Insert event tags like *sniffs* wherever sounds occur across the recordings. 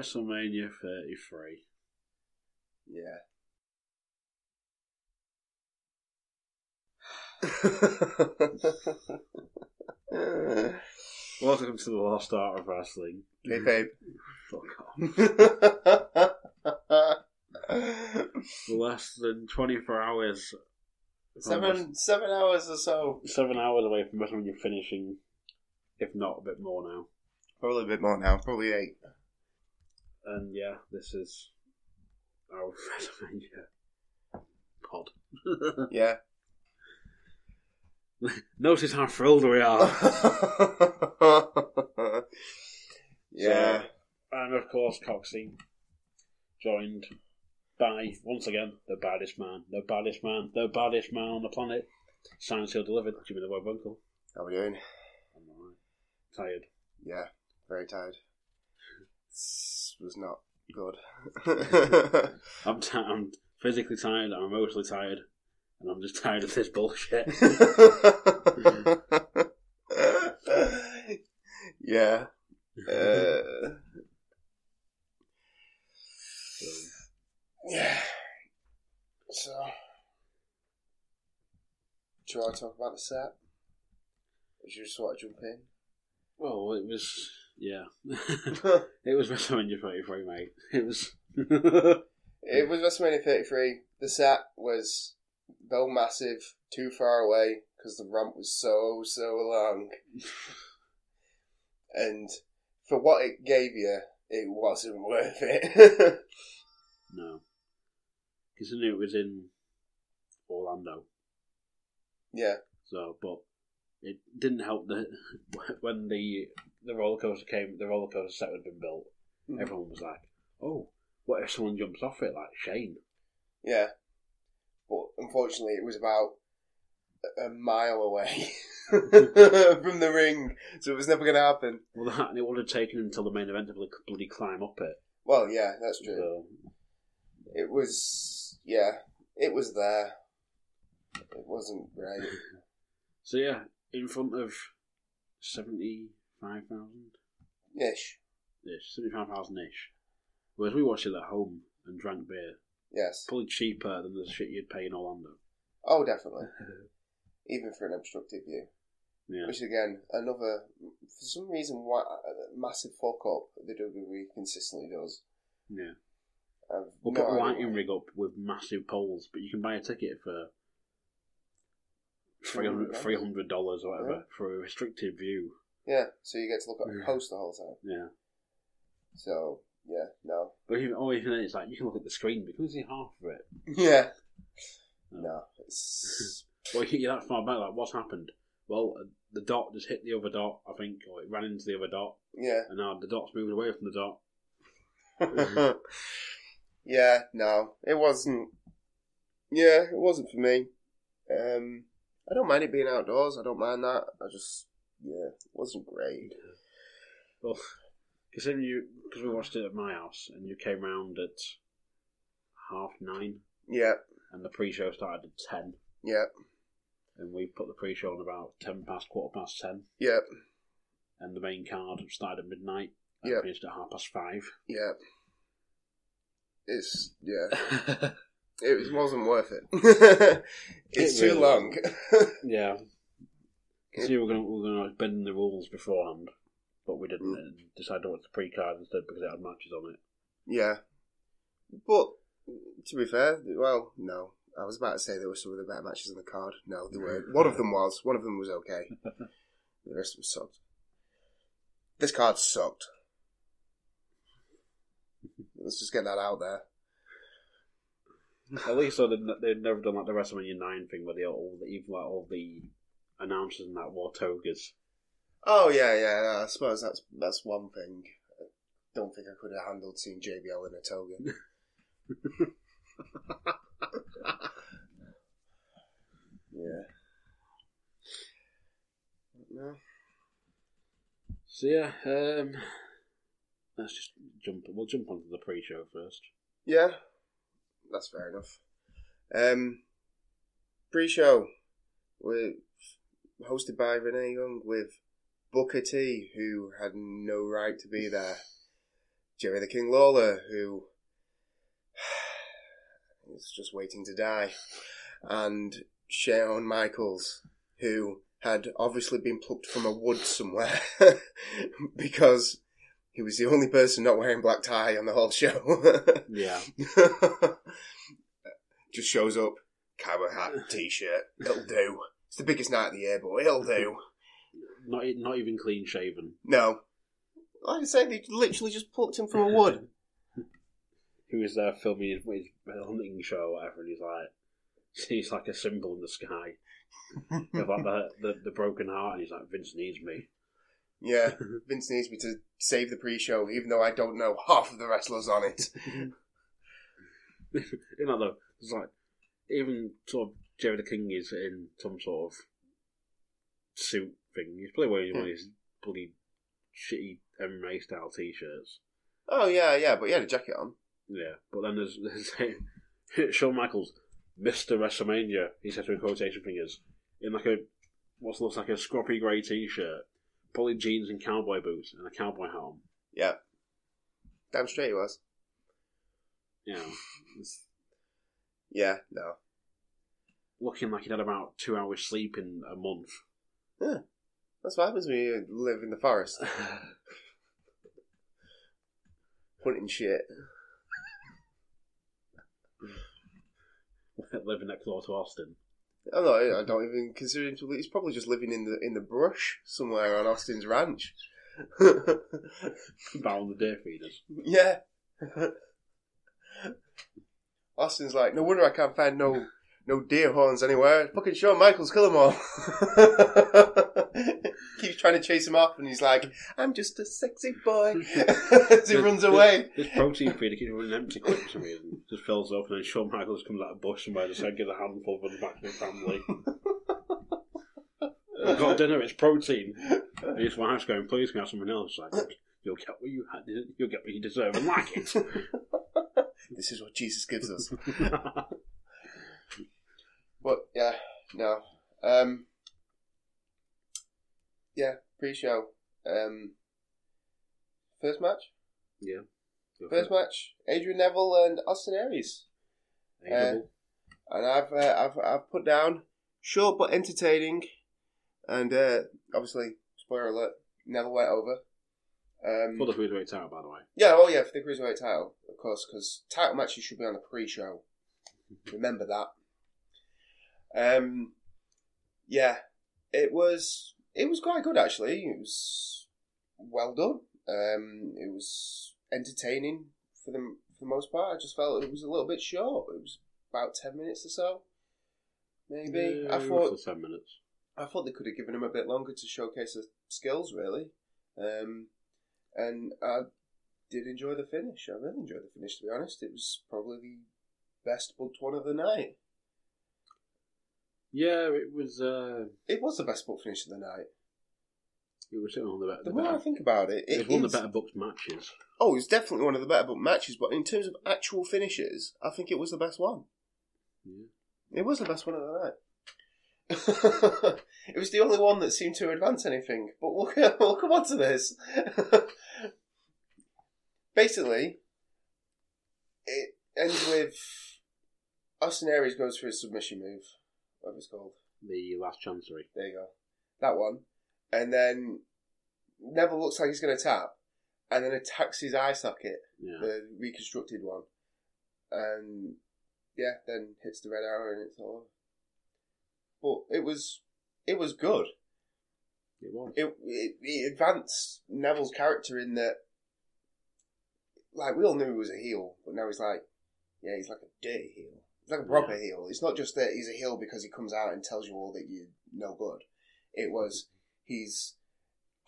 WrestleMania 33. yeah. *sighs* Welcome to the Lost Art of Wrestling. hey, babe. Fuck off. *laughs* Less than 24 hours. seven seven hours or so. Seven hours away from WrestleMania finishing, if not a bit more now. Probably a bit more now. Probably eight. And yeah, this is our *laughs* WrestleMania pod. *laughs* Yeah. *laughs* Notice how thrilled we are. yeah. and of course, Coxy, joined by, once again, the baddest man, the baddest man, the baddest man on the planet. Signed, sealed, delivered. Jimmy the Web Uncle. How we doing? I'm alright. Tired. Yeah. Very tired. Was not good. *laughs* I'm, ti I'm physically tired, I'm emotionally tired, and I'm just *laughs* tired of this bullshit. *laughs* yeah. Uh, yeah. So, do you want to talk about the set? Or do you just want to jump in? well, it was, yeah. *laughs* *laughs* it was WrestleMania 33, mate. It was. *laughs* It was WrestleMania 33. The set was Bill Massive, too far away because the ramp was so, so long. and for what it gave you, it wasn't worth it. no. Considering it was in Orlando. yeah, So, but it didn't help that *laughs* when the the roller coaster came, the roller coaster set had been built. Mhm. Everyone was like, "Oh, what if someone jumps off it like Shane?" yeah. But unfortunately, it was about a mile away *laughs* from the ring, so it was never going to happen. Well, that and it would have taken until the main event to bloody- bloody climb up it. Well, yeah, that's true. So, It was, yeah, it was there. It wasn't great. *laughs* so yeah, in front of seventy five thousand Ish. ish, seventy five thousand ish. Whereas we watched it at home and drank beer, Yes. probably cheaper than the shit you'd pay in Orlando. Oh, definitely. *laughs* Even for an obstructive view. Yeah, Which again, another for some reason, why uh, massive fuck up the WWE consistently does. yeah. I've We'll no put a lighting rig up with massive poles, but you can buy a ticket for $300. $300 or whatever Yeah. for a restricted view. Yeah, so you get to look at a post the whole time. Yeah. So yeah, no, But even, oh, even then, it's like you can look at the screen, but you can see half of it. yeah, no. It's *laughs* Well, you're that far back, like, what's happened? Well, uh, the dot just hit the other dot, I think, or it ran into the other dot, yeah, and now the dot's moving away from the dot. *laughs* yeah. No, it wasn't. Yeah, it wasn't for me. Um, I don't mind it being outdoors. I don't mind that. I just yeah, it wasn't great. Well, considering you, because we watched it at my house, and you came round at half nine, Yeah, and the pre-show started at ten, yeah, and we put the pre-show on about ten past, quarter past ten, yeah, and the main card started at midnight, and Yeah. finished at half past five. yeah. It's yeah. *laughs* It was- wasn't worth it. *laughs* it's It too really long. *laughs* Yeah. See, we're going to we're going to bend the rules beforehand, but we didn't. Mm. And decided to watch the pre-card instead because it had matches on it. yeah, but to be fair, well, no. I was about to say there were some of the better matches on the card. No, there were. One of them was. One of them was okay. *laughs* The rest of them sucked. This card sucked. Let's just get that out there. At least so they've, they'd never done like the WrestleMania nine thing where they all even like all the announcers and that wore togas. Oh yeah, yeah. I suppose that's that's one thing. I don't think I could have handled seeing JBL in a toga. *laughs* yeah. No. So yeah, um, let's just jump. We'll jump onto the pre-show first. Yeah, that's fair enough. Um, pre-show, we're hosted by Renee Young with Booker T, who had no right to be there. Jerry the King Lawler, who *sighs* is just waiting to die, and Shawn Michaels, who had obviously been plucked from a wood somewhere *laughs* because he was the only person not wearing black tie on the whole show. *laughs* Yeah, Just shows up, cowboy hat, *laughs* t-shirt. It'll do. It's the biggest night of the year, but it'll do. *laughs* not not even clean shaven. No. Like I said, they literally just plucked him from a wood. He was there filming his, his hunting show or whatever, and he's like, he's like a symbol in the sky. With like the, the the broken heart, and he's like, Vince needs me. Yeah, *laughs* Vince needs me to save the pre-show, even though I don't know half of the wrestlers on it. you know, though, it's like even sort of Jerry the King is in some sort of suit thing. He's probably wearing one of hmm. his bloody shitty MMA style t-shirts. Oh yeah, yeah, but he had a jacket on. Yeah, but then there's, *laughs* there's *laughs* Shawn Michaels, Mister WrestleMania. He said to a quotation fingers in like a what looks like a scruffy grey t-shirt, probably jeans and cowboy boots and a cowboy hat. Yeah. Damn straight he was. Yeah. it's *laughs* Yeah, no. looking like he'd had about two hours sleep in a month. Yeah. That's what happens when you live in the forest. *laughs* Hunting shit. *laughs* Living next door to Austin. I'm not, I don't even consider him to. Leave he's probably just living in the in the brush somewhere on Austin's ranch. *laughs* Bound the deer feeders. yeah. Austin's like, no wonder I can't find no no deer horns anywhere. Fucking Shawn Michaels, kill them all. *laughs* Trying to chase him off, and he's like, I'm just a sexy boy. *laughs* As he runs away. This protein feeder keeps running empty quick for some reason. Just fills up, and then Shawn Michaels comes out of bush and by the side, "Get a handful, run back to the family." I've got dinner. It's protein. And his wife's going, "Please, can I have something else?" Like, you'll get what you had. You'll get what you deserve and like it. *laughs* This is what Jesus gives us. *laughs* But yeah, no. Um, yeah, pre-show. Um, first match. yeah. First match. Adrian Neville and Austin Aries. Able. and I've uh, I've I've put down short but entertaining, and uh, obviously spoiler alert, Neville went over. Um, For the cruiserweight title, by the way. yeah, oh yeah, for the cruiserweight title, of course, because title matches should be on the pre-show. *laughs* Remember that. Um, yeah, it was it was quite good actually. It was well done. Um, it was entertaining for the for the most part. I just felt it was a little bit short. It was about ten minutes or so, maybe. I thought ten minutes. I thought they could have given him a bit longer to showcase his skills, really. Um, and I did enjoy the finish. I really enjoyed the finish, to be honest. It was probably the best booked one of the night. Yeah, it was. Uh, It was the best book finish of the night. it was certainly one of the better. The The more I better think about it, it it was one of is- the better booked matches. Oh, it's definitely one of the better book matches, but in terms of actual finishes, I think it was the best one. Yeah. It was the best one of the night. *laughs* it was the only one that seemed to advance anything, but we'll, *laughs* we'll come on to this. *laughs* Basically, it ends with Austin Aries goes for his submission move, whatever it's called. The last chancery. There you go. That one. And then Neville looks like he's going to tap, and then attacks his eye socket, Yeah. the reconstructed one. And yeah, then hits the red arrow and it's all. But it was, it was good. It was. It, it it advanced Neville's character in that. Like we all knew he was a heel, but now he's like, yeah, he's like a dirty heel. Like a proper heel. It's not just that he's a heel because he comes out and tells you all that you're no good. It was he's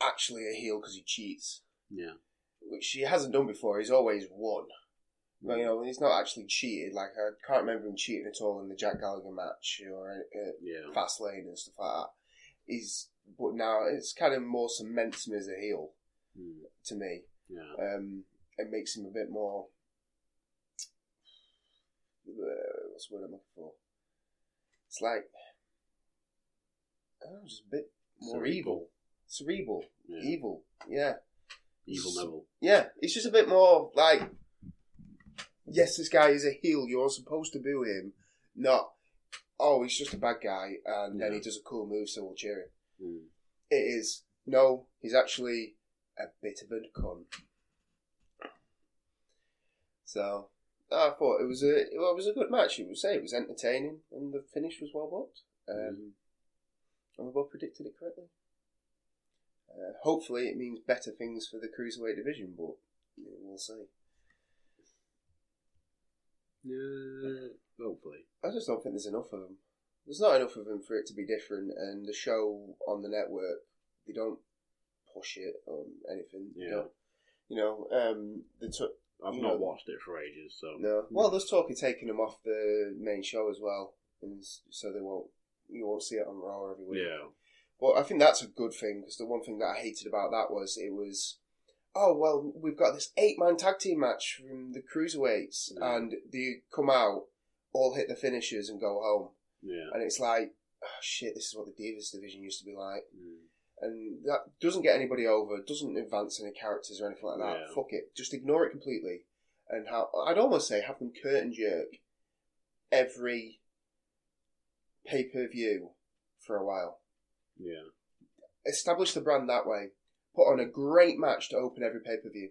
actually a heel because he cheats, Yeah. which he hasn't done before. He's always won. But, you know, he's not actually cheated. Like I can't remember him cheating at all in the Jack Gallagher match or uh, Yeah. Fastlane and stuff like that. He's but now it's kind of more cements him as a heel Mm. to me. Yeah. Um, it makes him a bit more. Uh, the word I'm looking for? It's like I don't know, just a bit more Cerebral. evil, cerebral, Yeah. evil. Yeah, Evil Neville. yeah. It's just a bit more like. Yes, this guy is a heel. You're supposed to boo him, not. Oh, he's just a bad guy, and then he does a cool move, so we'll cheer him. Mm. It is no, he's actually a bit of a cunt. So I thought it was a well, it was a good match. You would say it was entertaining, and the finish was well booked. Um, And we both predicted it correctly. Uh, hopefully, it means better things for the cruiserweight division, but we'll see. Yeah. Hopefully. I just don't think there's enough of them. There's not enough of them for it to be different, and the show on the network, they don't push it or anything. Yeah. don't- you know, um, they took I've You not know- watched it for ages, so. no. Well, there's talk of taking them off the main show as well, and so they won't you won't see it on Raw every week. Yeah. But I think that's a good thing because the one thing that I hated about that was it was, oh well, we've got this eight man tag team match from the cruiserweights, Yeah. and they come out, all hit the finishers and go home, Yeah. and it's like, oh shit, this is what the Divas division used to be like, Mm. And that doesn't get anybody over, doesn't advance any characters or anything like that. Yeah. Fuck it, just ignore it completely, and how I'd almost say have them curtain jerk every pay per view for a while Yeah. establish the brand that way. Put on a great match to open every pay per view.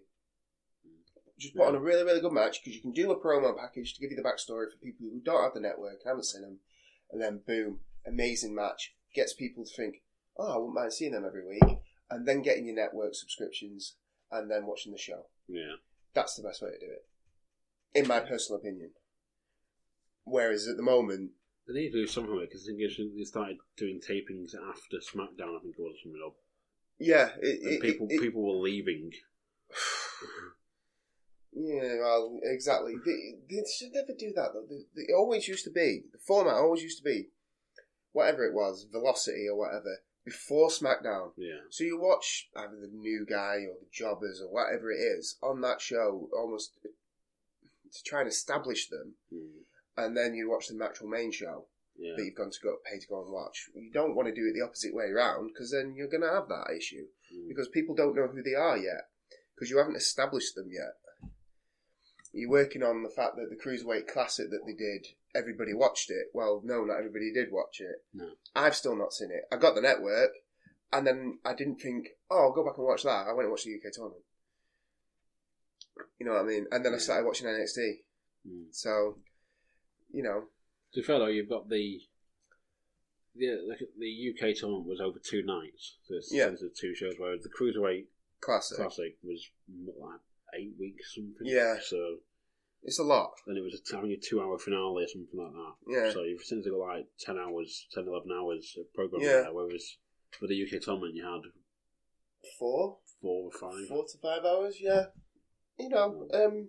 Just put on a really, really good match because you can do a promo package to give you the backstory for people who don't have the network and haven't seen them, and then boom, amazing match gets people to think, oh, I wouldn't mind seeing them every week, and then getting your network subscriptions and then watching the show. Yeah. That's the best way to do it, in my personal opinion. Whereas at the moment, They need to do something with it because they started doing tapings after SmackDown. I think it was something up, yeah, it, and it, people it- people were leaving. Yeah, well, exactly. They, they should never do that though. They, they always used to be the format. Always used to be whatever it was, Velocity or whatever, before SmackDown. Yeah. So you watch either the new guy or the Jobbers or whatever it is on that show, almost to try and establish them, Mm. and then you watch the actual main show Yeah. that you've gone to go pay to go and watch. You don't want to do it the opposite way around because then you're going to have that issue Mm. because people don't know who they are yet because you haven't established them yet. You're working on the fact that the Cruiserweight Classic that they did, everybody watched it. Well, no, not everybody did watch it. No. I've still not seen it. I got the network, and then I didn't think, oh, I'll go back and watch that. I went and watched the UK tournament. You know what I mean? And then I started watching NXT. Mm. So, you know, To though, you've got the the the, UK tournament was over two nights. So it's Yeah. yeah. two shows. Whereas the cruiserweight classic. classic was like eight weeks something. Yeah. So It's a lot. And it was a, having a two-hour finale or something like that. Yeah. So you've since got like 10 hours, 10, 11 hours of programming Yeah. there, whereas with the UK tournament you had Four? four or five. Four to five hours, yeah. You know, um,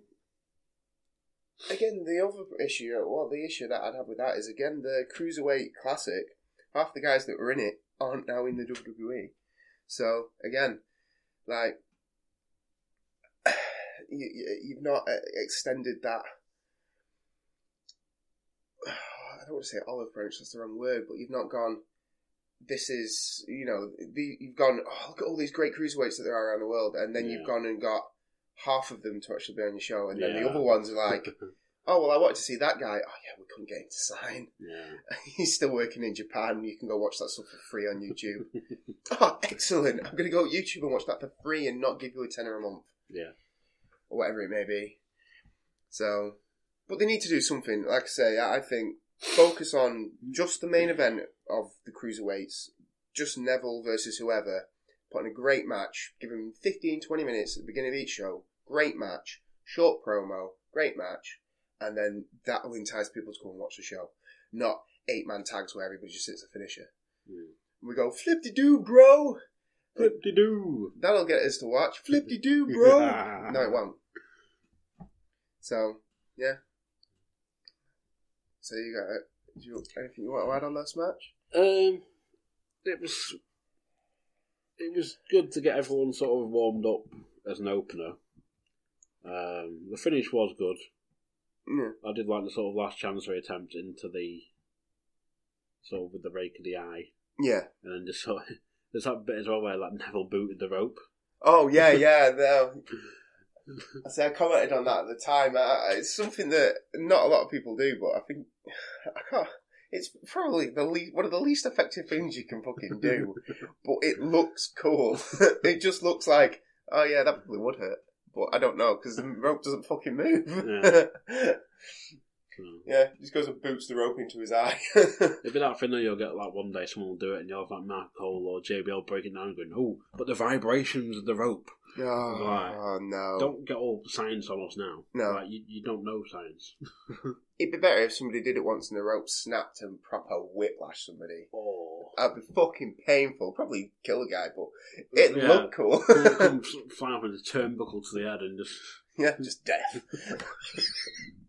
again, the other issue, well, the issue that I'd have with that is, again, the Cruiserweight Classic, half the guys that were in it aren't now in the WWE. So, again, like, you, you- you've not uh, extended that. *sighs* I don't want to say olive branch, that's the wrong word, but you've not gone, this is, you know, the, you've gone, oh, look at all these great cruiserweights that there are around the world, and then you've gone and got half of them to actually be on your show, and then the other ones are like, *laughs* oh well, I wanted to see that guy. Oh yeah, we couldn't get him to sign. Yeah. *laughs* He's still working in Japan. You can go watch that stuff for free on YouTube. *laughs* oh, excellent! I'm going to go YouTube and watch that for free and not give you a tenner a month Yeah. Or whatever it may be. So, but they need to do something. Like I say, I think focus on just the main event of the cruiserweights, just Neville versus whoever. Put on a great match. Give him 15, 20 minutes at the beginning of each show. Great match. Short promo. Great match. And then that will entice people to go and watch the show. Not eight man tags where everybody just sits a finisher. Hmm. We go, flip de doo, bro! Flip de doo. That'll get us to watch. *laughs* Flip de doo, bro! *laughs* No, it won't. So, yeah. So you got. Do you, anything you want to add on this match? Um, it was it was good to get everyone sort of warmed up as an opener. Um, the finish was good. Yeah. I did like the sort of last chance attempt into the sort of with the rake of the eye, Yeah. and then just sort of, *laughs* there's that bit as well where like Neville booted the rope. Oh, yeah, *laughs* yeah. No. I say I commented on that at the time. I, it's something that not a lot of people do, but I think *sighs* I can't. It's probably the least, one of the least effective things you can fucking do, *laughs* but it looks cool. *laughs* it just looks like, oh yeah, that probably would hurt, but I don't know because the rope doesn't fucking move. So, Yeah, *laughs* hmm. just goes and boots the rope into his eye. It'd be that thing that you'll get like one day someone will do it and you'll have like Mark Cole or JBL breaking down and going, oh, but the vibrations of the rope. Oh, Right. no. Don't get all science on us now. No. Like, you, you don't know science. *laughs* It'd be better if somebody did it once and the rope snapped and proper whiplash somebody. Oh. That'd be fucking painful. Probably kill a guy, but it Yeah. looked cool. Comes *laughs* flying with a turnbuckle to the head and just, yeah, just death. *laughs*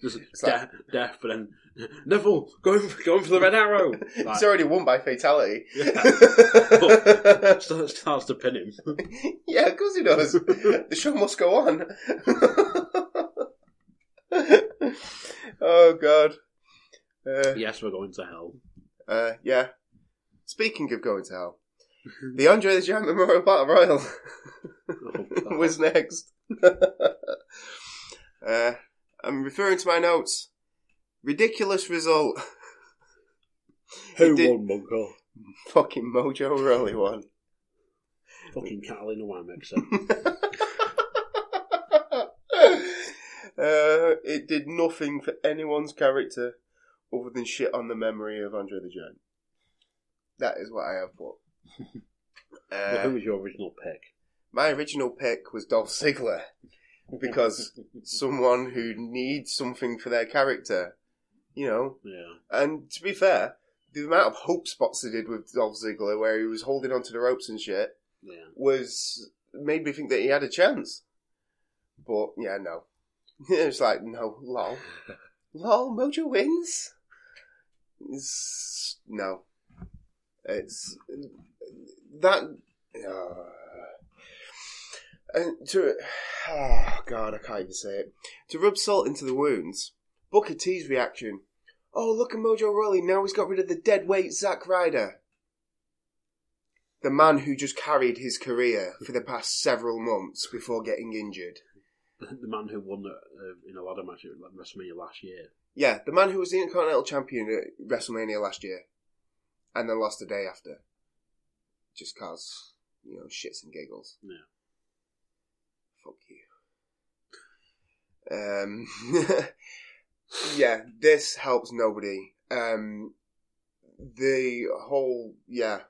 just It's like- death, death, but then *laughs* Neville going for, going for the red arrow. *laughs* He's already won by fatality. starts, *laughs* starts to pin him. yeah, of course he does. the show must go on. oh god. Uh, yes, we're going to hell. uh, yeah. Speaking of going to hell, the Andre the Giant Memorial Battle Royal Oh, was next. uh, I'm referring to my notes. Ridiculous result. Who did- won, Bunko? Fucking Mojo Rawley won. Fucking Catalina *laughs* Wine uh, it did nothing for anyone's character other than shit on the memory of Andre the Giant. That is what I have put. *laughs* But who Uh, was your original pick? my original pick was Dolph Ziggler because *laughs* someone who needs something for their character, you know. Yeah. And to be fair, the amount of hope spots they did with Dolph Ziggler, where he was holding onto the ropes and shit, Yeah. was made me think that he had a chance. But yeah, no. *laughs* it's like no, lol, *laughs* lol. Mojo wins. It's, no, it's that. Uh, and to *sighs* oh god, I can't even say it. To rub salt into the wounds. Booker T's reaction. Oh, look at Mojo Rawley. Now he's got rid of the dead weight Zack Ryder the man who just carried his career for the past several months before getting injured. *laughs* The man who won uh, in a ladder match at WrestleMania last year. Yeah, the man who was the Intercontinental Champion at WrestleMania last year, and then lost the day after, just cause you know shits and giggles. Yeah. Fuck you. Um, *laughs* yeah, this helps nobody. Um, the whole yeah,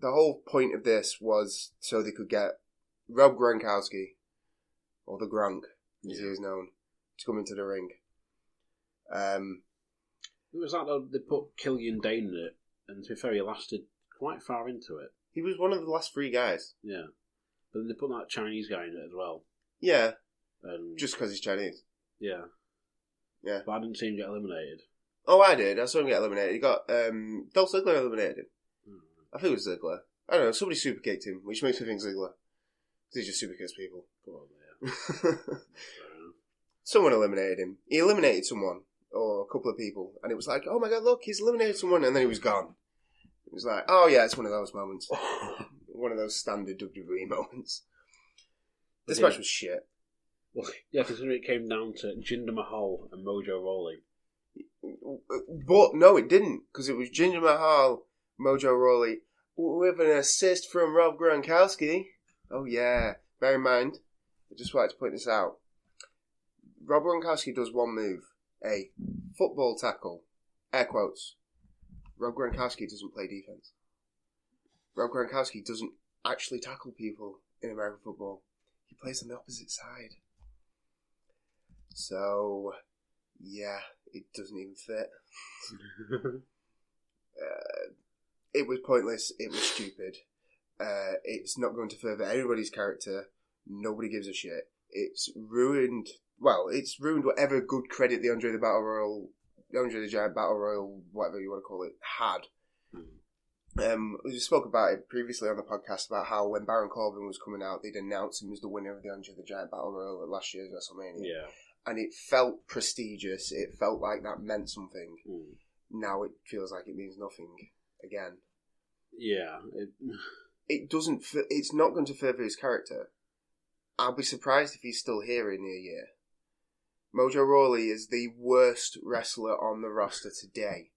the whole point of this was so they could get Rob Gronkowski, or the Gronk, as he Yeah. is known, to come into the ring. Um, It was like they put Killian Dain in it, and to be fair, he lasted quite far into it. he was one of the last three guys. Yeah. But then they put that Chinese guy in it as well. Yeah, And just because he's Chinese. yeah. Yeah. But I didn't see him get eliminated. Oh, I did. I saw him get eliminated. He got um, Dolph Ziggler eliminated. Hmm. I think it was Ziggler. I don't know. Somebody super kicked him, which makes me think Ziggler. 'Cause he just super kicks people. *laughs* Fair enough. someone eliminated him. He eliminated someone or a couple of people, and it was like, oh my god, look, he's eliminated someone, and then he was gone. It was like, oh yeah, it's one of those moments, *laughs* one of those standard WWE moments. This Yeah. match was shit. Well, *laughs* yeah, considering it came down to Jinder Mahal and Mojo Rawley. But no, it didn't because it was Jinder Mahal, Mojo Rawley, with an assist from Rob Gronkowski. Oh yeah, bear in mind. I just wanted to point this out. Rob Gronkowski does one move, a football tackle, air quotes. Rob Gronkowski doesn't play defense. Rob Gronkowski doesn't actually tackle people in American football. He plays on the opposite side. So, yeah, it doesn't even fit. *laughs* uh, it was pointless. It was stupid. Uh, it's not going to further anybody's character. Nobody gives a shit. It's ruined. Well, it's ruined whatever good credit the Andre the Battle Royal, the Andre the Giant Battle Royal, whatever you want to call it, had. Um, we spoke about it previously on the podcast about how when Baron Corbin was coming out, they'd announce him as the winner of the Andre the Giant Battle Royal at last year's WrestleMania Yeah. And it felt prestigious. It felt like that meant something. Mm. Now it feels like it means nothing again. Yeah. It, *sighs* It doesn't. It's not going to further his character. I'll be surprised if he's still here in a year. Mojo Rawley is the worst wrestler on the roster today.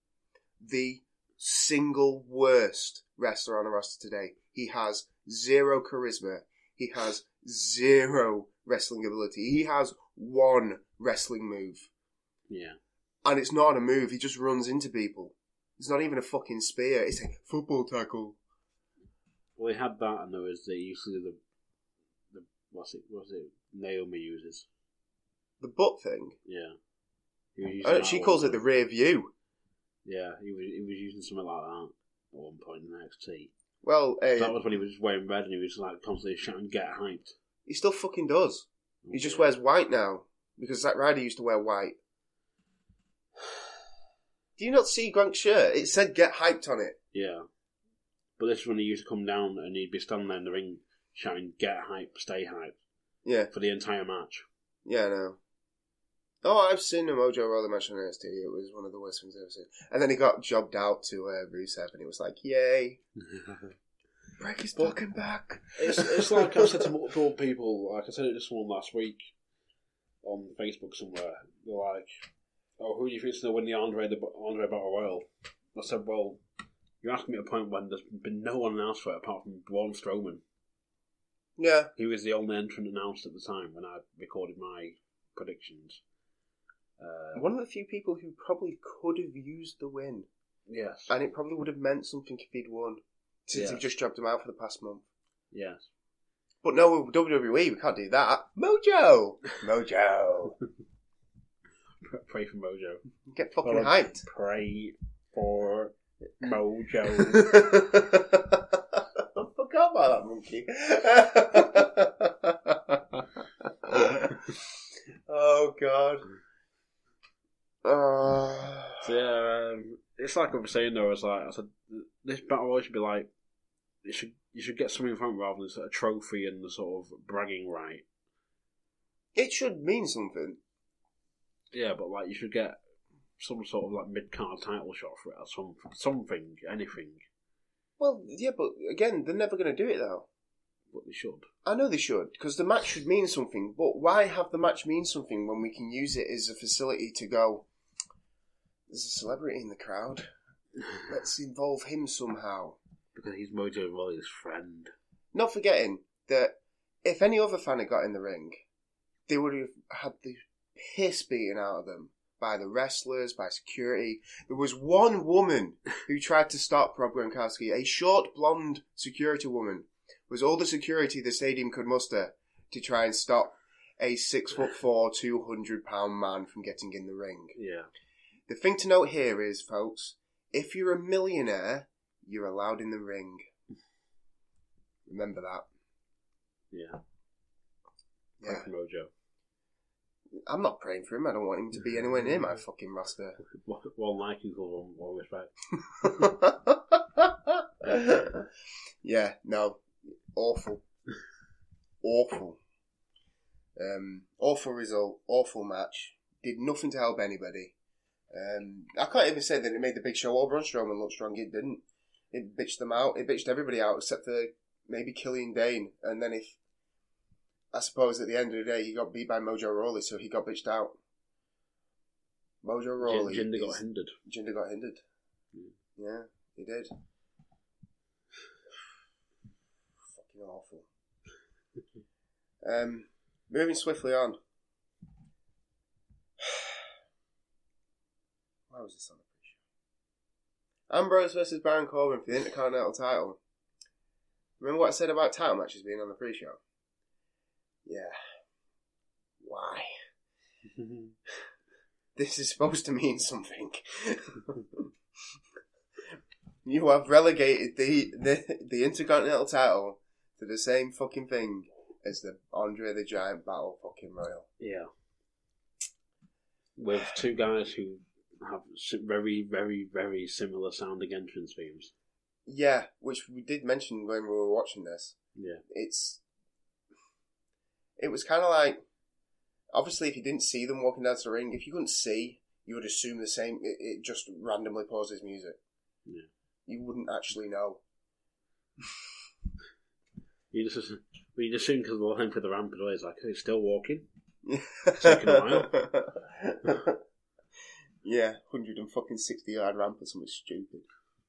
The single worst wrestler on the roster today. He has zero charisma. He has zero wrestling ability. He has one wrestling move. yeah. And it's not a move, he just runs into people. It's not even a fucking spear, it's a football tackle. Well, they had that, and there was the usually the the what's it what's it Naomi uses. The butt thing. Yeah. He Oh, she calls it the rear view. Yeah, he was he was using something like that at one point in NXT. Well, uh, That was when he was wearing red and he was like constantly shouting, "Get hyped!" he still fucking does. He just wears white now. Because Zack Ryder used to wear white. *sighs* Do you not see Gronk's shirt? It said get hyped on it. Yeah. But this is when he used to come down and he'd be standing there in the ring shouting, "Get hyped, stay hyped" Yeah, for the entire match. yeah, I know. Oh, I've seen a Mojo Rawley match on NXT. It was one of the worst things I've ever seen. And then he got jobbed out to uh, Rusev, and it was like, yay, *laughs* break his fucking back. It's, it's like I said to multiple people, like I said it to someone last week on Facebook somewhere. They're like, "Oh, who do you think's going to win the Andre the Andre Battle Royal?" I said, "Well, you're asking me at a point when there's been no one announced for it apart from Braun Strowman. Yeah, He was the only entrant announced at the time when I recorded my predictions." Uh, one of the few people who probably could have used the win, yes, and it probably would have meant something if he'd won, since Yeah. they've just dropped him out for the past month. yes. But no, WWE, we can't do that. Mojo, *laughs* Mojo, Pray for Mojo. get fucking Well, hyped. Pray for Mojo. *laughs* I forgot about that monkey. *laughs* oh god. Uh, So, yeah, um, it's like I was saying though. It's like I said, this battle royal should be like it should you should get something from it rather than sort of trophy and the sort of bragging right. it should mean something. Yeah, but like you should get some sort of like mid card title shot for it or some something, anything. Well, yeah, but again, they're never going to do it though. But they should. I know they should, because the match should mean something, but why have the match mean something when we can use it as a facility to go, there's a celebrity in the crowd, *sighs* let's involve him somehow. Because he's Mojo Rawley's friend. Not forgetting that if any other fan had got in the ring, they would have had the piss beaten out of them by the wrestlers, by security. There was one woman who *laughs* tried to stop Rob Gronkowski, a short blonde security woman, was all the security the stadium could muster to try and stop a six foot *laughs* four, two hundred pound man from getting in the ring. Yeah. The thing to note here is, folks, if you're a millionaire, you're allowed in the ring. Remember that. Yeah. Yeah. for Mojo. I'm not praying for him. I don't want him to be anywhere near my fucking roster. One liking call, one, one respect. *laughs* yeah, no. Awful. Awful. Um, awful result. Awful match. Did nothing to help anybody. Um, I can't even say that it made the big show or Braun Strowman look strong. It didn't. It bitched them out. It bitched everybody out except for maybe Killian Dain. And then if I suppose at the end of the day, he got beat by Mojo Rawley, so he got bitched out. Mojo Rawley. Jinder got hindered. Jinder got hindered. Yeah, he did. Fucking awful. *laughs* um, moving swiftly on. *sighs* Why was this on? Ambrose versus Baron Corbin for the Intercontinental title. Remember what I said about title matches being on the pre-show? Yeah. Why? *laughs* This is supposed to mean something. *laughs* you have relegated the, the the Intercontinental title to the same fucking thing as the Andre the Giant Battle fucking Royal. Yeah. With two guys who have very, very, very similar sounding entrance themes. Yeah, which we did mention when we were watching this. Yeah. It's it was kind of like obviously if you didn't see them walking down to the ring, if you couldn't see, you would assume the same. It, it just randomly pauses music. Yeah. You wouldn't actually know. You just you just assume because we're walking for the ramp it's like, oh, he's still walking. *laughs* Taking a while. *laughs* yeah, hundred and fucking sixty yard ramp or something stupid.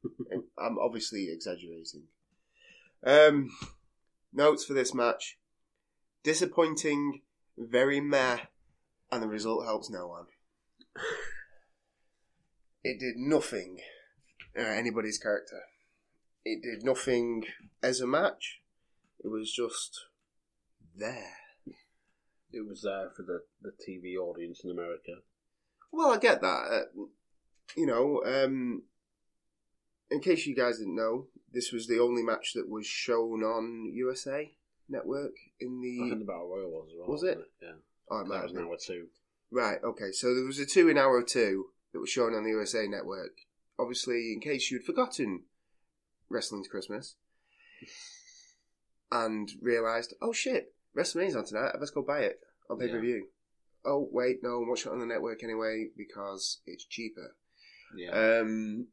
*laughs* I'm obviously exaggerating. Um, notes for this match: disappointing, very meh, and the result helps no one. It did nothing uh, anybody's character. It did nothing as a match. It was just there. It was there for the, the TV audience in America. Well, I get that. Uh, you know, um, in case you guys didn't know, this was the only match that was shown on USA Network in the. I think the. Battle Royal was as well. Was wasn't it? Yeah. Oh, it might That was an hour two. Right, okay, so there was a two in hour two that was shown on the USA Network. Obviously, in case you'd forgotten Wrestling's Christmas *laughs* and realised, oh shit, WrestleMania's on tonight, let's go buy it on pay per view. Oh, wait, no, watch it on the network anyway because it's cheaper. Yeah. Um,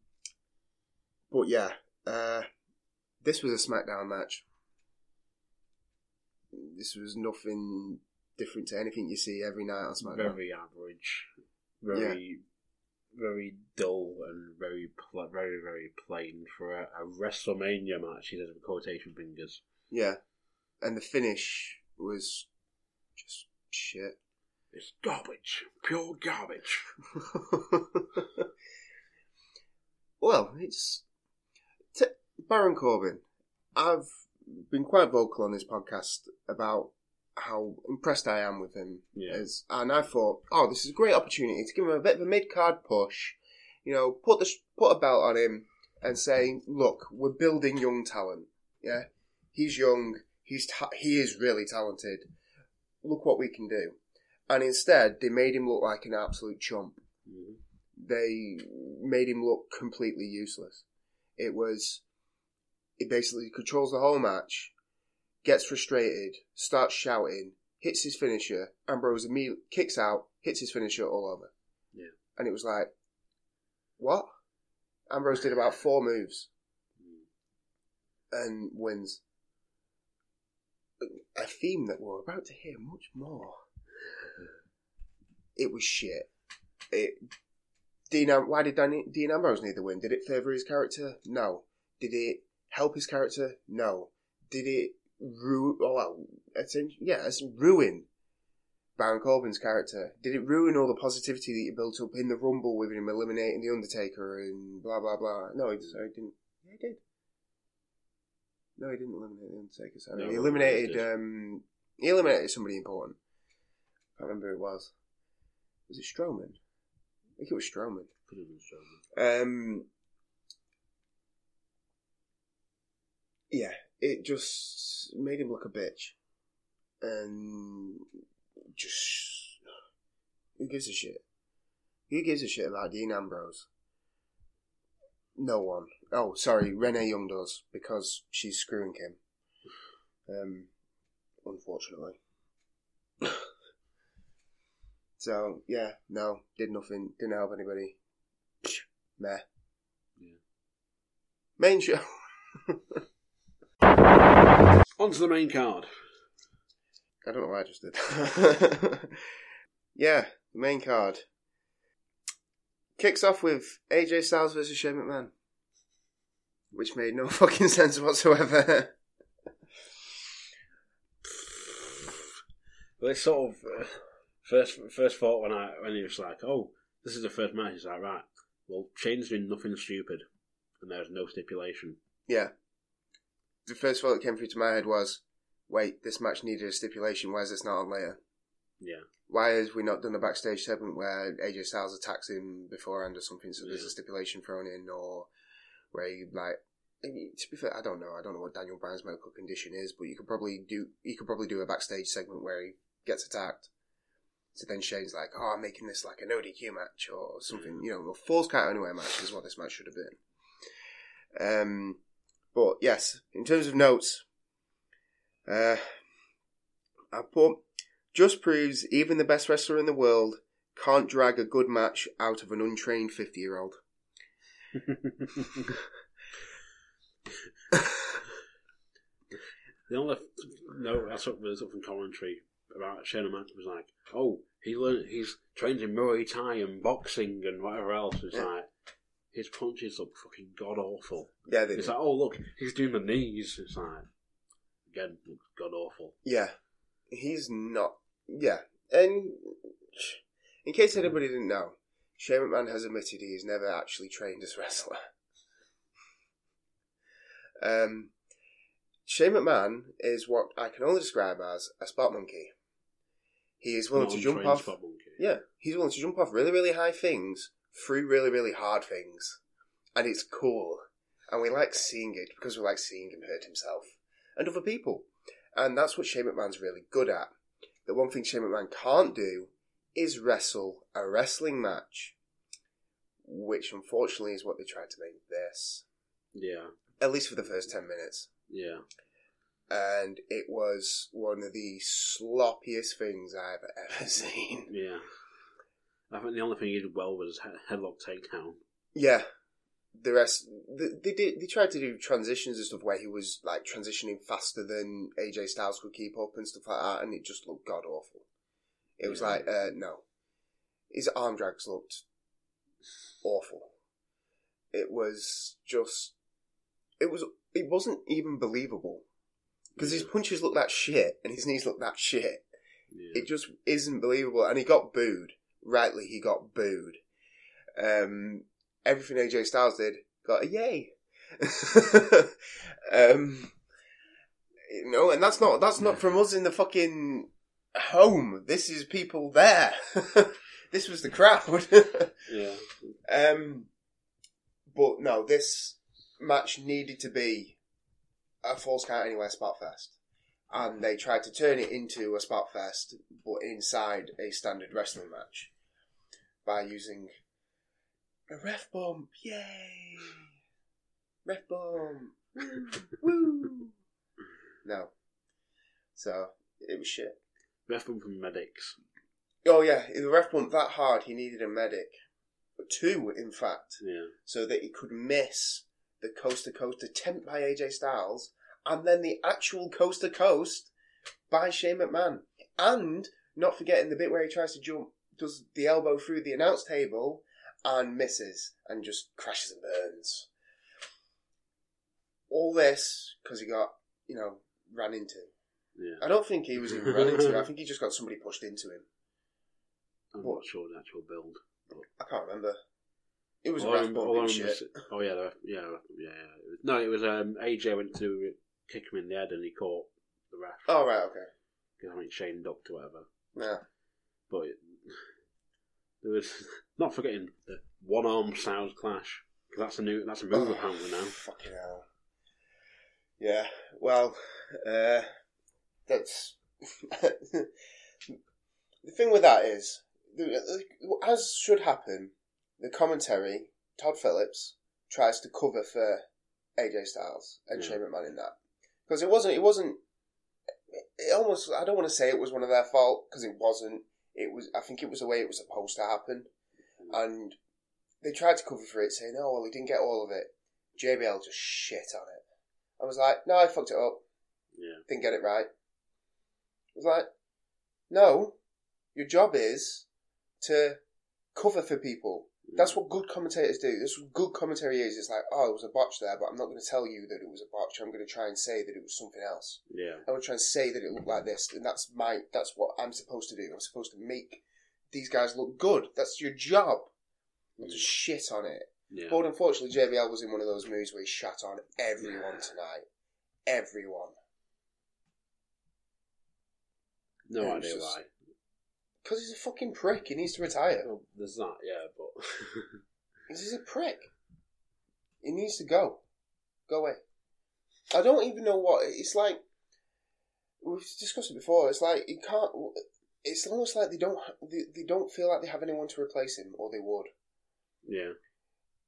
but yeah, uh, this was a SmackDown match. This was nothing different to anything you see every night on SmackDown. very average. Very, very dull and very, pl- very, very plain for a, a WrestleMania match. He says with quotation fingers. Yeah, and the finish was just shit. It's garbage, pure garbage. *laughs* well, it's t- Baron Corbin. I've been quite vocal on this podcast about how impressed I am with him. Yeah. As, and I thought, oh, this is a great opportunity to give him a bit of a mid card push. You know, put the put a belt on him and say, look, we're building young talent. Yeah, he's young. He's ta- he is really talented. Look what we can do. And instead, they made him look like an absolute chump Mhm. they made him look completely useless. It was, it basically controls the whole match, gets frustrated, starts shouting, hits his finisher, Ambrose immediately kicks out, hits his finisher all over. Yeah. And it was like, what? Ambrose did about four moves and wins. A theme that we're about to hear much more. It was shit. It Dean, why did Danny, Dean Ambrose need the win? Did it favour his character? No. Did it help his character? No. Did it ruin? Well, yeah, it's ruin Baron Corbin's character. Did it ruin all the positivity that you built up in the Rumble with him eliminating the Undertaker and blah blah blah? No, he sorry, didn't. Yeah, he did. No, he didn't eliminate the Undertaker. Sorry, No, he eliminated. Um, he eliminated somebody important. I can't remember who it was. Was it Strowman? I think it was Strowman. Could have been Strowman. Um, yeah, it just made him look a bitch, and just who gives a shit? Who gives a shit about Dean Ambrose? No one. Oh, sorry, Renee Young does because she's screwing him. Um, unfortunately. *laughs* so yeah, no, did nothing, didn't help anybody. *sniffs* Meh. Yeah. Main show. *laughs* On to the main card. I don't know why I just did. *laughs* yeah, the main card kicks off with AJ Styles versus Shane McMahon, which made no *laughs* fucking sense whatsoever. But it's sort of uh, first first thought when I when he was like, "Oh, this is the first match." He's like, "Right, well, Shane's doing nothing stupid, and there's no stipulation." yeah. The first thought that came through to my head was, wait, this match needed a stipulation. Why is this not on later? Yeah, Why has we not done a backstage segment where AJ Styles attacks him beforehand or something, so there's Yeah. a stipulation thrown in, or where you like. To be fair, I don't know. I don't know what Daniel Bryan's medical condition is, but you could probably do. You could probably do a backstage segment where he gets attacked. So then Shane's like, "Oh, I'm making this like an ODQ match or something." You know, a falls count anywhere match is what this match should have been. Um, but yes, in terms of notes, uh, I put just proves even the best wrestler in the world can't drag a good match out of an untrained 50 year old. *laughs* *laughs* the only no, that's what was up from commentary about Shane McMahon was like, "Oh, he learned he's trained in Muay Thai and boxing and whatever else." It's Yeah. like his punches look fucking god awful. Yeah, they It's do. like, "Oh, look, he's doing the knees." It's like again, looks god awful. Yeah. He's not. Yeah. And in case anybody didn't know, Shane McMahon has admitted he has never actually trained as a wrestler. *laughs* Um, Shane McMahon is what I can only describe as a spot monkey. He is willing to jump off. Yeah, he's willing to jump off really, really high things through really, really hard things. And it's cool. And we like seeing it because we like seeing him hurt himself and other people. And that's what Shane McMahon's really good at. The one thing Shane McMahon can't do is wrestle a wrestling match. Which unfortunately is what they tried to make this. Yeah, At least for the first 10 minutes. yeah. And it was one of the sloppiest things I've ever *laughs* seen. Yeah. I think the only thing he did well was he- headlock takedown. Yeah. The rest, they, they did. They tried to do transitions and stuff where he was like transitioning faster than AJ Styles could keep up and stuff like that, and it just looked god awful. It was Yeah. like, uh, no, his arm drags looked awful. It was just, it was, it wasn't even believable because his punches look that shit and his knees look that shit. Yeah. It just isn't believable. And he got booed. Rightly, he got booed. Um, everything AJ Styles did got a yay. *laughs* um, you know, and that's not that's not from us in the fucking home. This is people there. *laughs* this was the crowd. *laughs* yeah. um, but no, this match needed to be a Falls Count Anywhere spot fest. And they tried to turn it into a spot fest, but inside a standard wrestling match by using a ref bump. Yay! Ref bump. Woo! Woo! No. So, it was shit. Ref bump from medics. Oh, yeah, the ref bumped that hard, he needed a medic. Two, in fact. Yeah. so that he could miss the coast to coast attempt by AJ Styles and then the actual coast to coast by Shane McMahon. And not forgetting the bit where he tries to jump, does the elbow through the announce table and misses and just crashes and burns. All this because he got, you know, ran into. Yeah. I don't think he was even ran into. I think he just got somebody pushed into him. I'm What? not sure the actual build. I can't remember. It was a All I ref remember- I and shit. was- oh yeah, yeah, yeah, yeah. No, it was um, AJ went to kick him in the head and he caught the ref. Oh, right, okay. Because I think Shane ducked or whatever. Yeah. But it, *laughs* there was *laughs* not forgetting the one arm Styles clash. 'Cause that's a new that's a move apparently now. Fucking hell. Yeah, well, uh, that's. *laughs* the thing with that is, as should happen, the commentary, Tom Phillips tries to cover for AJ Styles and Yeah. Shane McMahon in that. Because it wasn't, it wasn't, it almost, I don't want to say it was one of their fault, because it wasn't. It was, I think it was the way it was supposed to happen. And they tried to cover for it, saying, oh, well, he didn't get all of it. JBL just shit on it. I was like, no, I fucked it up. Yeah. Didn't get it right. I was like, No, your job is to cover for people. That's what good commentators do. That's what good commentary is. It's like, oh, it was a botch there, but I'm not going to tell you that it was a botch. I'm going to try and say that it was something else. Yeah. I'm going to try and say that it looked like this, and that's my that's what I'm supposed to do. I'm supposed to make these guys look good. That's your job. Not to shit on it. Yeah. But unfortunately, JBL was in one of those moods where he shat on everyone tonight. Everyone. No idea just- why. Because he's a fucking prick. He needs to retire. Well, there's that, yeah, but *laughs* He's a prick. He needs to go. Go away. I don't even know what. It's like. We've discussed it before. It's like he can't. It's almost like they don't. They, they don't feel like they have anyone to replace him, or they would. yeah.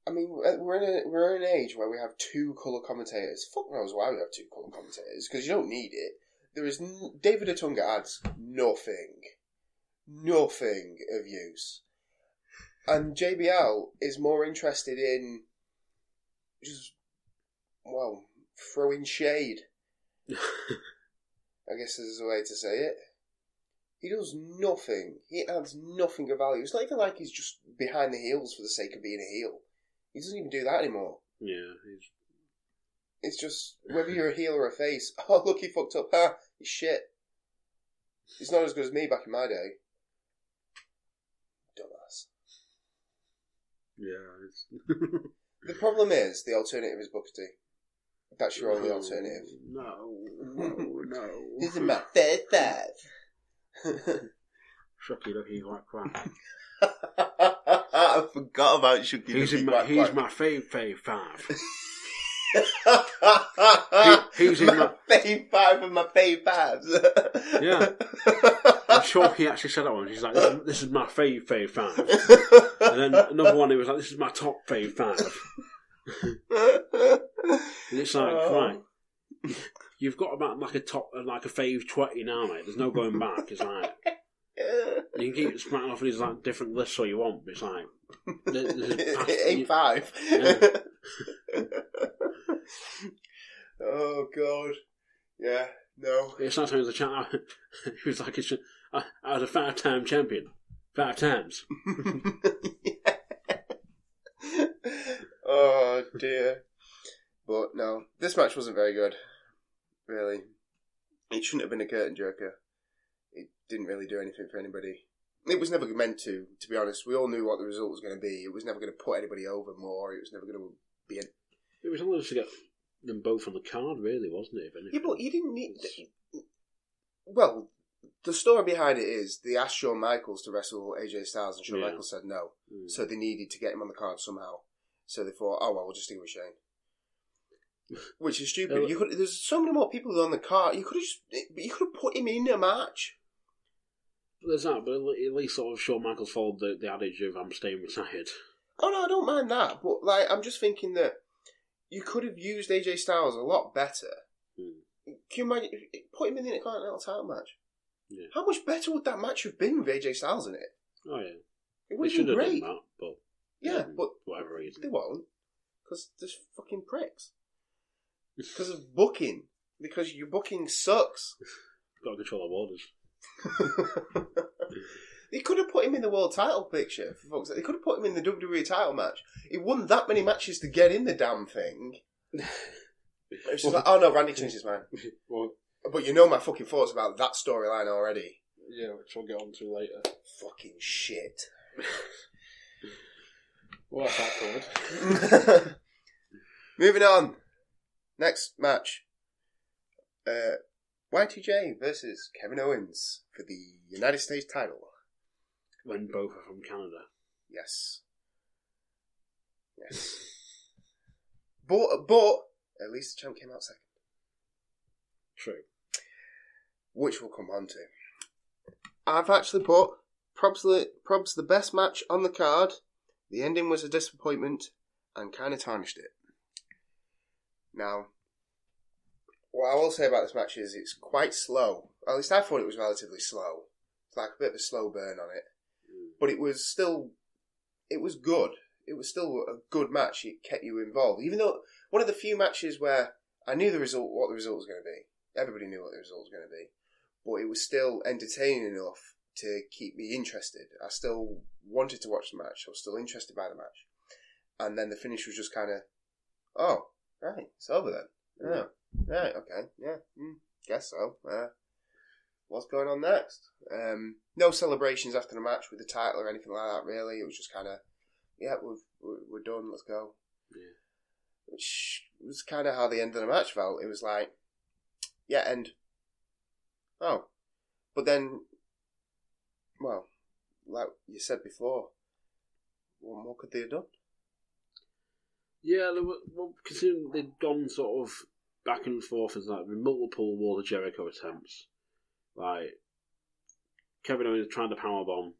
I mean, we're in a we're in an age where we have two color commentators. Fuck knows why we have two color commentators because you don't need it. There is n- David Otunga adds nothing, nothing of use, and JBL is more interested in just well throwing shade. *laughs* I guess is a way to say it. He does nothing. He adds nothing of value. It's not even like he's just behind the heels for the sake of being a heel. He doesn't even do that anymore. yeah. He's, It's just whether you're a heel or a face. *laughs* Oh, look, he fucked up. Ha! He's shit. He's not as good as me back in my day. Yeah. It's, The problem is the alternative is Booker T. That's your only alternative. *laughs* No, no, no. *laughs* This is my third five. *laughs* Shucky Ducky Quack Quack. I forgot about Shucky He's, in my, Quack he's my fave, fave five. He- he's in my- fave five of my fave fives. Yeah. I'm sure he actually said that one. He's like, this is, this is my fave, fave five. And then another one, he was like, this is my top fave five. And it's like, Oh. right, you've got about like a top, like a fave 20 now, mate. There's no going back. It's like, you can keep smacking off these like different lists all you want, but it's like, this is past- it five. Yeah. *laughs* oh god. Yeah. No. It's not sometimes the chat. *laughs* He was like, it's, I, I was a five time champion. Five times. *laughs* oh dear. But no, this match wasn't very good. Really, it shouldn't have been a curtain jerker. It didn't really do anything for anybody. It was never meant to. To be honest, we all knew what the result was going to be. It was never going to put anybody over more. It was never going to be. A... It was almost to get them both on the card, really, wasn't it? Yeah, but you didn't need. Well, the story behind it is they asked Shawn Michaels to wrestle AJ Styles, and Shawn Yeah. Michaels said no. Mm. So they needed to get him on the card somehow. So they thought, oh well, we'll just stick with Shane. *laughs* Which is stupid. You could. There's so many more people on the card. You could have just. You could have put him in a match. There's that, but at least sort of Shawn Michaels followed the, the adage of I'm staying retired. Oh no, I don't mind that. But like, I'm just thinking that you could have used AJ Styles a lot better. Hmm. Can you imagine? Put him in the Intercontinental title match. Yeah. How much better would that match have been with AJ Styles in it? Oh yeah, It would have been great. that, but Yeah, um, but whatever reason. They won't. Because there's fucking pricks. *laughs* Because of booking. Because your booking sucks. *laughs* Got to control the waters. *laughs* they could have put him in the world title picture, for fuck's sake. They could have put him in the WWE title match. He won that many matches to get in the damn thing. It's just like, oh no, Randy changed his mind. Well, But you know my fucking thoughts about that storyline already. yeah, which we'll get on to later. Fucking shit. *laughs* Well, that's that covered. *laughs* Moving on. Next match. Uh, Y2J versus Kevin Owens for the United States title. When both are from Canada. Yes. Yes. But, but, at least the champ came out second. True. Which we'll come on to. I've actually put Prob's the, Prob's the best match on the card. The ending was a disappointment and kind of tarnished it. Now, what I will say about this match is it's quite slow. At least I thought it was relatively slow. It's like a bit of a slow burn on it. Mm. But it was still, it was good. It was still a good match. It kept you involved. Even though one of the few matches where I knew the result, what the result was going to be. Everybody knew what the result was going to be. But it was still entertaining enough to keep me interested. I still wanted to watch the match. I was still interested by the match, and then the finish was just kind of, oh, right, it's over then. Yeah, right, okay, yeah, mm, guess so. Uh, what's going on next? Um, no celebrations after the match with the title or anything like that. Really, it was just kind of, yeah, we've, we're, we're done. Let's go. Yeah. Which was kind of how the end of the match felt. It was like, yeah, end. Oh, but then, well, like you said before, what more could they have done? Yeah, they were, well, considering they'd gone sort of back and forth as like multiple Wall of Jericho attempts. Like Kevin Owens trying to powerbomb.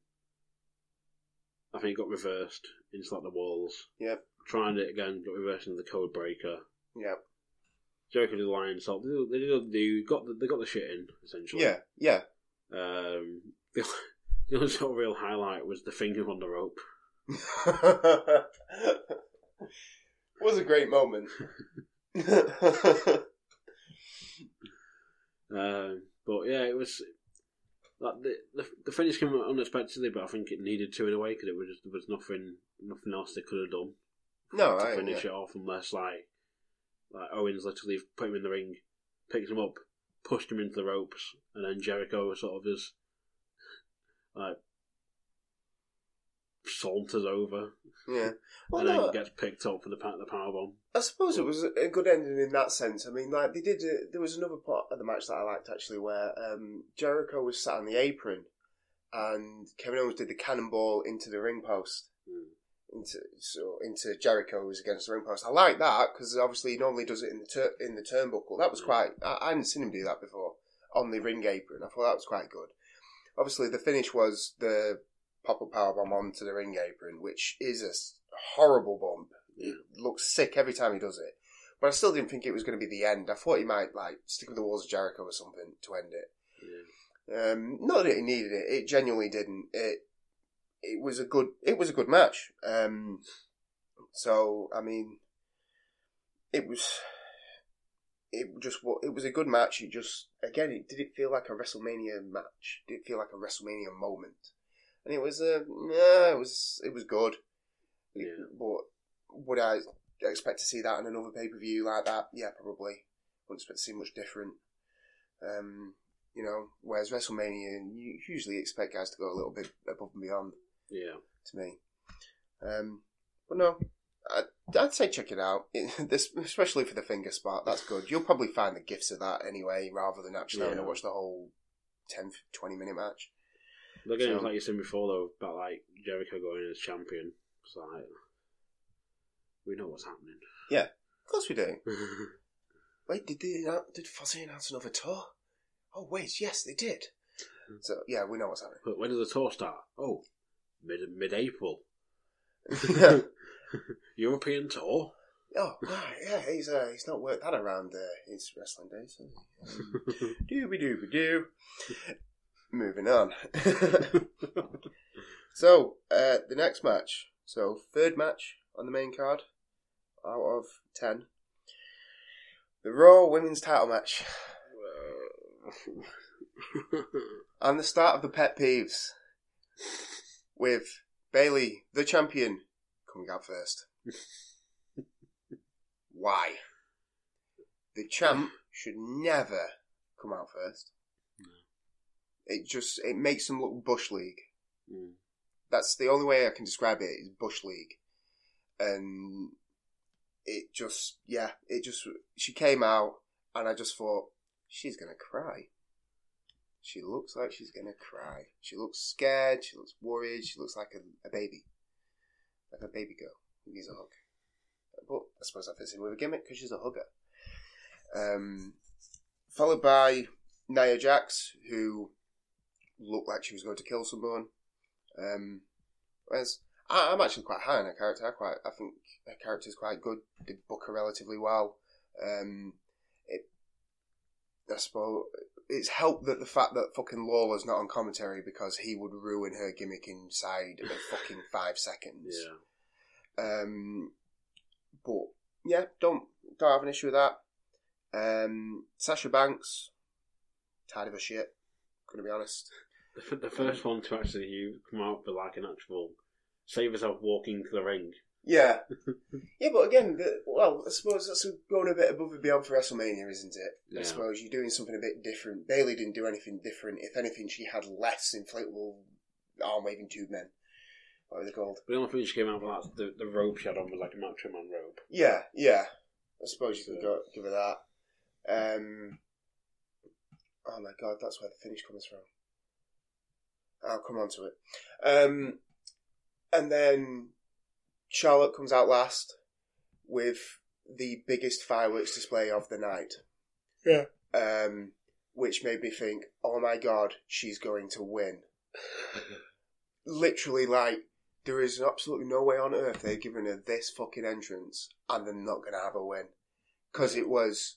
I think it got reversed into like the walls. Yep. Trying it again, got reversed into the code breaker. Yep. Jericho did the Lionsault. They did, they did they got the, they got the shit in essentially. Yeah, yeah. Um, the, *laughs* the only sort of real highlight was the finger on the rope. it *laughs* was a great moment. *laughs* Um, but yeah, it was like the, the the finish came unexpectedly, but I think it needed to in a way because it was just, there was nothing nothing else they could have done no, to I, finish yeah. it off unless like like Owens literally put him in the ring, picked him up, pushed him into the ropes, and then Jericho sort of just like saunters over yeah. *laughs* Well, and no, then gets picked up for the the power bomb. I suppose it was a good ending in that sense. I mean, like they did. A, there was another part of the match that I liked actually, where um, Jericho was sat on the apron, and Kevin Owens did the cannonball into the ring post. Into so into Jericho's against the ring post. I like that because obviously he normally does it in the tur- in the turnbuckle. That was quite. I, I hadn't seen him do that before on the ring apron. I thought that was quite good. Obviously, the finish was the pop up powerbomb onto the ring apron, which is a horrible bump. It looks sick every time he does it. But I still didn't think it was going to be the end. I thought he might like stick with the walls of Jericho or something to end it. Yeah. Um, not that he needed it. It genuinely didn't. It it was a good it was a good match. Um, so I mean, it was it just it was a good match. It just again, it did it feel like a WrestleMania match? Did it feel like a WrestleMania moment? And it was a yeah, it was it was good. Yeah. But would I expect to see that in another pay per view like that? Yeah, probably. Wouldn't expect to see much different. Um, you know, whereas WrestleMania, you usually expect guys to go a little bit above and beyond. Yeah. To me, um, but no, I'd, I'd say check it out. It, *laughs* this, especially for the finger spot, that's good. You'll probably find the gifts of that anyway, rather than actually having to watch the whole 10, 20 minute match. It was So- like you said before though about like Jericho going as champion. It's like we know what's happening. Yeah, of course we do. *laughs* Wait, did they did Fozzy announce another tour? Oh wait, yes, they did. So yeah, we know what's happening. But when does the tour start? Oh, mid mid April. yeah. *laughs* European tour. Oh yeah, he's uh, he's not worked that around uh, his wrestling days. Um, *laughs* Dooby dooby doo. Moving on. *laughs* so uh, the next match. So third match on the main card out of ten. The Raw Women's Title match and the start of the pet peeves with Bayley, the champion, coming out first. *laughs* Why? The champ should never come out first. It just it makes them look bush league. Mm. That's the only way I can describe it is bush league, and it just yeah it just she came out and I just thought she's gonna cry. She looks like she's gonna cry. She looks scared. She looks worried. She looks like a, a baby, like a baby girl who needs a hug. But I suppose that fits in with a gimmick because she's a hugger. Um, followed by Nia Jax, who looked like she was going to kill someone. Um, whereas I, I'm actually quite high on her character. I quite, I think her character is quite good. Did book her relatively well. Um, it, I suppose it's helped that the fact that fucking Lawler's not on commentary because he would ruin her gimmick inside of *laughs* fucking five seconds. Yeah. Um, but yeah, don't don't have an issue with that. Um, Sasha Banks, tired of her shit. Gonna be honest. The, f- the first one to actually come out with like an actual save herself walking to the ring. Yeah, *laughs* yeah, but again, the, well, I suppose that's going a bit above and beyond for WrestleMania, isn't it? Yeah. I suppose you're doing something a bit different. Bayley didn't do anything different. If anything, she had less inflatable arm waving tube men. What are they called? The only thing she came out with that the, the robe she had on was like a Macho Man robe. Yeah, yeah. I suppose you could go, give her that. Um, oh my god, that's where the finish comes from. I'll come on to it. Um, and then Charlotte comes out last with the biggest fireworks display of the night. Yeah. Um, which made me think, oh my god, she's going to win. *laughs* Literally, like, there is absolutely no way on earth they're giving her this fucking entrance and they're not going to have a win. Because it was,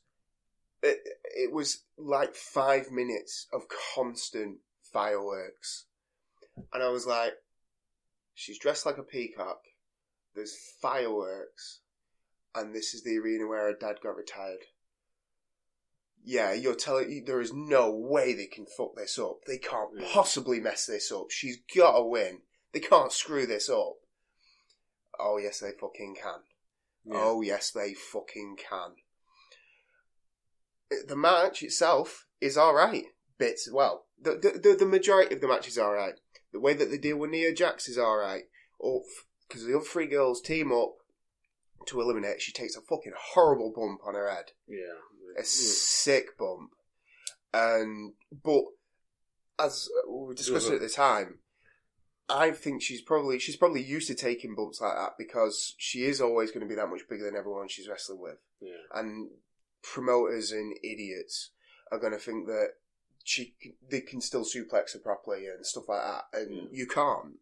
it, it was like five minutes of constant fireworks. And I was like, she's dressed like a peacock, there's fireworks, and this is the arena where her dad got retired. Yeah, you're telling there is no way they can fuck this up. They can't Yeah. possibly mess this up. She's got to win. They can't screw this up. Oh yes, they fucking can. Yeah. Oh yes, they fucking can. The match itself is all right. Bits well, the the the, the majority of the match is all right. The way that they deal with Nia Jax is all right. Oh, because the other three girls team up to eliminate. She takes a fucking horrible bump on her head Yeah. a sick bump. And but as we were discussing at the time, I think she's probably she's probably used to taking bumps like that because she is always going to be that much bigger than everyone she's wrestling with. Yeah. And promoters and idiots are going to think that she they can still suplex her properly and stuff like that, and Yeah. you can't.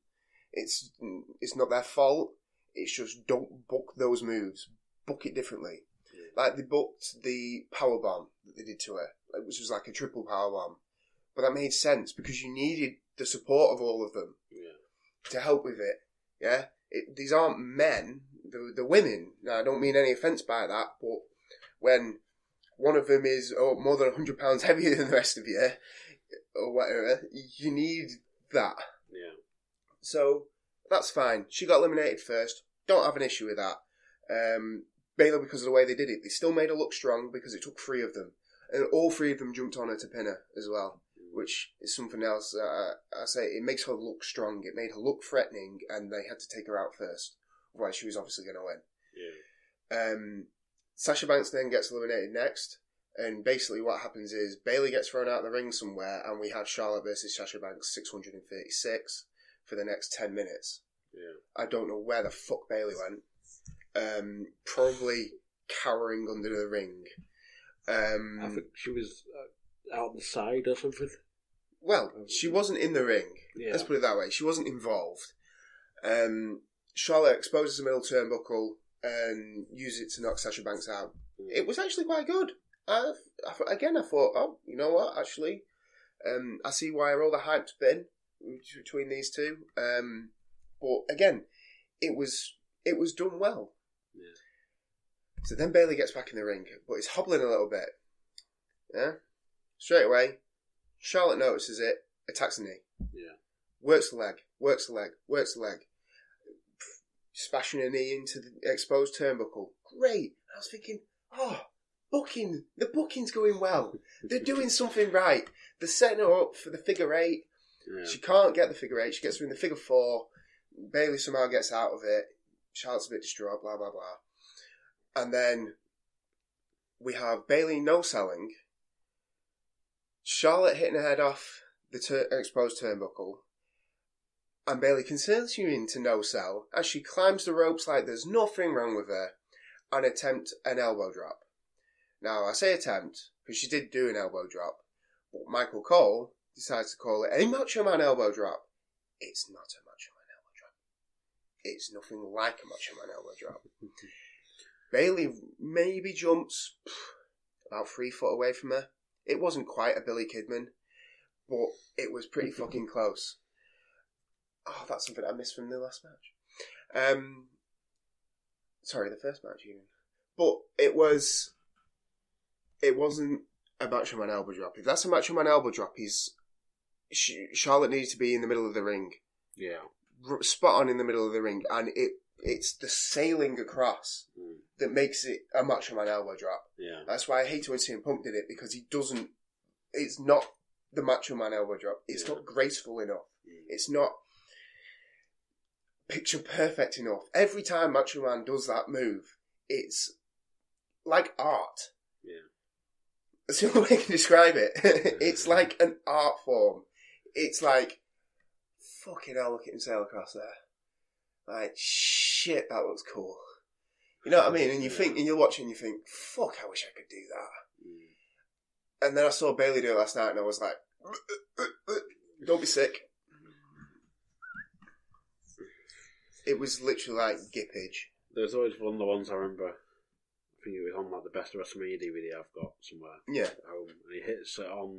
It's it's not their fault. It's just don't book those moves. Book it differently. Like they booked the power bomb that they did to her, which was like a triple power bomb, but that made sense because you needed the support of all of them Yeah. to help with it. Yeah, it, these aren't men; they're, they're women. Now, I don't mean any offence by that, but when one of them is oh, more than hundred pounds *laughs* heavier than the rest of you, or whatever, you need that. Yeah. So that's fine. She got eliminated first. Don't have an issue with that. Um, Baylor, because of the way they did it, they still made her look strong because it took three of them, and all three of them jumped on her to pin her as well, which is something else. Uh, I say it makes her look strong. It made her look threatening, and they had to take her out first. Otherwise, she was obviously going to win. Yeah. Um, Sasha Banks then gets eliminated next, and basically what happens is Bayley gets thrown out of the ring somewhere, and we have Charlotte versus Sasha Banks 636 for the next 10 minutes. Yeah. I don't know where the fuck Bayley went. Um, probably cowering under the ring. Um, I think she was uh, out the side or something. well, she wasn't in the ring. Yeah. Let's put it that way. She wasn't involved. Um, Charlotte exposes the middle turnbuckle and uses it to knock Sasha Banks out. It was actually quite good. I, I- again, I thought, oh, you know what? Actually, um, I see why all the hype's been between these two. Um, but again, it was it was done well. Yeah. So then Bayley gets back in the ring, but he's hobbling a little bit. Yeah, straight away, Charlotte notices it, attacks the knee, Yeah. works the leg, works the leg, works the leg, smashing her knee into the exposed turnbuckle. Great. I was thinking, oh, booking, the booking's going well. They're doing something right. They're setting her up for the figure eight. She can't get the figure eight. She gets her in the figure four. Bayley somehow gets out of it. Charlotte's a bit distraught, blah, blah, blah. And then we have Bayley no selling. Charlotte hitting her head off the exposed turnbuckle. And Bayley continuing to no sell as she climbs the ropes like there's nothing wrong with her and attempt an elbow drop. Now, I say attempt because she did do an elbow drop, but Michael Cole decides to call it a Macho Man elbow drop. It's not a Macho Man elbow drop. It's nothing like a Macho Man elbow drop. *laughs* Bayley maybe jumps about three foot away from her. It wasn't quite a Billy Kidman, but it was pretty fucking *laughs* close. Oh, that's something I missed from the last match. Um, sorry, the first match even. But it was. It wasn't a Macho Man elbow drop. If that's a Macho Man elbow drop, he's Charlotte needed to be in the middle of the ring, Yeah. spot on in the middle of the ring, and it it's the sailing across Mm. that makes it a Macho Man elbow drop. Yeah. That's why I hate it when CM Punk did it because he doesn't. It's not the Macho Man elbow drop. It's Yeah. not graceful enough. Mm. It's not picture perfect enough. Every time Macho Man does that move, it's like art. Yeah. That's the only way I can describe it. *laughs* it's like an art form. It's like fucking hell, look at him sail across there. Like shit, that looks cool. You know what I mean? And you think, and you're watching, and you think, fuck, I wish I could do that. Mm. And then I saw Bayley do it last night, and I was like, don't be sick. It was literally like gippage. There's always one of the ones I remember. I think it was on like the best of WrestleMania DVD I've got somewhere Yeah, at home, and he hits it on.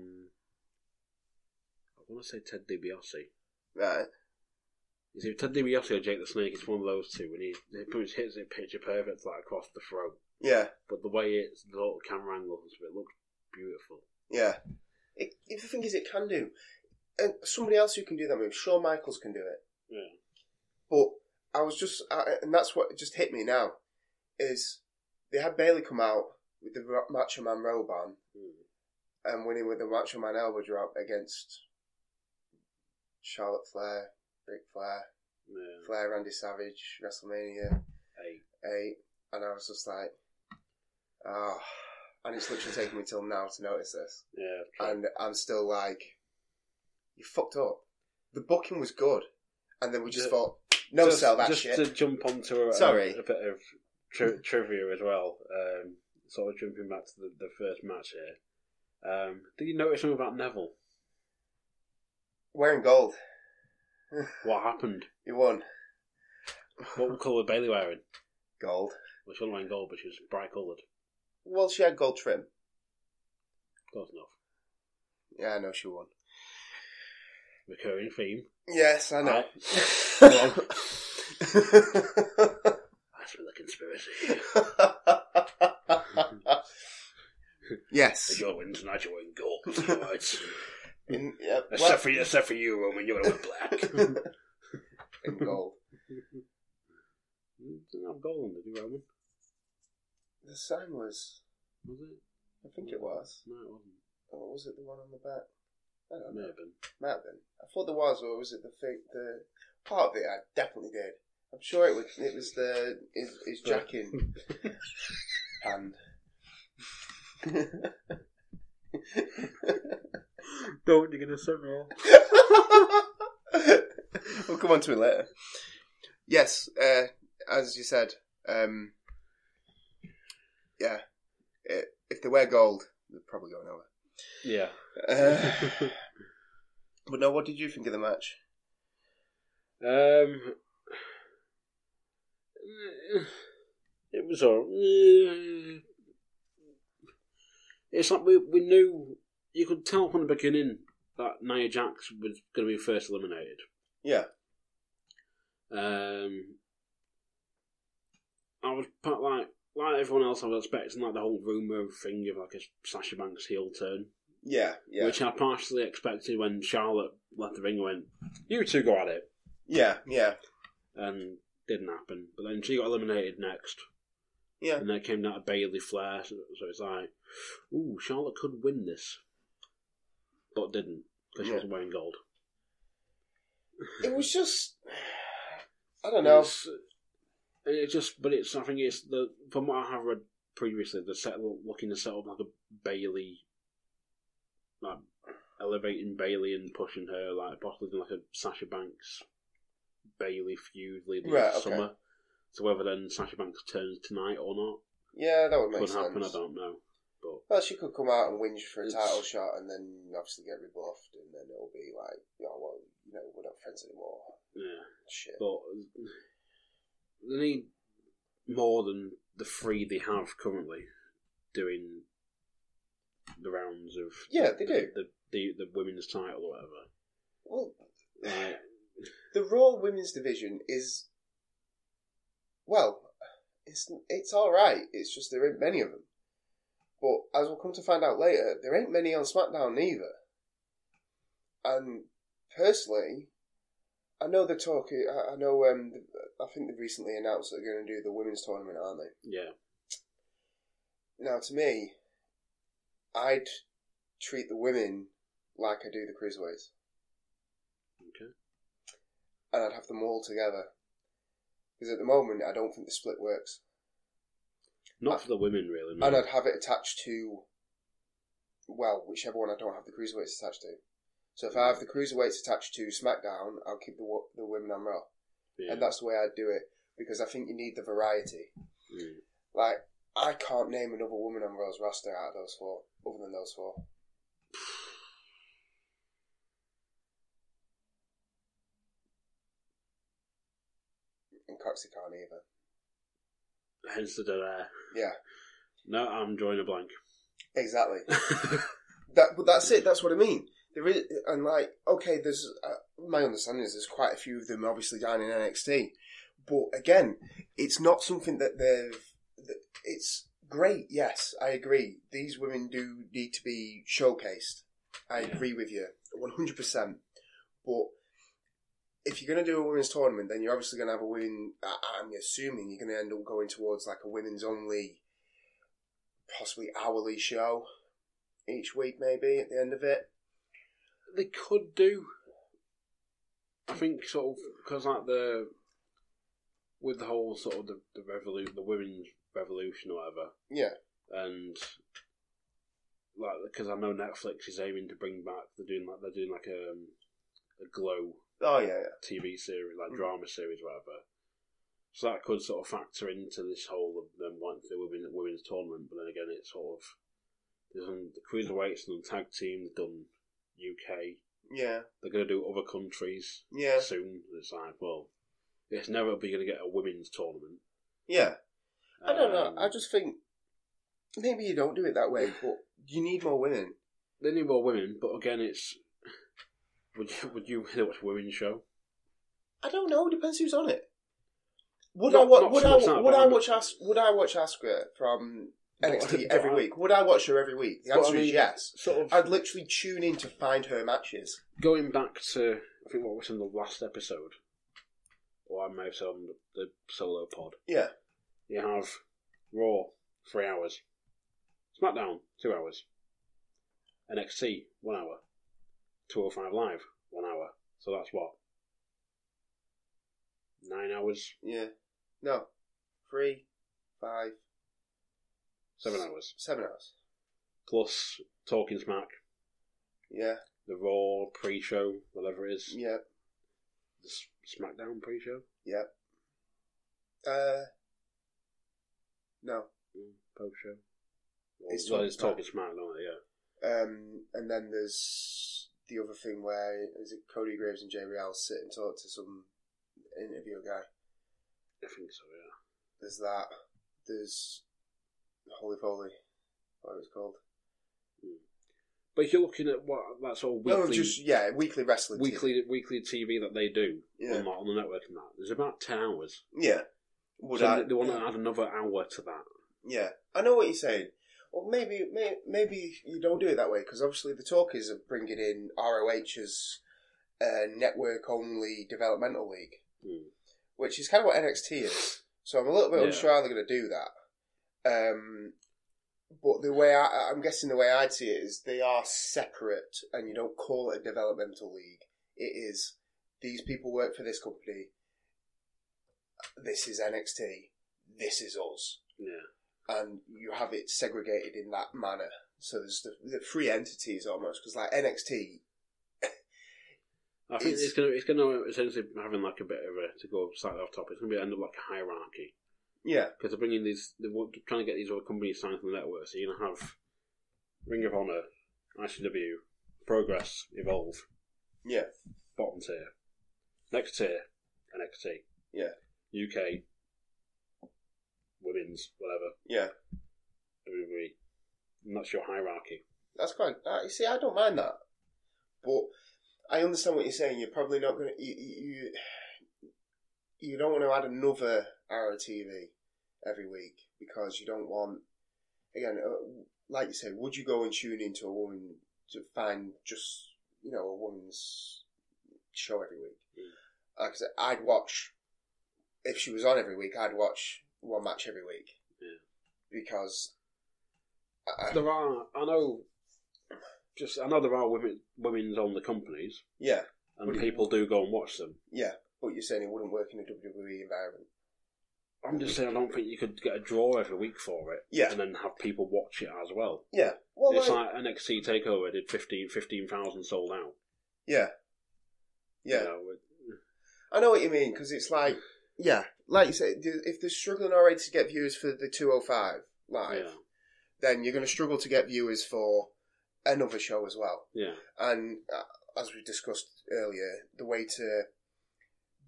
I want to say Ted DiBiase. right. Is it Ted DiBiase or Jake the Snake? It's one of those two, and he, he pretty much hits it picture perfect like across the throat. Yeah, But the way it's the little camera angle, of it looks beautiful. yeah. It, the thing is, it can do. And somebody else who can do that move, Shawn Michaels can do it. Yeah. But I was just, I, and that's what just hit me now, is they had Bayley come out with the Macho Man robe on Mm. and winning with the Macho Man elbow drop against Charlotte Flair, Ric Flair, Yeah. Flair, Randy Savage, WrestleMania Hey. 8, and I was just like, oh, and it's literally taken me till now to notice this. Yeah. And I'm still like, you fucked up. The booking was good, and then we just Ju- thought, no just, sell that just shit. to jump onto a, Sorry. a, a bit of tri- trivia as well. Um, sort of jumping back to the, the first match here. Um, did you notice something about Neville? Wearing gold. What happened? *laughs* You won. What colour was Bayley wearing? Gold. Well, she wasn't wearing gold, but she was bright coloured. Well, she had gold trim. Close enough. Yeah, I know she won. Recurring theme. Yes, I know. Right. *laughs* That's for the conspiracy. *laughs* yes. You're winning tonight, you're wearing gold. Right. In, yeah, Except, well, for, except for you, Roman, you're going to wear black. *laughs* in gold. Didn't have gold on, did you, Roman? The sign was. Was it? I think it was. No, it wasn't. Or was it the one on the back? I don't May know. have been. Might have been. I thought there was, or was it the thing? The part of it, I definitely did. I'm sure it was. It was the his, his jacking *laughs* *laughs* hand. *laughs* Don't, you're going to set me off. *laughs* we'll come on to it later. Yes, uh, as you said, um, yeah. i if they wear gold, they're probably going over. Yeah. Uh, but no, what did you think of the match? Um, it was all. It's like we we knew you could tell from the beginning that Nia Jax was going to be first eliminated. Yeah, Um, I was part like like everyone else. I was expecting like the whole rumor thing of like a Sasha Banks heel turn, yeah, yeah, which I partially expected when Charlotte left the ring and went, "You two go at it." yeah, yeah, and didn't happen. But then she got eliminated next, yeah. and then it came down to Bayley Flair. So, so it's like, ooh, Charlotte could win this, but didn't because she Yeah. wasn't wearing gold. It was just, I don't know. It's, it's just, but it's. I think it's the from what I have read previously, the set looking to set up like a Bayley, like elevating Bayley and pushing her, like possibly like a Sasha Banks Bayley feud leading Right, okay. summer. So whether then Sasha Banks turns tonight or not Yeah, that would make could sense. happen. I don't know, but Well, she could come out and whinge for a It's- title shot and then obviously get rebuffed, and then it'll be like, oh, well, you know, we're not friends anymore. yeah. Shit. But they need more than the three they have currently doing the rounds of Yeah, they do. the the, the women's title or whatever. Well, Like, *sighs* the Raw Women's Division is, well, it's it's all right. It's just there ain't many of them. But as we'll come to find out later, there ain't many on SmackDown either. and personally, I know they're talking. I, I know. Um, I think they've recently announced that they're going to do the women's tournament, aren't they? Yeah. Now, to me, I'd treat the women like I do the cruiserweights, Okay. and I'd have them all together. Because at the moment, I don't think the split works, Not for the women, really. No. and I'd have it attached to, well, whichever one I don't have the cruiserweights attached to. So if I have the cruiserweights attached to SmackDown, I'll keep the the women on Raw, yeah. and that's the way I'd do it because I think you need the variety. Mm. Like I can't name another woman on Raw's roster out of those four, other than those four. Can't either. Hence the air. Yeah, No, I'm drawing a blank. exactly. *laughs* that, but that's it. That's what I mean. There is, and like, okay, there's uh, my understanding is there's quite a few of them obviously down in NXT, but again, it's not something that they've. That it's great. Yes, I agree. These women do need to be showcased. I Yeah. agree with you, one hundred percent. But if you're going to do a women's tournament, then you're obviously going to have a women. I'm assuming you're going to end up going towards like a women's only, possibly hourly show each week, maybe at the end of it. they could do. I think sort of because like the with the whole sort of the the revolution, the women's revolution or whatever, Yeah, and like because I know Netflix is aiming to bring back. They're doing like they're doing like a a glow Oh yeah, yeah. TV series, like Mm. drama series, whatever. So that could sort of factor into this whole of them wanting do women women's tournament. But then again, it's sort of there's the cruiserweights and the tag team. They've done UK. Yeah, They're going to do other countries yeah, soon. It's like, well, it's never be going to get a women's tournament. yeah. I don't Um, know. I just think maybe you don't do it that way, but you need more women. they need more women, but again, it's would you would you really watch women's show? I don't know. Depends who's on it. Would Not- I wa- not would so I much that, would but I I'm- watch As- would I watch Asuka from NXT but *laughs* every I- week? Would I watch her every week? The But I answer is mean, yes. Sort of I'd literally tune in to find her matches. going back to I think what was in the last episode, or I may have said on the, the solo pod. Yeah, You have Raw three hours, SmackDown two hours, NXT one hour, two hundred five live one hour. So that's what nine hours, yeah. No, three, five, seven hours seven hours. plus Talking Smack, Yeah, the Raw pre-show, whatever it is, yeah, the S- SmackDown pre-show, yeah. Uh, no. mm, post-show. Well, It's well, it's Talking Talking Smack, don't it? Yeah. Um, and then there's the other thing where is it Corey Graves and Real sit and talk to some interview guy. I think so. Yeah. There's that. There's Holy Foley, what it was called. Hmm. But if you're looking at what that's all of No, weekly, just yeah, weekly wrestling. weekly, weekly TV that they do Yeah. on, the, on the network and that, there's about ten hours. Yeah. Would so I? they, they want to add another hour to that. Yeah, I know what you're saying. Well, maybe, may, maybe you don't do it that way because obviously the talk is of bringing in ROH as a network-only developmental league, Hmm. which is kind of what NXT is. So I'm a little bit Yeah. unsure how they're going to do that. Um, but the way I, I'm guessing the way I'd see it is they are separate, and you don't call it a developmental league. It is these people work for this company. This is NXT. This is us Yeah. And you have it segregated in that manner. So there's the, the three entities almost because like NXT, I think It's- it's, gonna it's gonna essentially having like a bit of a to go slightly off topic. It's gonna be end up like a hierarchy yeah, because they're bringing these they're trying to get these other companies signed to the network. So you're gonna have Ring of Honor, ICW, Progress, Evolve, yeah, bottom tier, next tier, NXT, yeah, UK, whatever, yeah. WWE. And that's your hierarchy. That's quite. Uh, you see, I don't mind that, but I understand what you're saying. You're probably not going to you, you you don't want to add another Arrow TV every week because you don't want again, uh, like you said, would you go and tune into a woman to find just you know, a woman's show every week. Mm. Like I said, I'd watch if she was on every week. I'd watch one match every week Yeah. because I, There are, I know, just I know there are women women's on the companies, yeah, and Would it- people do go and watch them. yeah. But you're saying it wouldn't work in a WWE environment. I'm just saying I don't think you could get a draw every week for it, Yeah. and then have people watch it as well. Yeah. Well, it's like, like NXT Takeover did 15 15,000 sold out. yeah, yeah. You know, it- I know what you mean because it's like, yeah, like you say, if they're struggling already to get viewers for the 205 live, yeah, then you're going to struggle to get viewers for another show as well. yeah, And uh, as we discussed earlier, the way to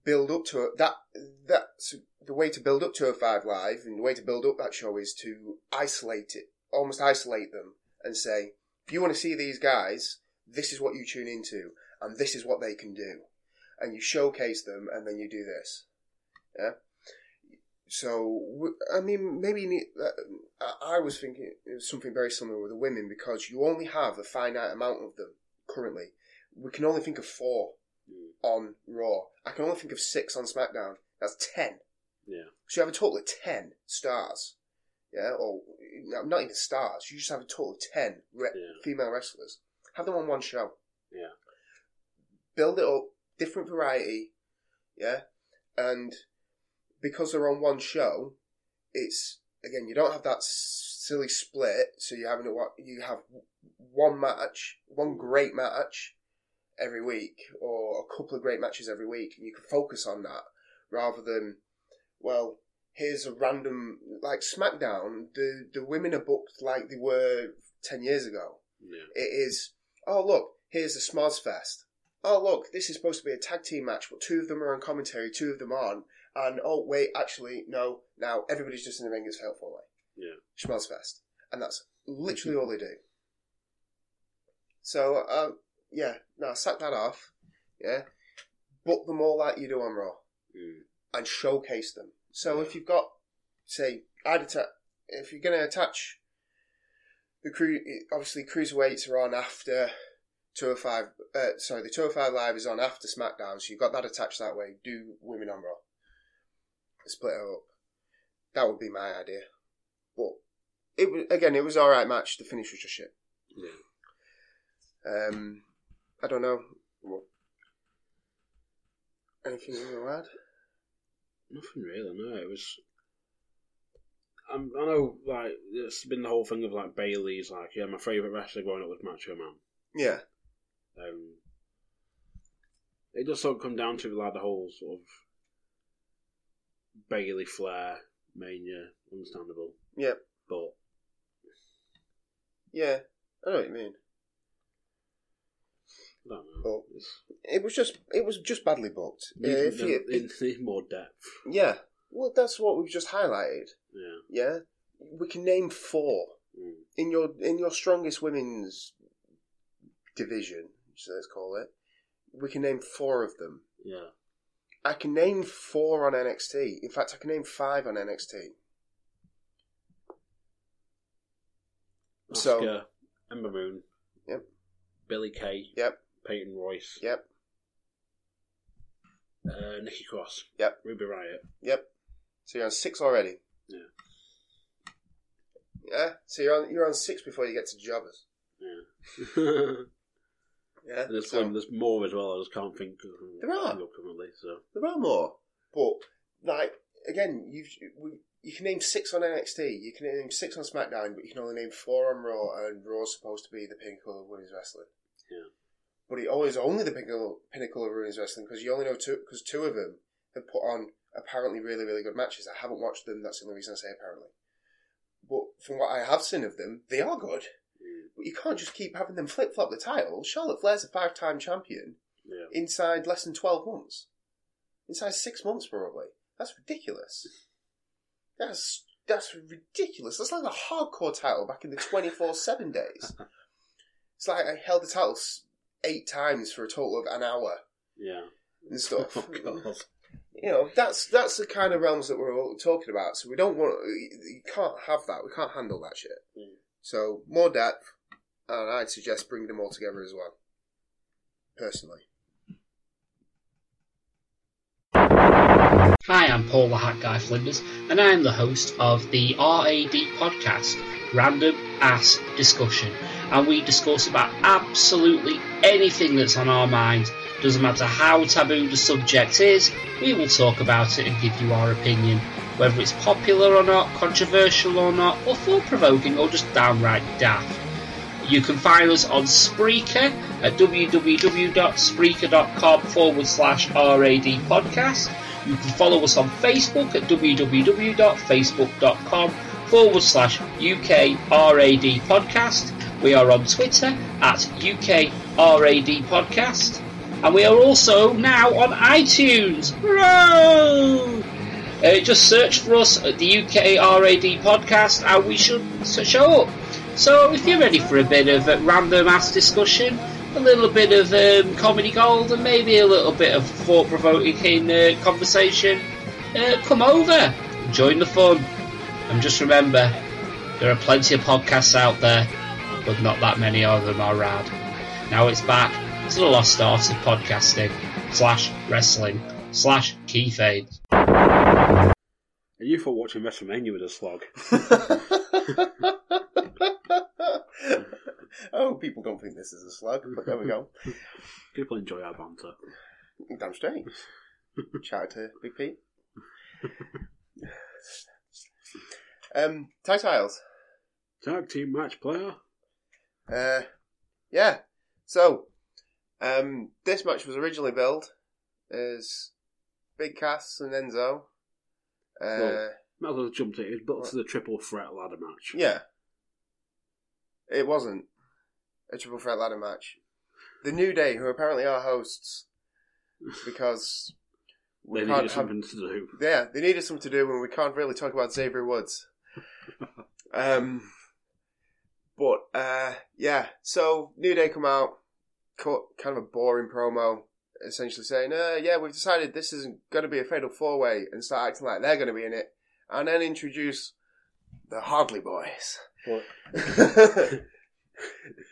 build up to it, that that's the way to build up to a live, and the way to build up that show is to isolate it, almost isolate them, and say, if you want to see these guys, this is what you tune into, and this is what they can do, and you showcase them, and then you do this, yeah. So I mean, maybe uh, I was thinking something very similar with the women because you only have a finite amount of them currently. We can only think of four Mm. on Raw. I can only think of six on SmackDown. That's ten. yeah, So you have a total of ten stars. Yeah, or not even stars. You just have a total of ten re- Yeah. female wrestlers. Have them on one show. yeah, Build it up, different variety. Yeah, and because they're on one show, it's again you don't have that silly split. So you having you have one match, one great match every week, or a couple of great matches every week, and you can focus on that rather than well. Here's a random like SmackDown. The the women are booked like they were ten years ago. yeah, It is, oh look, here's the Smoz Fest. Oh look, this is supposed to be a tag team match, but two of them are on commentary, two of them aren't. And oh wait, actually no, now everybody's just in the ring Fatal Four Way. yeah. Schmoz Fest, and that's literally all they do. So uh, yeah, now sack that off. Yeah, book them all like you do on Raw Mm. and showcase them. So if you've got, say, I'd atta- if you're going to attach the crew, obviously cruiserweights are on after 205. Uh, sorry, the 205 live is on after SmackDown, so you've got that attached that way. Do women on Raw, split it up. That would be my idea. But it was again, it was all right match. The finish was just shit. yeah. Um, I don't know. What, anything you want to add? Nothing really. No, it was. I'm, I know, like it's been the whole thing of like Bayley's. Like, yeah, my favorite wrestler growing up was Macho Man. Yeah, Um, it does sort of come down to like the whole sort of Bayley Flair mania, understandable, yeah, but yeah. I know what you mean. I don't know. It's, It was just it was just badly booked. Needs, if you, it more depth. yeah, well, that's what we've just highlighted. Yeah. Yeah, we can name four Mm. in your in your strongest women's division. So let's call it. We can name four of them. Yeah. I can name four on NXT. In fact, I can name five on NXT. So- Asuka, Ember Moon. Yep. Billie Kay. Yep. Peyton Royce. Yep. Uh, Nikki Cross. Yep. Ruby Riot. Yep. So you're on six already. Yeah. Yeah. So you're on you're on six before you get to jobbers. Yeah. *laughs* Yeah. there's, So- there's more as well. I just can't think. Of There are. currently. So There are more, but like again, you we, you can name six on NXT, you can name six on SmackDown, but you can only name four on Raw, and Raw's supposed to be the pinnacle of women's wrestling. Yeah. But it always only the pinnacle pinnacle of women's wrestling because you only know two because two of them have put on apparently really really good matches. I haven't watched them. That's the only reason I say apparently. But from what I have seen of them, they are good. But you can't just keep having them flip flop the title. Charlotte Flair's a five time champion yeah. inside less than 12 months. Inside six months, probably. That's ridiculous. That's that's ridiculous. That's like a hardcore title back in the 24 7 *laughs* days. It's like I held the title eight times for a total of an hour Yeah. and stuff. *laughs* Oh. You know, that's that's the kind of realms that we're all talking about. So we don't want, you can't have that. We can't handle that shit. Mm. So more depth, and I'd suggest bringing them all together as well. personally. Hi, I'm Paul the Hat Guy Flinders, and I am the host of the RAD podcast, Random Ass Discussion. And we discuss about absolutely anything that's on our mind. Doesn't matter how taboo the subject is, we will talk about it and give you our opinion. Whether it's popular or not, controversial or not, or thought provoking or just downright daft. You can find us on Spreaker at www.spreaker.com forward slash RAD podcast. You can follow us on Facebook at www.facebook.com forward slash UK RAD podcast. We are on Twitter at UK RAD podcast. And we are also now on iTunes. Hooray! Uh, just search for us at the UK RAD podcast and we should show up. So if you're ready for a bit of uh, random ass discussion, a little bit of um, comedy gold, and maybe a little bit of thought provoking uh, conversation, uh, come over, join the fun, and just remember there are plenty of podcasts out there, but not that many of them are rad. Now it's back to the lost art of podcasting slash wrestling slash keyfades. And you thought watching WrestleMania was a slog. *laughs* oh, people don't think this is a slug, but there we go. *laughs* People enjoy our banter. Damn straight. Shout out to Big Pete. um, tag tiles. Tag team match player. Uh, yeah. So, um, this match was originally billed as Big Cass and Enzo. Uh, Well, Might as well have jumped it. It was built to the triple threat ladder match. yeah. It wasn't a triple threat ladder match. The New Day, who apparently are hosts, because *laughs* we They needed have something to do. Yeah, they needed something to do when we can't really talk about Xavier Woods. *laughs* um, but uh, yeah, so New Day come out, cut kind of a boring promo, essentially saying, uh, "Yeah, we've decided this isn't going to be a fatal four way," and start acting like they're going to be in it, and then introduce the Hardly Boys. But *laughs*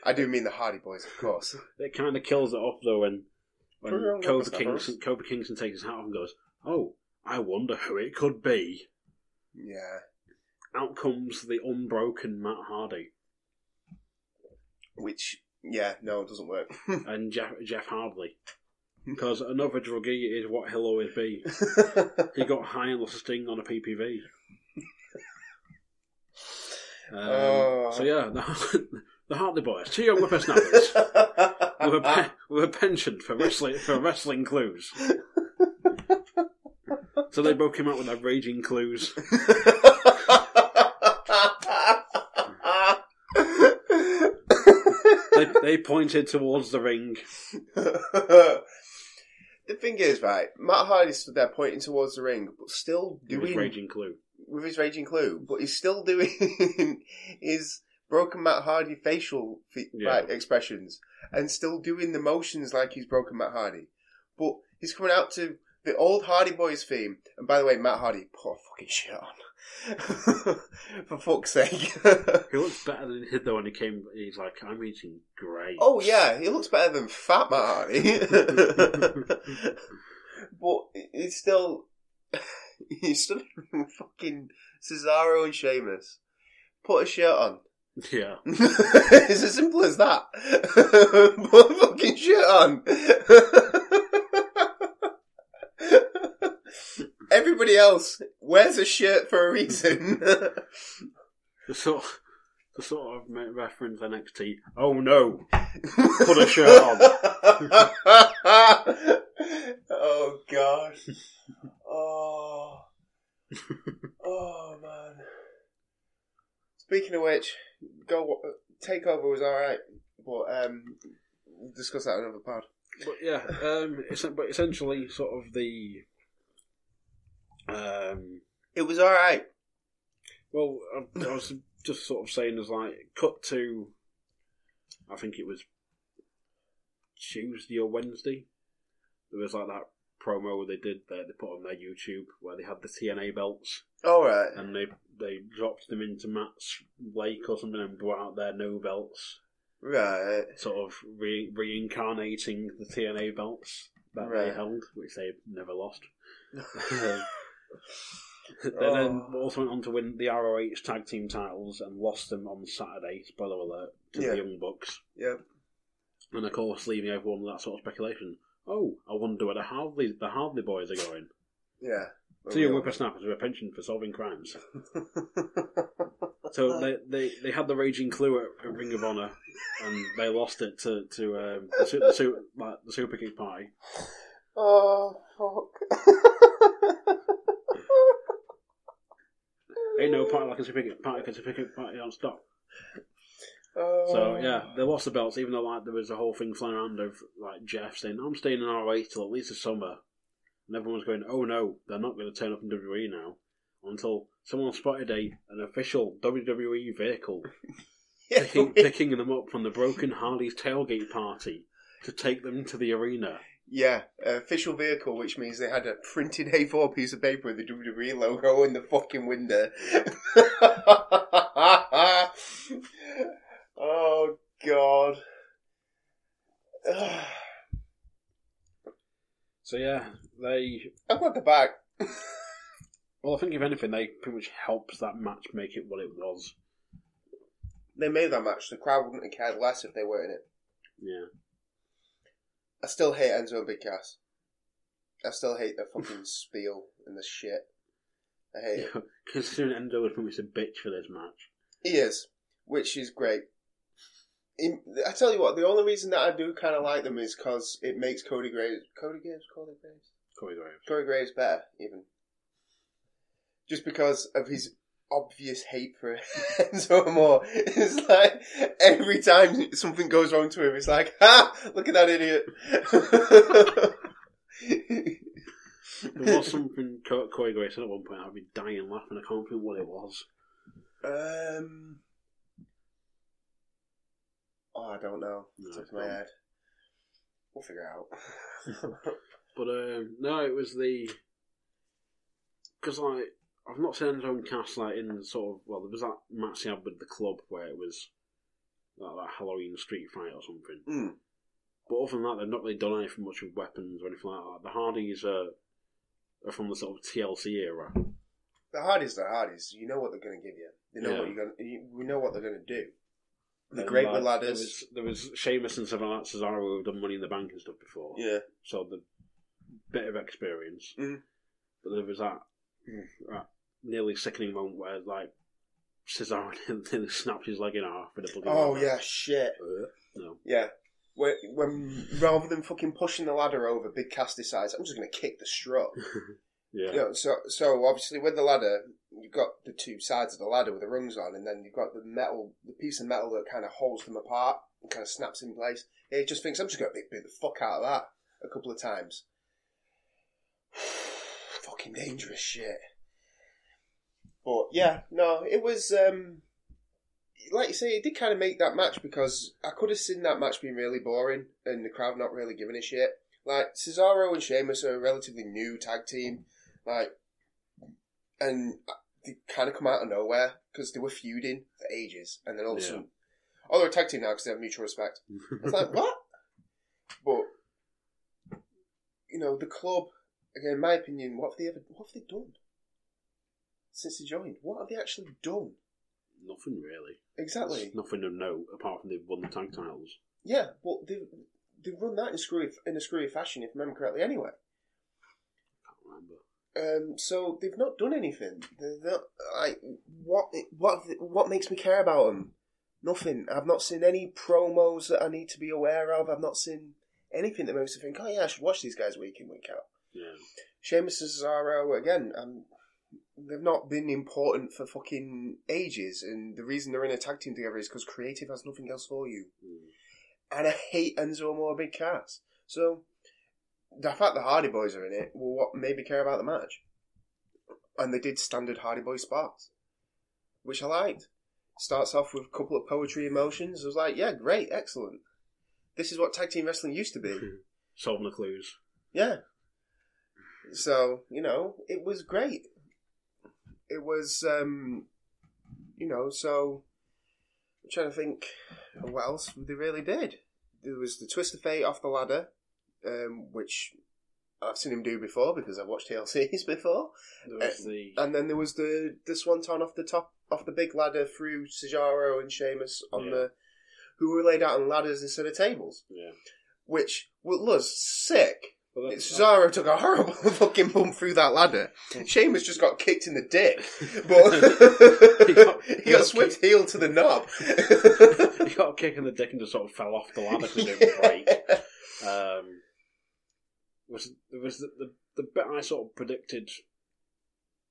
I do mean the Hardy Boys, of course. it kind of kills it off though when when Put it on Kofi Rubber Kingston, Kofi Kingston takes his hat off and goes, "Oh, I wonder who it could be." Yeah, Out comes the unbroken Matt Hardy which yeah, no, it doesn't work. *laughs* and Jeff Jeff Hardy. Because another druggie is what he'll always be. *laughs* He got high on a sting on a PPV. *laughs* Um, Oh. So yeah, the, the Hartley Boys, two young whippersnappers with a pe- with a penchant for wrestling for wrestling clues. So they both came out with their raging clues. They, they pointed towards the ring. the thing is, right, Matt Hardy stood there pointing towards the ring, but still With his doing raging clue. with his raging clue, but he's still doing *laughs* his broken Matt Hardy facial fe- Yeah. like, expressions and still doing the motions like he's broken Matt Hardy. But he's coming out to the old Hardy Boys theme. And by the way, Matt Hardy, put a fucking shit on. *laughs* For fuck's sake. He looks better than he did though when he came. He's like, I'm eating great. oh yeah, he looks better than Fat Matt Hardy. *laughs* but he's still *laughs* he's still fucking Cesaro and Sheamus. Put a shirt on. Yeah. *laughs* it's as simple as that. *laughs* Put a fucking shirt on. *laughs* Everybody else wears a shirt for a reason. The sort, the sort of reference NXT. Oh no! Put a shirt on. oh god. Oh. Oh man. Speaking of which, go takeover was all right, but um, we'll discuss that in another pod. But yeah, um, it's, but essentially, sort of the. Um, It was all right. well, I, I was *coughs* just sort of saying, as like cut to. I think it was Tuesday or Wednesday. There was like that promo they did that they put on their YouTube where they had the TNA belts All right. and they they dropped them into Matt's lake or something and brought out their no belts Right. sort of re- reincarnating the TNA belts that they held, which they never lost. *laughs* they then Oh. also went on to win the ROH tag team titles and lost them on Saturday. Spoiler alert to Yeah. the Young Bucks, Yep. and of course leaving everyone with that sort of speculation. Oh, I wonder where the Hardley the Hardley boys are going. Yeah. So your whippersnappers with a penchant for solving crimes. *laughs* So they, they, they had the raging clue at, at Ring of Honor, and they lost it to to um, the, su- the, su- like, the Super Kick Party. oh fuck. Ain't no party like a Super Kick Party because Super Kick Party don't stop. Oh. So yeah, they lost the belts, even though like there was a whole thing flying around of like Jeff saying, "I'm staying in ROH till at least the summer," and everyone's going, "Oh no, they're not going to turn up in WWE now." Until someone spotted a an official WWE vehicle *laughs* Yeah, picking, picking them up from the Broken Hardy's tailgate party to take them to the arena. yeah, official vehicle, which means they had a printed A4 piece of paper with the WWE logo in the fucking window. *laughs* oh god. *sighs* So yeah, they. I'm glad they're back. Well, I think if anything, they pretty much helps that match make it what it was. They made that match. The crowd wouldn't have cared less if they were in it. Yeah. I still hate Enzo and Big Cass. I still hate the fucking *laughs* spiel and the shit. I hate it. *laughs* Considering Enzo was pretty much a bitch for this match. He is, which is great. I tell you what, the only reason that I do kind of like them is because it makes Cody Graves, Cody Graves, Cody Graves, Corey Graves. Cody Graves better, even. Just because of his obvious hate for Enzo *laughs* Amore. It's like every time something goes wrong to him, it's like, ha! Look at that idiot. There was *laughs* something Co- Corey Graves said at one point. I'd be dying laughing. I can't think what it was. um. Oh, I don't know. No, Took my head. We'll figure it out. *laughs* But um, no, it was the because like I've not seen and Cass like in sort of well, there was that match he had with the club where it was like that Halloween street fight or something. Mm. But other than that, they've not really done anything much with weapons or anything like that. The Hardys are, are from the sort of TLC era. The Hardys, the Hardys. You know what they're going to give you. They know Yeah. what you're going. to... We know what they're going to do. The Great like, There Ladders. was, there was Sheamus and Savannah Cesaro who have done Money in the Bank and stuff before. Yeah. So the bit of experience. Mhm. But there was that, that nearly sickening moment where like Cesaro *laughs* nearly snapped his leg in half with a bloody Oh ladder. yeah, shit. Uh, no. Yeah. When, when rather than fucking pushing the ladder over, Big Cass decides I'm just going to kick the strut. *laughs* Yeah. You know, so so obviously with the ladder, you've got the two sides of the ladder with the rungs on, and then you've got the metal, the piece of metal that kind of holds them apart and kind of snaps in place. He just thinks I'm just going to beat the fuck out of that a couple of times. *sighs* Fucking dangerous shit. But yeah, no, it was um like you say, it did kind of make that match because I could have seen that match being really boring and the crowd not really giving a shit. Like Cesaro and Sheamus are a relatively new tag team, like, and they kind of come out of nowhere because they were feuding for ages, and then all of a sudden, oh, they're a tag team now because they have mutual respect. *laughs* It's like what? But you know, the club again. In my opinion, what have they ever? What have they done since they joined? What have they actually done? Nothing really. Exactly. There's nothing of note apart from they've won the tag titles. Yeah, but they they run that in screwy in a screwy fashion, if I remember correctly. Anyway. Um, so they've not done anything. They're not like what what what makes me care about them? Nothing. I've not seen any promos that I need to be aware of. I've not seen anything that makes me think, oh yeah, I should watch these guys week in week out. Yeah. Sheamus and Cesaro again. Um, they've not been important for fucking ages, and the reason they're in a tag team together is because creative has nothing else for you. Mm. And I hate Enzo Amore Big Cass. So the fact the Hardy Boys are in it will what made me care about the match. And they did standard Hardy Boy spots, which I liked. Starts off with a couple of Poetry in Motions. I was like, yeah, great, excellent. This is what tag team wrestling used to be. *laughs* Solving the clues. Yeah. So, you know, it was great. It was, um, you know, so. I'm trying to think what else they really did. There was the twist of fate off the ladder, um, which I've seen him do before because I've watched *laughs* TLCs before. Was the And then there was the the swanton off the top off the big ladder through Cesaro and Sheamus on Yeah. the who were laid out on ladders instead of tables, yeah. which was sick. That- Cesaro took a horrible *laughs* fucking bump through that ladder. Sheamus just got kicked in the dick, *laughs* but He got- he he got got swept heel to the knob. he got a kick in the dick and just sort of fell off the ladder because it didn't break. Um, was was the, the the bit I sort of predicted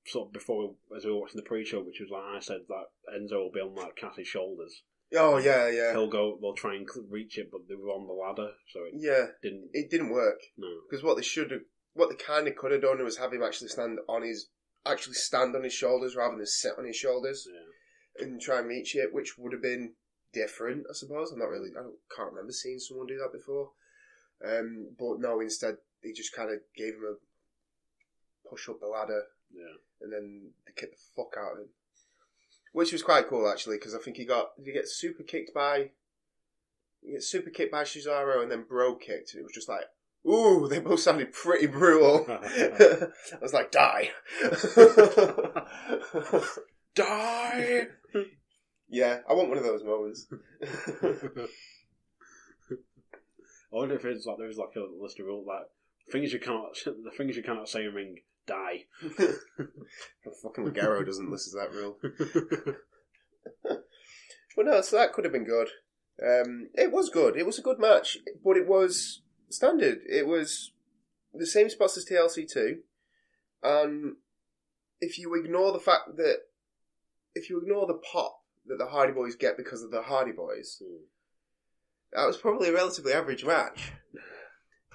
sort of before we, as we were watching the pre-show, which was like I said that Enzo will be on like Cassie's shoulders. Oh yeah, yeah, He'll go. They'll try and reach it, but they were on the ladder, so it yeah. didn't. It didn't work No. because what they should have, what they kind of could have done was have him actually stand on his, actually stand on his shoulders rather than sit on his shoulders Yeah. and try and reach it, which would have been different, I suppose. I'm not really, I don't, can't remember seeing someone do that before. Um, but no, instead they just kind of gave him a push up the ladder Yeah. and then they kicked the fuck out of him. Which was quite cool actually, because I think he got he get super kicked by he get super kicked by Cesaro and then bro kicked and it was just like ooh, they both sounded pretty brutal. *laughs* *laughs* I was like, die. *laughs* Die. yeah, I want one of those moments. I wonder if it's like there's like a list of rules like things you cannot *laughs* the things you cannot say in ring die. *laughs* fucking Ligero doesn't listen to that rule. *laughs* Well, no, so that could have been good. Um, it was good. It was a good match, but it was standard. It was the same spots as TLC two, and if you ignore the fact that if you ignore the pop that the Hardy Boys get because of the Hardy Boys, Hmm. that was probably a relatively average match.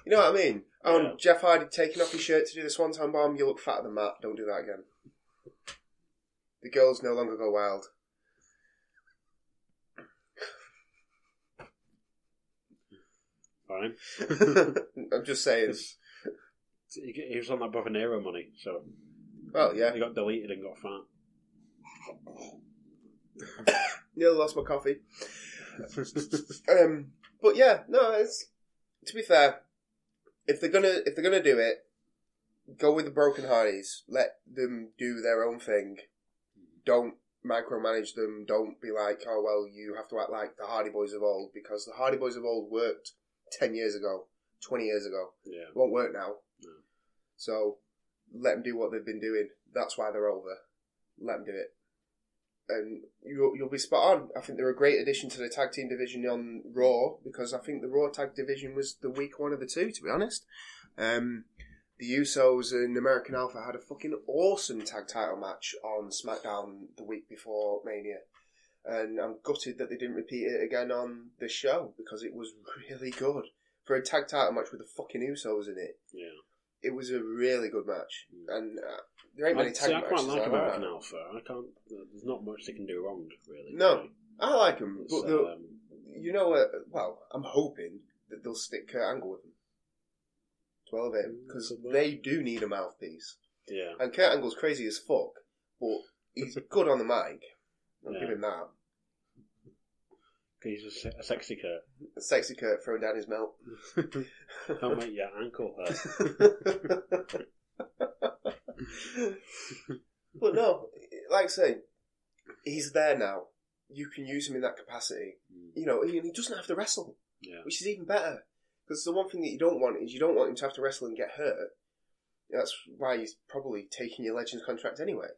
You know what I mean? Oh, Yeah. and Jeff Hardy taking off his shirt to do the Swanton Bomb. You look fatter than that. Don't do that again. The girls no longer go wild. Fine. *laughs* I'm just saying. He was on that Brother Nero money, so Well, yeah. he got deleted and got fat. *coughs* Nearly lost my coffee. *laughs* Um, but yeah, no. It's to be fair, if they're gonna if they're gonna do it, go with the Broken Hardys. Let them do their own thing. Don't micromanage them. Don't be like, oh well, you have to act like the Hardy Boys of old because the Hardy Boys of old worked ten years ago, twenty years ago. Yeah. It won't work now. No. So let them do what they've been doing. That's why they're over. Let them do it. And you'll, you'll be spot on. I think they're a great addition to the tag team division on Raw because I think the Raw tag division was the weak one of the two, to be honest. Um, the Usos and American Alpha had a fucking awesome tag title match on SmackDown the week before Mania. And I'm gutted that they didn't repeat it again on the show because it was *laughs* really good. For a tag title match with the fucking Usos in it, Yeah. It was a really good match. And uh, there ain't many tag see, I matches quite like like American that. Alpha. I can't. There's not much they can do wrong, really. No, I like them, but the, um, you know what? Well, I'm hoping that they'll stick Kurt Angle with them. Twelve him because they do need a mouthpiece, yeah. and Kurt Angle's crazy as fuck, but he's *laughs* good on the mic. I'll Yeah. give him that. He's a, se- a sexy Kurt. Sexy Kurt throwing down his melt. *laughs* Don't make your ankle hurt. *laughs* but no, like I say, he's there now. You can use him in that capacity. Hmm. You know, and he doesn't have to wrestle. Yeah. which is even better. Because the one thing that you don't want is you don't want him to have to wrestle and get hurt. That's why he's probably taking your Legends contract anyway.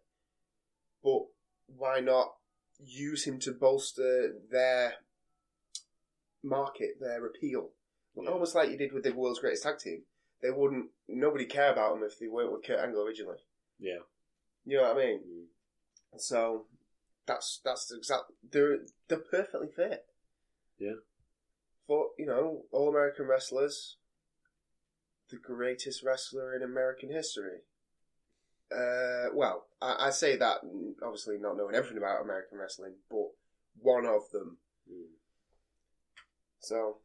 But why not use him to bolster their market, their appeal? Yeah. Almost like you did with the world's greatest tag team. They wouldn't, nobody care about them if they weren't with Kurt Angle originally. Yeah. You know what I mean? Mm. So that's that's the exact. They're they're perfectly fit. Yeah. For you know, all American wrestlers, the greatest wrestler in American history. Uh, well, I, I say that obviously not knowing everything about American wrestling, but one of them. Mm. So,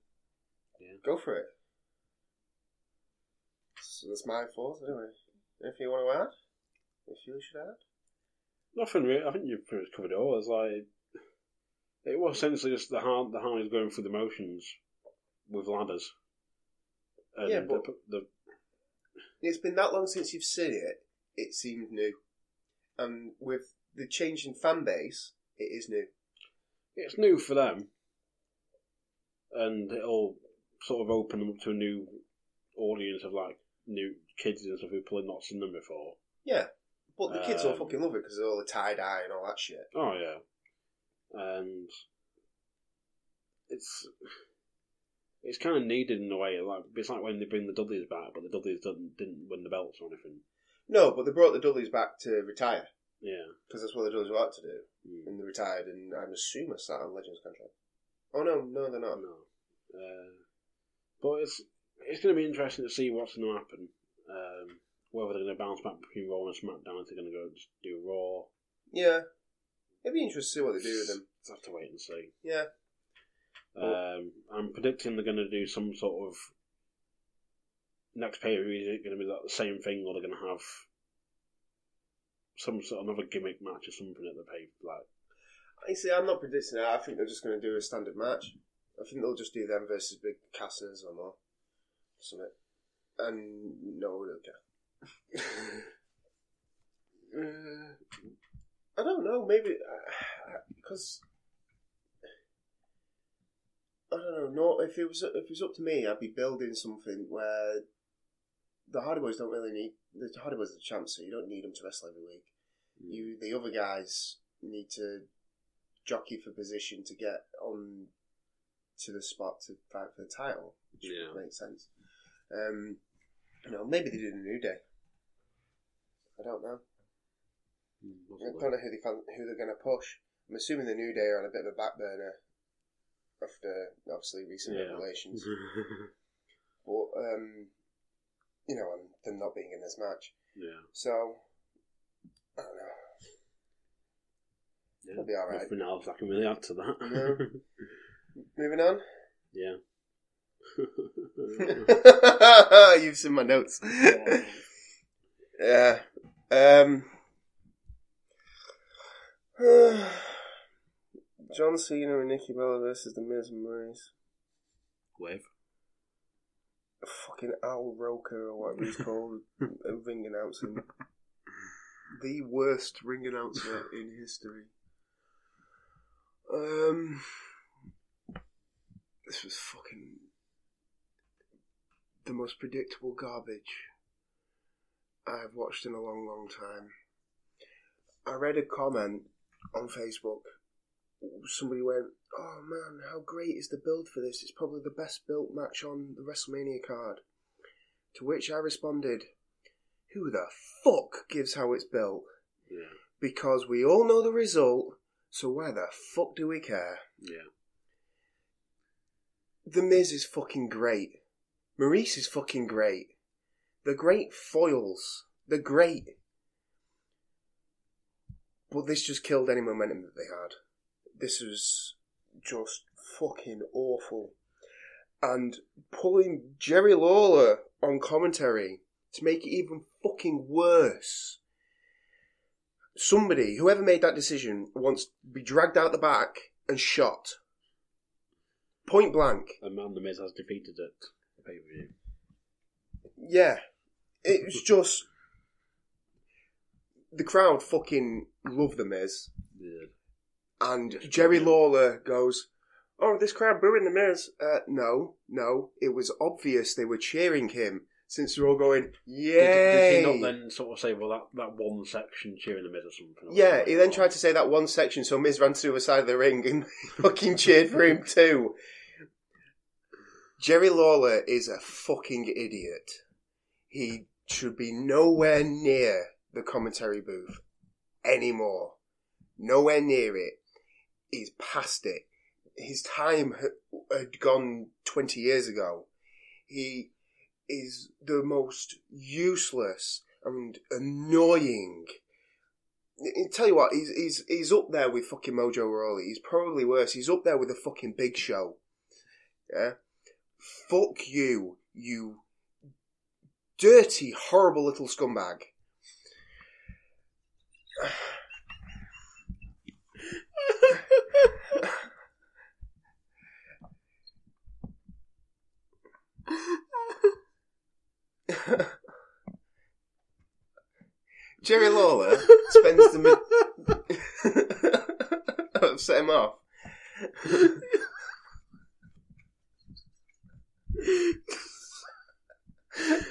Yeah. go for it. So that's my thoughts anyway. Anything you want to add? If you should add. Nothing really. I think you've pretty much covered it all. It's like It was essentially just the hard, the Harleys going through the motions with ladders. And Yeah, but- the, the It's been that long since you've seen it, it seems new. And with the change in fan base, it is new. it's new for them, and it'll sort of open them up to a new audience of like new kids and stuff who've probably not seen them before. Yeah. But the kids will Um, fucking love it because of all the tie dye and all that shit. Oh yeah, and it's it's kind of needed in a way. Like it's like when they bring the Dudleys back, but the Dudleys didn't didn't win the belts or anything. No, but they brought the Dudleys back to retire Yeah, because that's what the Dudleys wanted to do. Mm. And they retired, and I'm assuming sat on Legends contract. Oh no, no, they're not. no, uh, but it's it's going to be interesting to see what's going to happen. Um, whether they're going to bounce back between Raw and SmackDown, if they're going to go just do Raw. Yeah, it'd be interesting to see what they do with them. Just have to wait and see. Yeah, Um, I'm predicting they're going to do some sort of next pay per view. Is it going to be like the same thing, or they're going to have some sort of another gimmick match or something at the pay? Like, I see. I'm not predicting that. I think they're just going to do a standard match. I think they'll just do them versus Big Cassers or more, something. And no one will care. *laughs* Uh, I don't know. Maybe because I don't know. No, if it was if it was up to me, I'd be building something where the Hardy Boys don't really need the Hardy Boys are the champs, so you don't need them to wrestle every week. You the other guys need to jockey for position to get on to the spot to fight for the title, which Yeah. makes sense. Um, you know, maybe they did a New Day. I don't know. I don't know who they fan, who they're going to push. I'm assuming the New Day are on a bit of a back burner after obviously recent Yeah. revelations, *laughs* but um, you know, and them not being in this match. yeah, So I don't know. yeah. It'll be all right. Nothing else I can really add to that. No. *laughs* Moving on. *laughs* yeah. *laughs* You've seen my notes. yeah. *laughs* Um. *sighs* John Cena and Nikki Bella versus The Miz and Maryse. Wave. Fucking Al Roker or whatever he's called, a ring announcer. The worst ring announcer in history. Um. This was fucking the most predictable garbage I've watched in a long, long time. I read a comment on Facebook. Somebody went, "Oh man, how great is the build for this? It's probably the best built match on the WrestleMania card." To which I responded, "Who the fuck gives how it's built? Yeah, Because we all know the result. So why the fuck do we care?" yeah, The Miz is fucking great. Maryse is fucking great. They're great foils. They're great. But this just killed any momentum that they had. This was just fucking awful. And pulling Jerry Lawler on commentary to make it even fucking worse. Somebody, whoever made that decision, wants to be dragged out the back and shot. Point blank. and Man the Miz has defeated it. Pay per view. Yeah. It was *laughs* just. The crowd fucking love The Miz. Yeah. And Jerry Lawler goes, Oh, this crowd booing The Miz. Uh, no, no. It was obvious they were cheering him since they're all going, Did, Yay! did he not then sort of say, well, that, that one section cheering the Miz or something? or Yeah, he then tried to say that one section, so Miz ran to the side of the ring and *laughs* fucking cheered for him too. Jerry Lawler is a fucking idiot. He should be nowhere near the commentary booth anymore. Nowhere near it. He's past it. His time had gone 20 years ago. He is the most useless and annoying. I tell you what, he's he's he's up there with fucking Mojo Rawley. He's probably worse. He's up there with the fucking Big Show. Yeah, fuck you, you dirty, horrible little scumbag. *laughs* *laughs* Jerry Lawler spends the. Mi- I've *laughs* oh, set him off.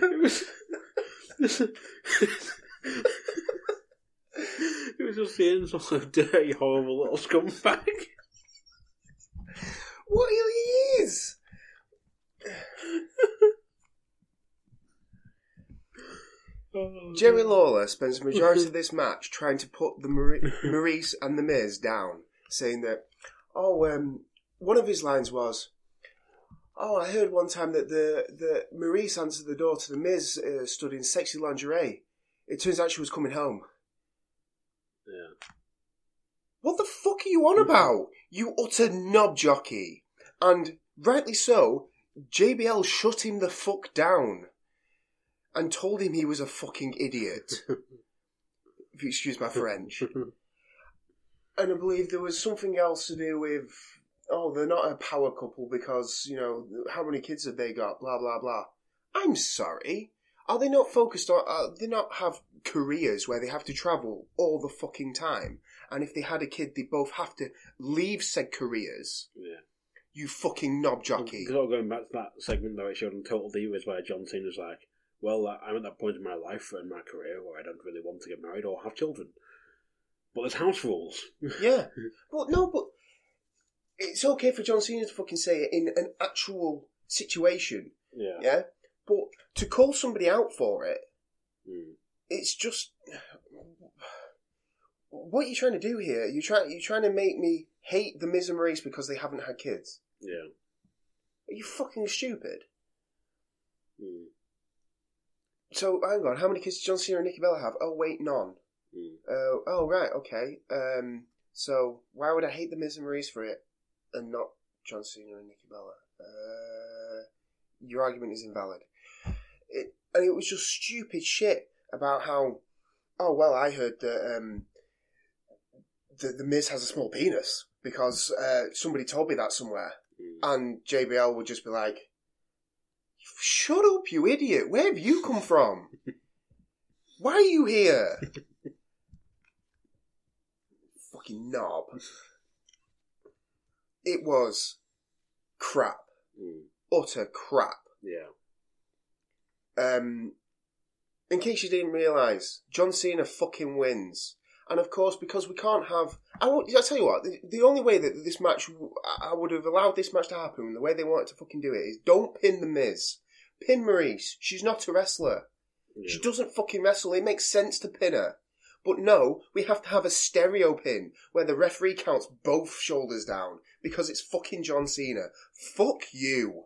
it was. it was just some sort of dirty, horrible little scumbag. What he is? Jerry Lawler spends the majority of *laughs* this match trying to put the Mar- *laughs* Maryse and the Miz down, saying that, oh, um, one of his lines was, oh, I heard one time that the, the Maryse answered the door to the Miz uh, stood in sexy lingerie. It turns out she was coming home. Yeah. What the fuck are you on about? You utter knob jockey. And rightly so, JBL shut him the fuck down and told him he was a fucking idiot. *laughs* if you excuse my French. *laughs* And I believe there was something else to do with, oh, they're not a power couple because, you know, how many kids have they got? Blah, blah, blah. I'm sorry. Are they not focused on, uh, they not have careers where they have to travel all the fucking time? And if they had a kid, they both have to leave said careers. Yeah. You fucking knob jockey. Sort of going back to that segment that I showed on Total Divas where John Cena's like, well, I'm at that point in my life and my career where I don't really want to get married or have children. But there's house rules. *laughs* Yeah. But no, but it's okay for John Cena to fucking say it in an actual situation. yeah. Yeah? But to call somebody out for it, Mm. it's just what are you trying to do here? You try you trying to make me hate the Miz and Maryse because they haven't had kids? Yeah. Are you fucking stupid? Mm. So hang on, how many kids did John Cena and Nikki Bella have? Oh wait, none. Mm. Uh, oh right, okay. Um, so why would I hate the Miz and Maryse for it and not John Cena and Nikki Bella? Uh, your argument is invalid. It, and it was just stupid shit about how. Oh well, I heard that um, the the Miz has a small penis because uh, somebody told me that somewhere, Mm. and JBL would just be like, "Shut up, you idiot! Where have you come from? Why are you here?" *laughs* Fucking knob. It was crap, Mm. utter crap. Yeah. Um, in case you didn't realise, John Cena fucking wins. And of course, because we can't have. I, will, I tell you what, the, the only way that this match. I I would have allowed this match to happen, the way they wanted to fucking do it, is don't pin The Miz. Pin Maryse. She's not a wrestler. She doesn't fucking wrestle. It makes sense to pin her. But no, we have to have a stereo pin where the referee counts both shoulders down because it's fucking John Cena. Fuck you.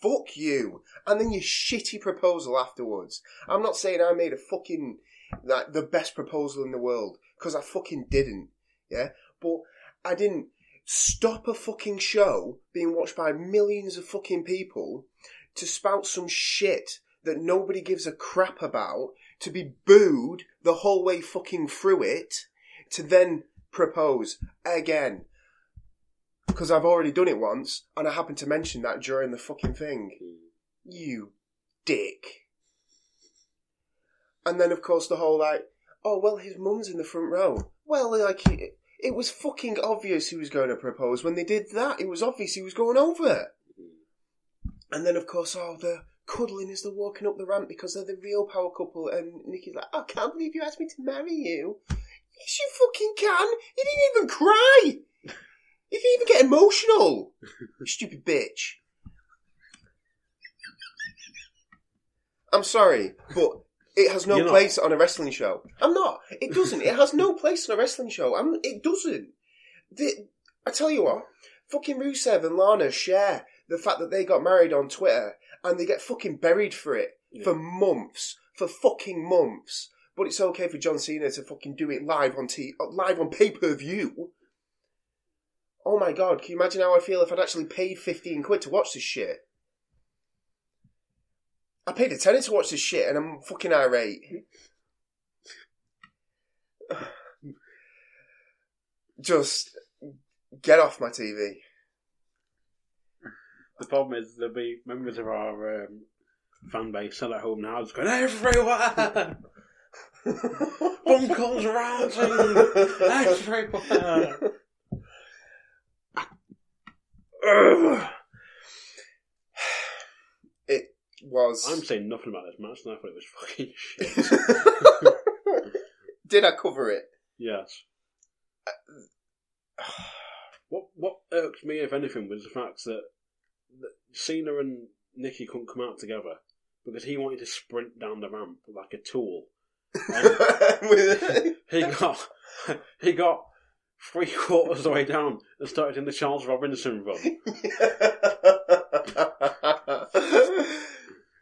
Fuck you. And then your shitty proposal afterwards. I'm not saying I made a fucking, like, the best proposal in the world, because I fucking didn't. Yeah? But I didn't stop a fucking show being watched by millions of fucking people to spout some shit that nobody gives a crap about, to be booed the whole way fucking through it, to then propose again. Because I've already done it once, and I happened to mention that during the fucking thing. Mm. You dick. And then, of course, the whole like, oh, well, his mum's in the front row. Well, like, it, it was fucking obvious he was going to propose. When they did that, it was obvious he was going over. Mm-hmm. And then, of course, oh, the cuddling as they're walking up the ramp because they're the real power couple. And Nikki's like, oh, I can't believe you asked me to marry you. Yes, you fucking can. You didn't even cry. You didn't even get emotional. *laughs* stupid bitch. I'm sorry, but it has no You're place on a wrestling show. I'm not. It doesn't. It has no *laughs* place on a wrestling show. I'm, it doesn't. The, I tell you what, fucking Rusev and Lana share the fact that they got married on Twitter and they get fucking buried for it for months, for fucking months. But it's okay for John Cena to fucking do it live on t- live on pay per view. Oh my god, can you imagine how I feel if I'd actually paid 15 quid to watch this shit? I paid a tenner to watch this shit and I'm fucking irate. Just get off my TV. The problem is there'll be members of our um, fan base still at home now, just going everywhere. Bunkell's ranting everywhere. Ugh. it was. I'm saying nothing about this match, and I thought it was *laughs* fucking shit. *laughs* Did I cover it? yes. *sighs* What what irked me, if anything, was the fact that, that Cena and Nikki couldn't come out together because he wanted to sprint down the ramp like a tool. *laughs* He got he got three quarters of the way down and started in the Charles Robinson run,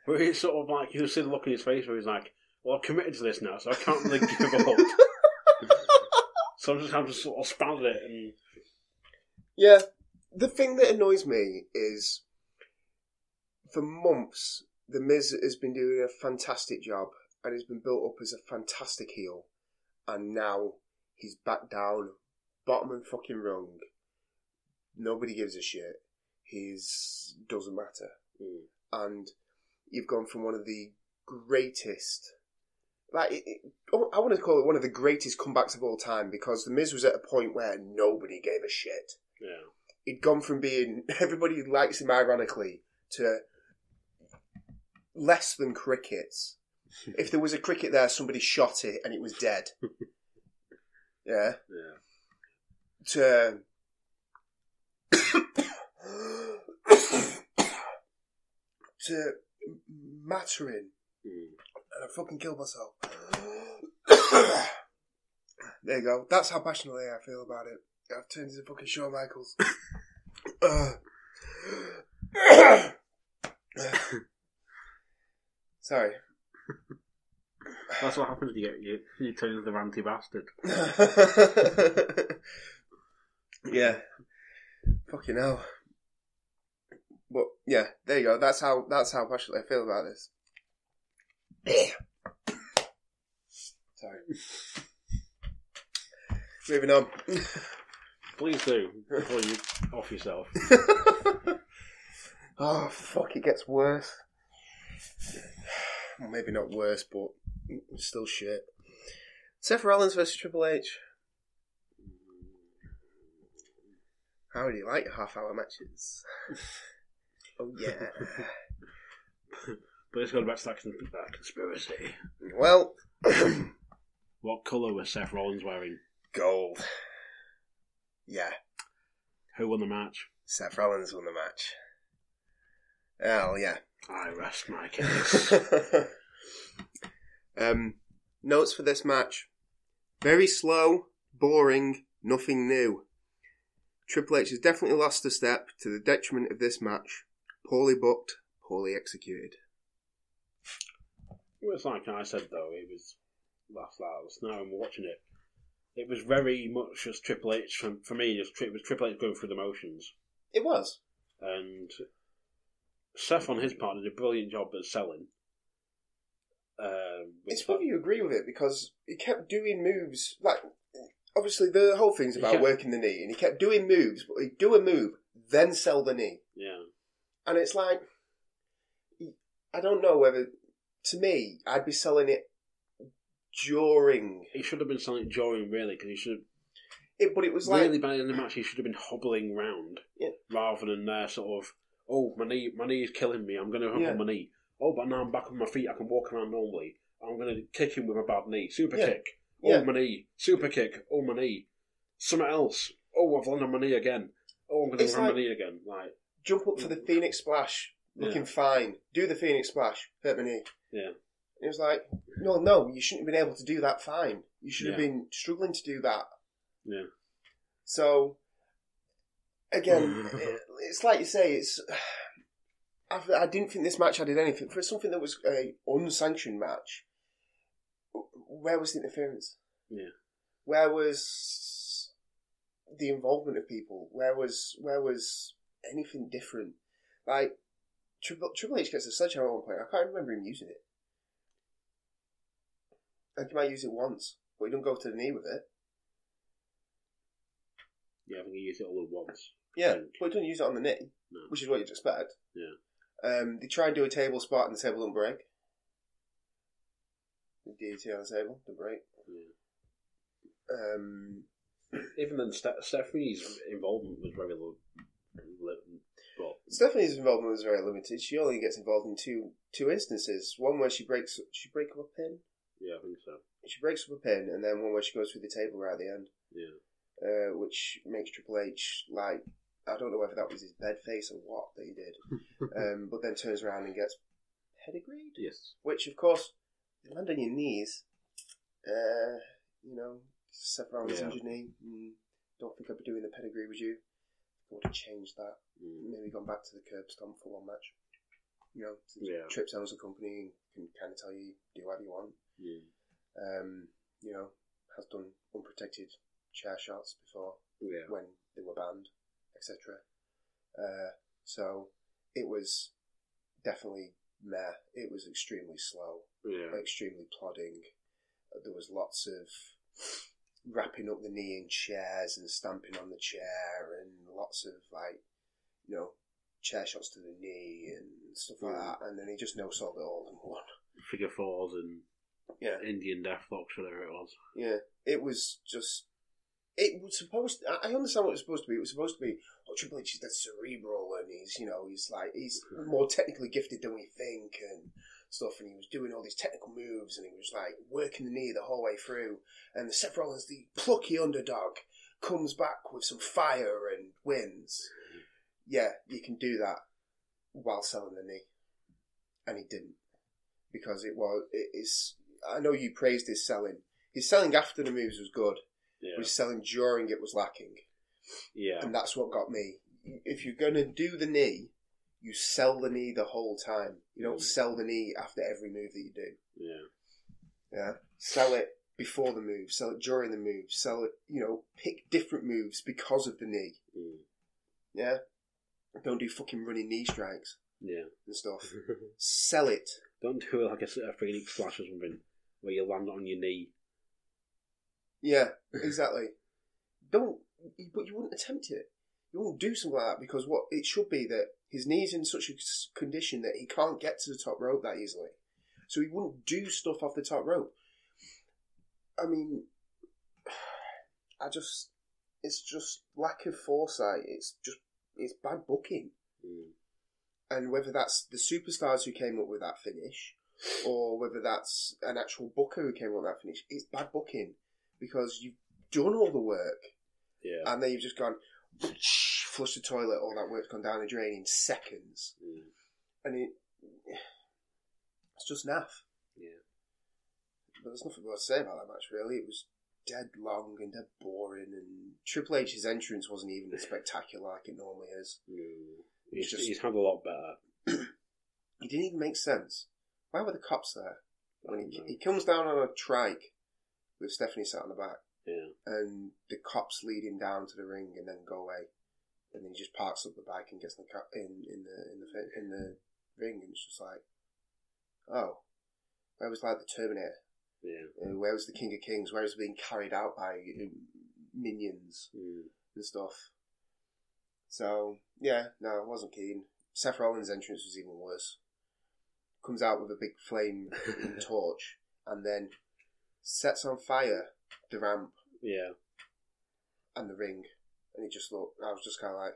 where he's sort of like you see the look in his face where he's like, "Well, I've committed to this now, so I can't really give up." *laughs* so I'm just having to sort of spell it and yeah. The thing that annoys me is for months, The Miz has been doing a fantastic job and has been built up as a fantastic heel. And now he's back down, bottom and fucking rung. Nobody gives a shit. He's doesn't matter. Hmm. And you've gone from one of the greatest like it, it- oh, I want to call it one of the greatest comebacks of all time because the Miz was at a point where nobody gave a shit. yeah. He'd gone from being *laughs* everybody likes him ironically to less than crickets. *laughs* if there was a cricket there, somebody shot it and it was dead. *laughs* yeah. Yeah. To *coughs* *coughs* to mattering Mm. and I fucking killed myself. *coughs* there you go. That's how passionately I feel about it. I've turned into fucking Shawn Michaels. Uh. *coughs* *coughs* Sorry. That's what happens when you get you, you turn into the ranty bastard. *laughs* yeah. Fucking hell. But yeah, there you go. That's how that's how passionately I feel about this. *coughs* Sorry. Moving on. *laughs* Please do before you off yourself. *laughs* oh fuck! It gets worse. Well, maybe not worse, but still shit. Seth Rollins versus Triple H. How do you like half-hour matches? *laughs* oh yeah. *laughs* But let's go back to that, cons- that conspiracy. well, *clears throat* What colour was Seth Rollins wearing? gold. Yeah, Who won the match? Seth Rollins won the match. Hell yeah. I rest my *laughs* case. um, notes for this match: very slow, boring, nothing new. Triple H has definitely lost a step to the detriment of this match. Poorly booked, poorly executed. It was like I said though, it was last last now I'm watching it. It was very much just Triple H for, me. Just it was Triple H going through the motions, It was. and Seth on his part did a brilliant job at selling. Um, It's whether you agree with it because he kept doing moves like obviously the whole thing's about kept- working the knee, and he kept doing moves, but he'd do a move, then sell the knee, yeah, and it's like I don't know whether to me I'd be selling it during. He should have been selling it during really because he should have it, but it was like really by the end of the match he should have been hobbling round Yeah. rather than there sort of oh my knee my knee is killing me. I'm going to hop Yeah. my knee. Oh but now I'm back on my feet. I can walk around normally. I'm going to kick him with a bad knee. Super Yeah. kick. Oh my knee. Super kick. Oh my knee. Something else. Oh I've landed on my knee again. Oh I'm going to land like- my knee again. Like jump up for the Phoenix Splash, looking fine, do the Phoenix Splash, hurt my knee. yeah It was like, no, no, you shouldn't have been able to do that fine. You should have Yeah. been struggling to do that. yeah So, again, it- *laughs* it's like you say, it's. *sighs* I, I didn't think this match added anything for something that was a unsanctioned match. Where was the interference? Yeah. Where was the involvement of people? Where was where was anything different? Like Triple, Triple H gets a sledgehammer at one point. I can't remember him using it. Like he might use it once, but he don't go to the knee with it. yeah I think he used it all at once Yeah, but he doesn't use it on the knee, No. which is what you'd expect. Yeah. Um, they try and do a table spot and the table don't break. The DDT on the table, don't break. Um, Even then, Ste- Stephanie's involvement was very low. But Stephanie's involvement was very limited. She only gets involved in two two instances. One where she breaks she break up a pin. yeah, I think so. She breaks up a pin, and then one where she goes through the table right at the end, Yeah. uh, which makes Triple H like I don't know whether that was his bed face or what that he did, *laughs* um, but then turns around and gets pedigreed. Yes. Which, of course, you land on your knees. Uh, you know, Seth Rollins' Yeah. injured knee. Mm, don't think I'd be doing the pedigree with you. Would have changed that. Mm. Maybe gone back to the curb stomp for one match. You know, Yeah. Trips owns the company and can kind of tell you do whatever you want. Yeah. Um, you know, has done unprotected chair shots before Yeah. when they were banned, etc. Uh, so it was definitely meh. It was extremely slow, Yeah. extremely plodding. There was lots of wrapping up the knee in chairs and stamping on the chair, and lots of like, you know, chair shots to the knee and stuff like Mm. that. And then he just no sold it all in one. Figure fours and Yeah. Indian deathlocks, whatever it was. Yeah, it was just. It was supposed. I I understand what it was supposed to be. It was supposed to be. Oh, Triple H is that cerebral, and he's you know he's like he's more technically gifted than we think, and stuff. And he was doing all these technical moves, and he was like working the knee the whole way through. And the Seth Rollins, the plucky underdog, comes back with some fire and wins. Yeah, you can do that while selling the knee, and he didn't because it was. It is. I know you praised his selling. His selling after the moves was good. Yeah. His selling during it was lacking, Yeah. and that's what got me. If you're gonna do the knee, you sell the knee the whole time. You don't Mm. sell the knee after every move that you do. Yeah. Yeah, sell it before the move, sell it during the move, sell it. You know, pick different moves because of the knee. Mm. Yeah, don't do fucking running knee strikes Yeah. and stuff. *laughs* sell it. Don't do it like a, a phoenix Splash or something where you land on your knee. Yeah, *laughs* exactly. Don't, but you wouldn't attempt it. You wouldn't do something like that because what it should be that his knee's in such a condition that he can't get to the top rope that easily, so he wouldn't do stuff off the top rope. I mean, *sighs* I just, it's just lack of foresight. It's just, it's bad booking, Mm. and whether that's the superstars who came up with that finish, or whether that's an actual booker who came up with that finish, it's bad booking because you've done all the work Yeah. and then you've just gone *sniffs* flush the toilet, all that work's gone down the drain in seconds, Mm. and it *sighs* it's just naff. But there's nothing more to say about that match really. It was dead long and dead boring, and Triple H's entrance wasn't even as spectacular like it normally is. Mm. He's, just- he's had a lot better. *clears throat* It didn't even make sense. Why were the cops there? When he, I he comes down on a trike with Stephanie sat on the back, Yeah. and the cops lead him down to the ring and then go away, and then he just parks up the bike and gets in the car, in in the in the in the ring, and it's just like, oh, where was like the Terminator? Yeah. Uh, where was the King of Kings? Where was it being carried out by uh, minions Mm. and stuff? So yeah, no, I wasn't keen. Seth Rollins' entrance was even worse. Comes out with a big flame *laughs* torch and then sets on fire the ramp Yeah. and the ring, and it just looked. I was just kind of like,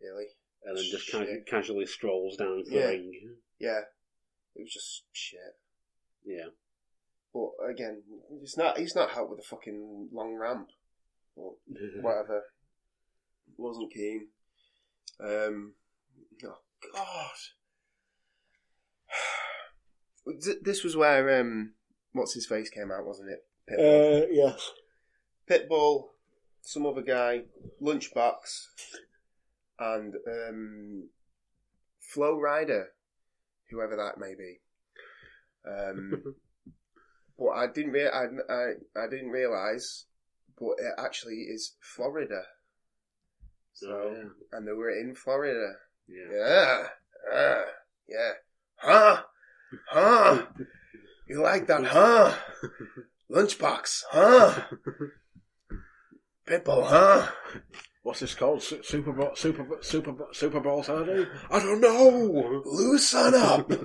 really? And then just Shit. ca- casually strolls down the Yeah. ring. Yeah, it was just shit. Yeah. But again, it's not. He's not helped with a fucking long ramp. But *laughs* whatever. Wasn't keen. Um. Oh God. *sighs* This was where um, what's his face came out, wasn't it? Pitbull. Uh, yes. Pitbull, some other guy, Lunchbox, and um, Flo Rida, whoever that may be. Um, *laughs* but I didn't rea- I, I, I didn't realize, but it actually is Florida. So, Oh, yeah. and they were in Florida. Yeah. Yeah, uh, yeah, huh, huh. You like that, huh? Lunchbox, huh? Pitbull, huh? What's this called? Su- Super Bowl, Super Bowl, Super Bowl, Super Bowl Saturday? I don't know. Loosen up! *laughs*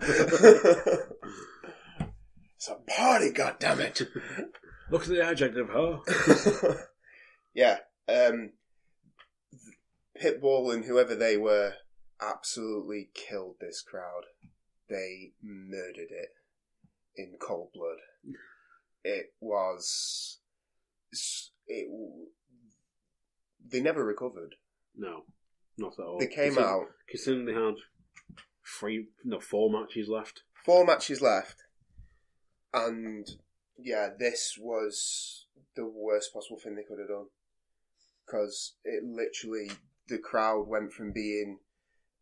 it's a party, goddammit! *laughs* Look at the adjective, huh? *laughs* yeah, um, Pitbull and whoever they were absolutely killed this crowd. They murdered it in cold blood. It was. It, they never recovered. No, not at all. They came Considering- out, Considering they had three, no, four matches left. four matches left, and yeah, this was the worst possible thing they could have done because it literally the crowd went from being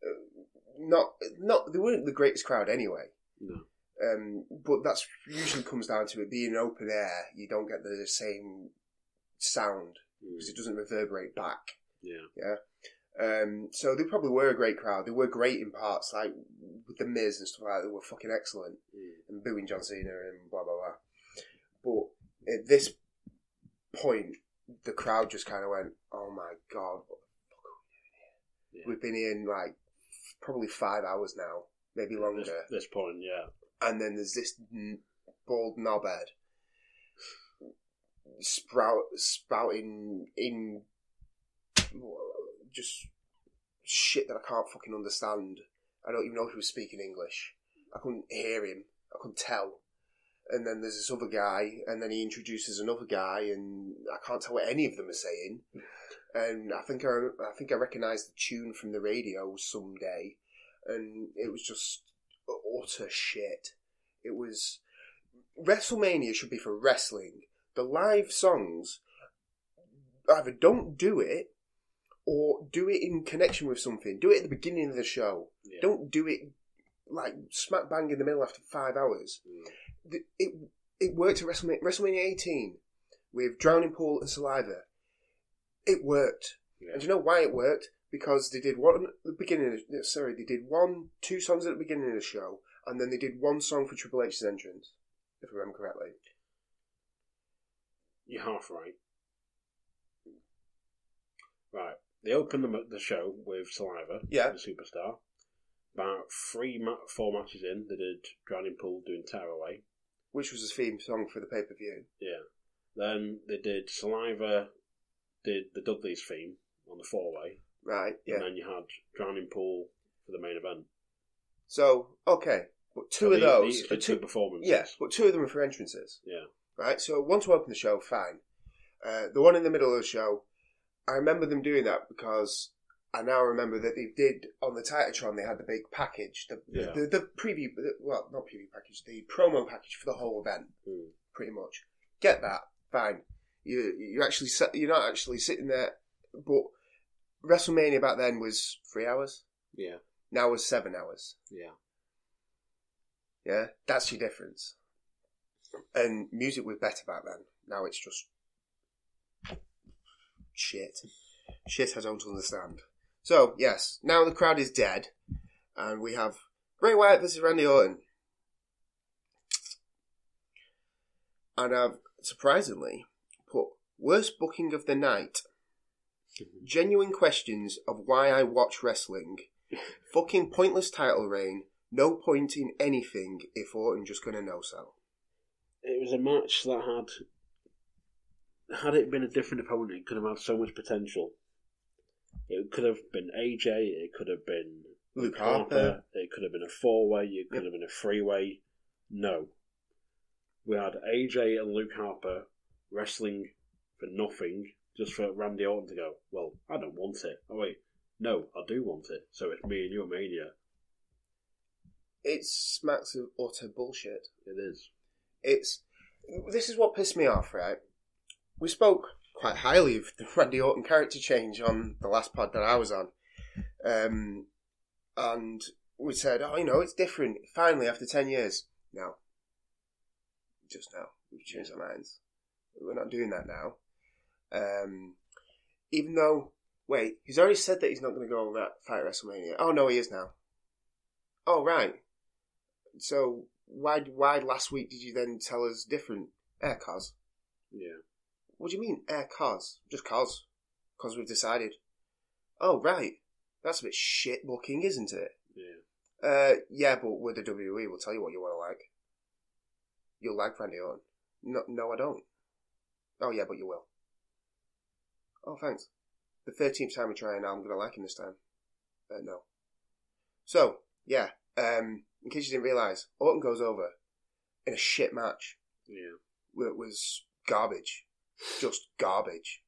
uh, not not they weren't the greatest crowd anyway. No. Um, but that's usually comes down to it being open air. You don't get the same sound because it doesn't reverberate back. Yeah. Yeah. Um, so they probably were a great crowd. They were great in parts, like with the Miz and stuff like that. They were fucking excellent and booing John Cena and blah blah blah. But at this point, the crowd just kind of went, "Oh my god, what the fuck are we doing here? Yeah. We've been here in like probably five hours now, maybe longer." This, this point, yeah. and then there's this bald knobhead sprout spouting in just shit that I can't fucking understand. I don't even know if he was speaking English. I couldn't hear him. I couldn't tell. And then there's this other guy, and then he introduces another guy, and I can't tell what any of them are saying. And I think I, I think I recognised the tune from the radio someday, and it was just utter shit. It was WrestleMania should be for wrestling. The live songs either don't do it or do it in connection with something. Do it at the beginning of the show. yeah. Don't do it like smack bang in the middle after five hours. Mm. The- It it worked at WrestleMania, WrestleMania 18 with Drowning Pool and Saliva. It worked. Yeah. And do you know why it worked? Because they did one at the beginning. Of, sorry, they did one, two songs at the beginning of the show, and then they did one song for Triple H's entrance, if I remember correctly. You're half right. Right. They opened the, the show with Saliva, Yeah. the superstar. About three, ma- four matches in, they did Drowning Pool doing Tearaway. Which was the theme song for the pay per view. Yeah. Then they did Saliva, did the Dudley's theme on the four way. Right, yeah. And then you had Drowning Pool for the main event. So, okay. But two So of they- those. each did two performances. yeah, but two of them are for entrances. Yeah. Right, so one to open the show, fine. Uh, the one in the middle of the show, I remember them doing that because I now remember that they did on the TitanTron. They had the big package, the the, Yeah. the, the preview, well, not preview package, the promo package for the whole event, Mm. pretty much. Get that, fine. You you actually you're not actually sitting there, but WrestleMania back then was three hours. Yeah. Now it's seven hours. Yeah. Yeah, that's your difference. And music was better back then. Now it's just shit. Shit I don't understand. So, yes, now the crowd is dead, and we have Bray Wyatt versus Randy Orton. And I've surprisingly put worst booking of the night. *laughs* Genuine questions of why I watch wrestling. Fucking pointless title reign. No point in anything if Orton just gonna no sell. It was a match that had had it been a different opponent, it could have had so much potential. It could have been AJ, it could have been Luke Harper. it could have been a four way, it could Yep. have been a three way. No. We had AJ and Luke Harper wrestling for nothing, just for Randy Orton to go, Well, I don't want it. Oh wait, no, I do want it. So it's me and your Mania. It smacks of utter bullshit. It is. It's this is what pissed me off, right? We spoke quite highly of the Randy Orton character change on the last pod that I was on, um, and we said, "Oh, you know, it's different." Finally, after ten years, no, just now we've changed our minds. We're not doing that now. Um, even though, wait, he's already said that he's not going to go on that fight at WrestleMania. Oh no, he is now. Oh right. So why why last week did you then tell us different? Air cause. Yeah. What do you mean air cause? Just cause. Cause we've decided. Oh, right. That's a bit shit looking, isn't it? Yeah. Uh, yeah, but with the WWE, we'll tell you what you want to like. You'll like Randy Orton. No, no, I don't. Oh, yeah, but you will. Oh, thanks. The 13th time we try and I'm going to like him this time. Uh, no. So, yeah, um, in case you didn't realise, Orton goes over in a shit match. Yeah. It was garbage. Just garbage.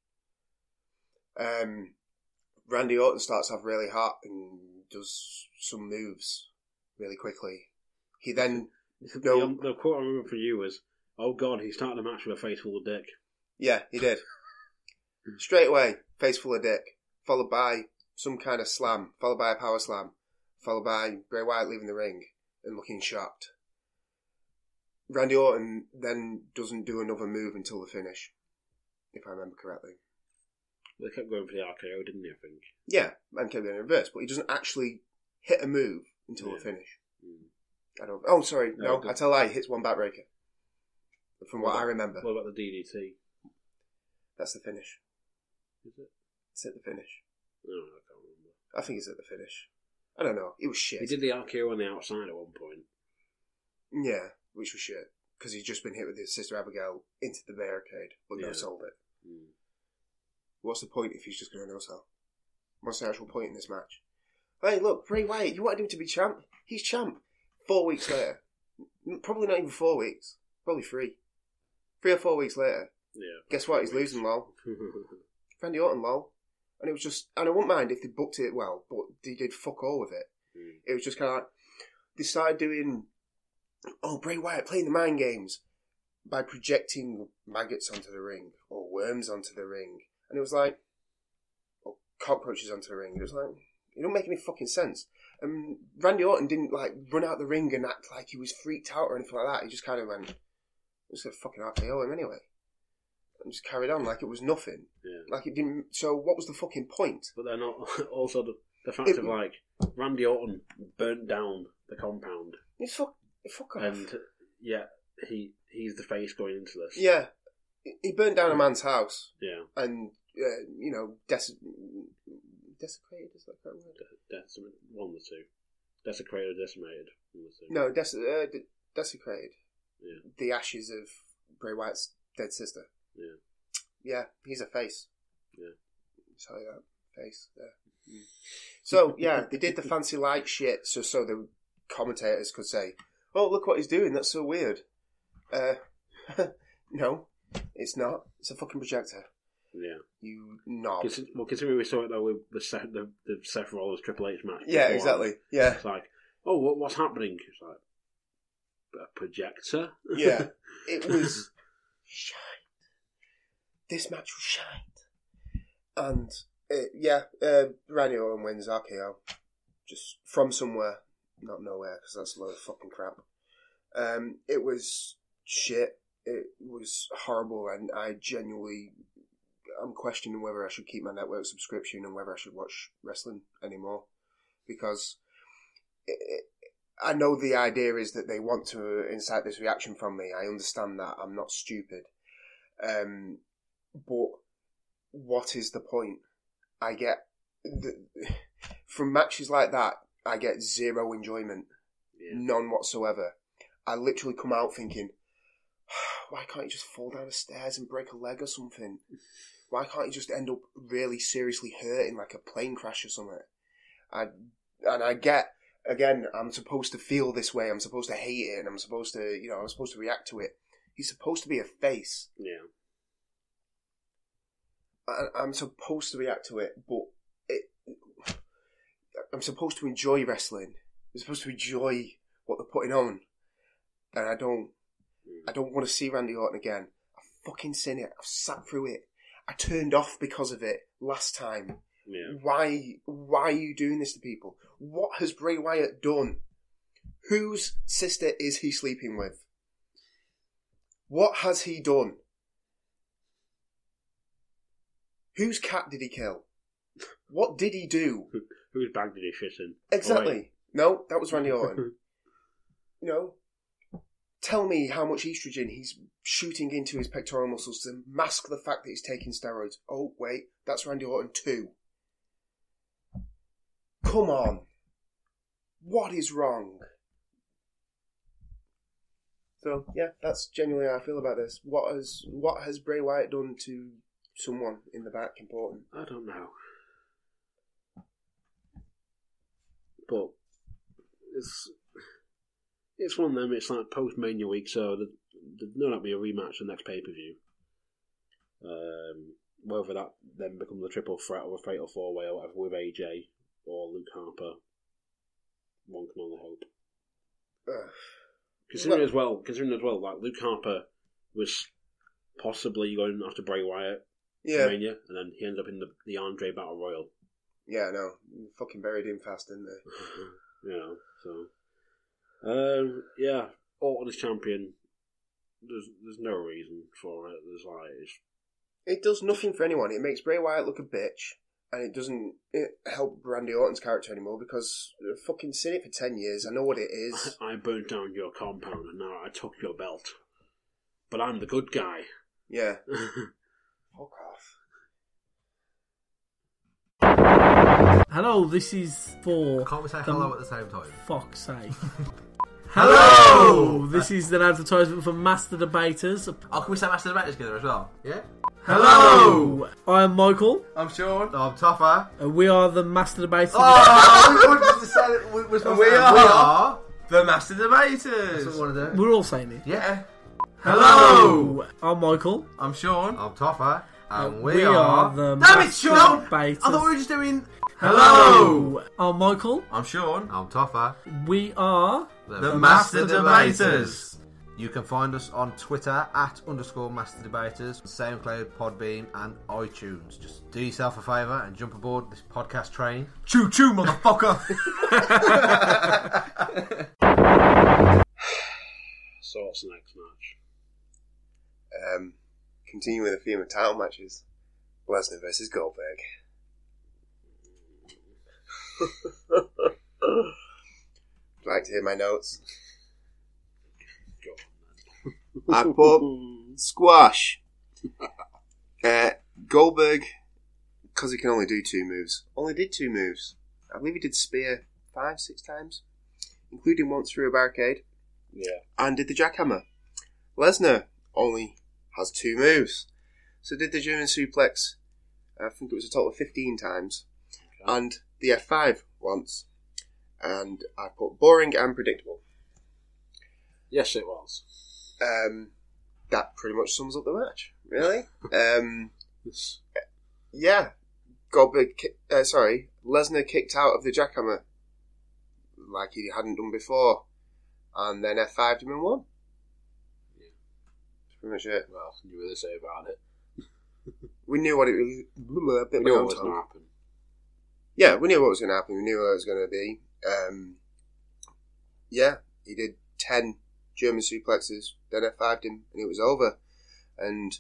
Um, Randy Orton starts off really hot and does some moves really quickly. He then, The, no, the quote I remember for you was, "Oh God, he's starting a match with a face full of dick." yeah, he did. *laughs* Straight away, face full of dick, followed by some kind of slam, followed by a power slam, followed by Bray Wyatt leaving the ring and looking shocked. Randy Orton then doesn't do another move until the finish, if I remember correctly. They kept going for the RKO, didn't they? I think. Yeah, and kept going in reverse, but he doesn't actually hit a move until Yeah. the finish. Mm. I don't. Oh, sorry, No, no, I tell. He hits one backbreaker. From what What I remember, What about the DDT? that's the finish. Is it? It's at the finish. No, I can't remember. I think it's at the finish. I don't know. It was shit. He did the RKO on the outside at one point. Yeah, which was shit because he'd just been hit with his sister Abigail into the barricade, but no Yeah. sold it. Mm. What's the point if he's just going to no sell? What's the actual point in this match? Hey, look, Bray Wyatt, you wanted him to be champ. He's champ. Four weeks later, probably not even four weeks, probably three, three or four weeks later. Yeah. Guess what? He's losing, lol. Randy *laughs* Orton, lol. And it was just, and I wouldn't mind if they booked it well, but they did fuck all with it. Mm. It was just kind of like, they started doing, oh, Bray Wyatt playing the mind games by projecting maggots onto the ring or worms onto the ring. And it was like, or cockroaches onto the ring. It was like, it don't make any fucking sense. And Randy Orton didn't like run out the ring and act like he was freaked out or anything like that. He just kind of went, I'm just gonna fucking RKO him anyway. And just carried on like it was nothing. yeah. Like it didn't. So what was the fucking point? But then al- *laughs* also the, the fact It- of like Randy Orton burnt down the compound, You fuck, fuck off. and yeah, he he's the face going into this. yeah, he burned down a man's house Yeah. and uh, you know des- desecrated. Is that correct word? De- decim- one of the two. Desecrated, decimated. One the two. No, des- uh, de- desecrated. Yeah. The ashes of Bray Wyatt's dead sister. Yeah. Yeah, he's a face. Yeah. Sorry, that face there. So yeah, they did the fancy light shit, so so the commentators could say, "Oh, look what he's doing. That's so weird." Uh, *laughs* no, it's not. It's a fucking projector. Yeah. You knob. Well, considering we saw it though with the Seth, the, the Seth Rollins Triple H match. Yeah, beforehand, exactly. Yeah, It's like, oh, what, what's happening? It's like a projector. yeah. *laughs* It was shite. This match was shite. And uh, yeah, uh, Randy Orton wins RKO, just from somewhere, not nowhere, because that's a load of fucking crap. Um, it was shit. It was horrible, and I genuinely, I'm questioning whether I should keep my network subscription and whether I should watch wrestling anymore, because it, it, I know the idea is that they want to incite this reaction from me. I understand that. I'm not stupid. Um, but what is the point? I get the, from matches like that. I get zero enjoyment, Yeah. none whatsoever. I literally come out thinking, *sighs* why can't you just fall down the stairs and break a leg or something? Why can't you just end up really seriously hurting like a plane crash or something? I and I get again, I'm supposed to feel this way. I'm supposed to hate it, and I'm supposed to, you know, I'm supposed to react to it. He's supposed to be a face. Yeah. I, I'm supposed to react to it, but it, I'm supposed to enjoy wrestling. I'm supposed to enjoy what they're putting on, and I don't. I don't want to see Randy Orton again. I've fucking seen it. I've sat through it. I turned off because of it last time. Yeah. Why? Why are you doing this to people? What has Bray Wyatt done? Whose sister is he sleeping with? What has he done? Whose cat did he kill? What did he do? *laughs* Whose bag did he shit in? Exactly. No, that was Randy Orton. *laughs* you know, tell me how much estrogen he's shooting into his pectoral muscles to mask the fact that he's taking steroids. Oh, wait, that's Randy Orton too. Come on. What is wrong? So yeah, that's genuinely how I feel about this. What has what has Bray Wyatt done to someone in the back important? I don't know. But it's it's one of them. It's like post Mania week, so there- there's no doubt be a rematch the next pay per view. Um, whether that then becomes a triple threat or a fatal four way or whatever with AJ or Luke Harper, one can only hope. Considering Well- as well, considering as well, like Luke Harper was possibly going after Bray Wyatt at Yeah, Mania, and then he ended up in the, the Andre Battle Royal. yeah, no, fucking buried him fast, didn't they? *laughs* know, so um, yeah, Orton is champion. There's there's no reason for it. There's like it's, It does nothing for anyone. It makes Bray Wyatt look a bitch, and it doesn't it help Randy Orton's character anymore because I've fucking seen it for ten years. I know what it is. *laughs* I burnt down your compound and now I took your belt, but I'm the good guy. Yeah, *laughs* fuck off. Hello, this is for Can't we say the- hello at the same time? fuck's sake. *laughs* Hello! This is an advertisement for Master Debaters. Oh, can we say Master Debaters together as well? Yeah? Hello! I am Michael, I'm Sean. I'm Topper. and we are the Master Debaters. Oh, we wanted to say it. We, we're supposed We to are. We are. The Master That's what Debaters. we want to do. We're all saying it. Yeah. Hello. I'm Michael. I'm Sean. I'm Topper. And we, we are. are the Damn it, Master Sean! Debaters. I thought we were just doing. Hello. I'm Michael. I'm Sean. I'm Topper. We are The Master Debaters. You can find us on Twitter at underscore Master Debaters, SoundCloud, Podbean, and iTunes. Just do yourself a favour and jump aboard this podcast train. Choo choo, motherfucker. *laughs* So what's the next match? Um, continuing with the theme of title matches, Lesnar versus Goldberg. *laughs* Like to hear my notes? I put *laughs* squash. Uh, Goldberg, because he can only do two moves, only did two moves. I believe he did spear five, six times, including once through a barricade, Yeah, and did the jackhammer. Lesnar only has two moves, so did the German suplex. I think it was a total of fifteen times, and the F5 once. And I put boring and predictable. yes, it was. Um, that pretty much sums up the match, really. um, It's, yeah, Goldberg, ki- uh, sorry, Lesnar kicked out of the jackhammer like he hadn't done before, and then F5'd him and won. Yeah. That's pretty much it. well, you really say about it. *laughs* We knew what it was. We knew what was going to happen. Yeah, we knew what was going to happen. We knew what it was going to be. Um, yeah, he did 10 German suplexes, then F5'd him, and it was over. And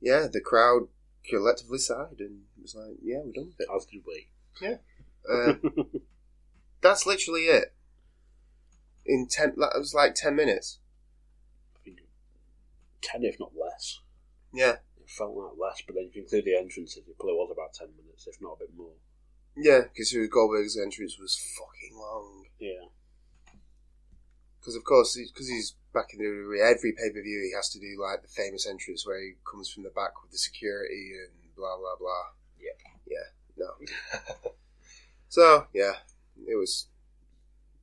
yeah, the crowd collectively sighed and was like, yeah, we're done with it. As did we. Uh, *laughs* that's literally it. In 10, that was like 10 minutes. Ten, if not less. Yeah, It felt like less, but then if you include the entrances, it probably was about ten minutes, if not a bit more. Yeah, because Goldberg's entrance was fucking long. Yeah. Because of course, because he's back in the WWE, every pay per view he has to do like the famous entrance where he comes from the back with the security and blah blah blah. Yeah. Yeah. No. *laughs* so yeah, it was.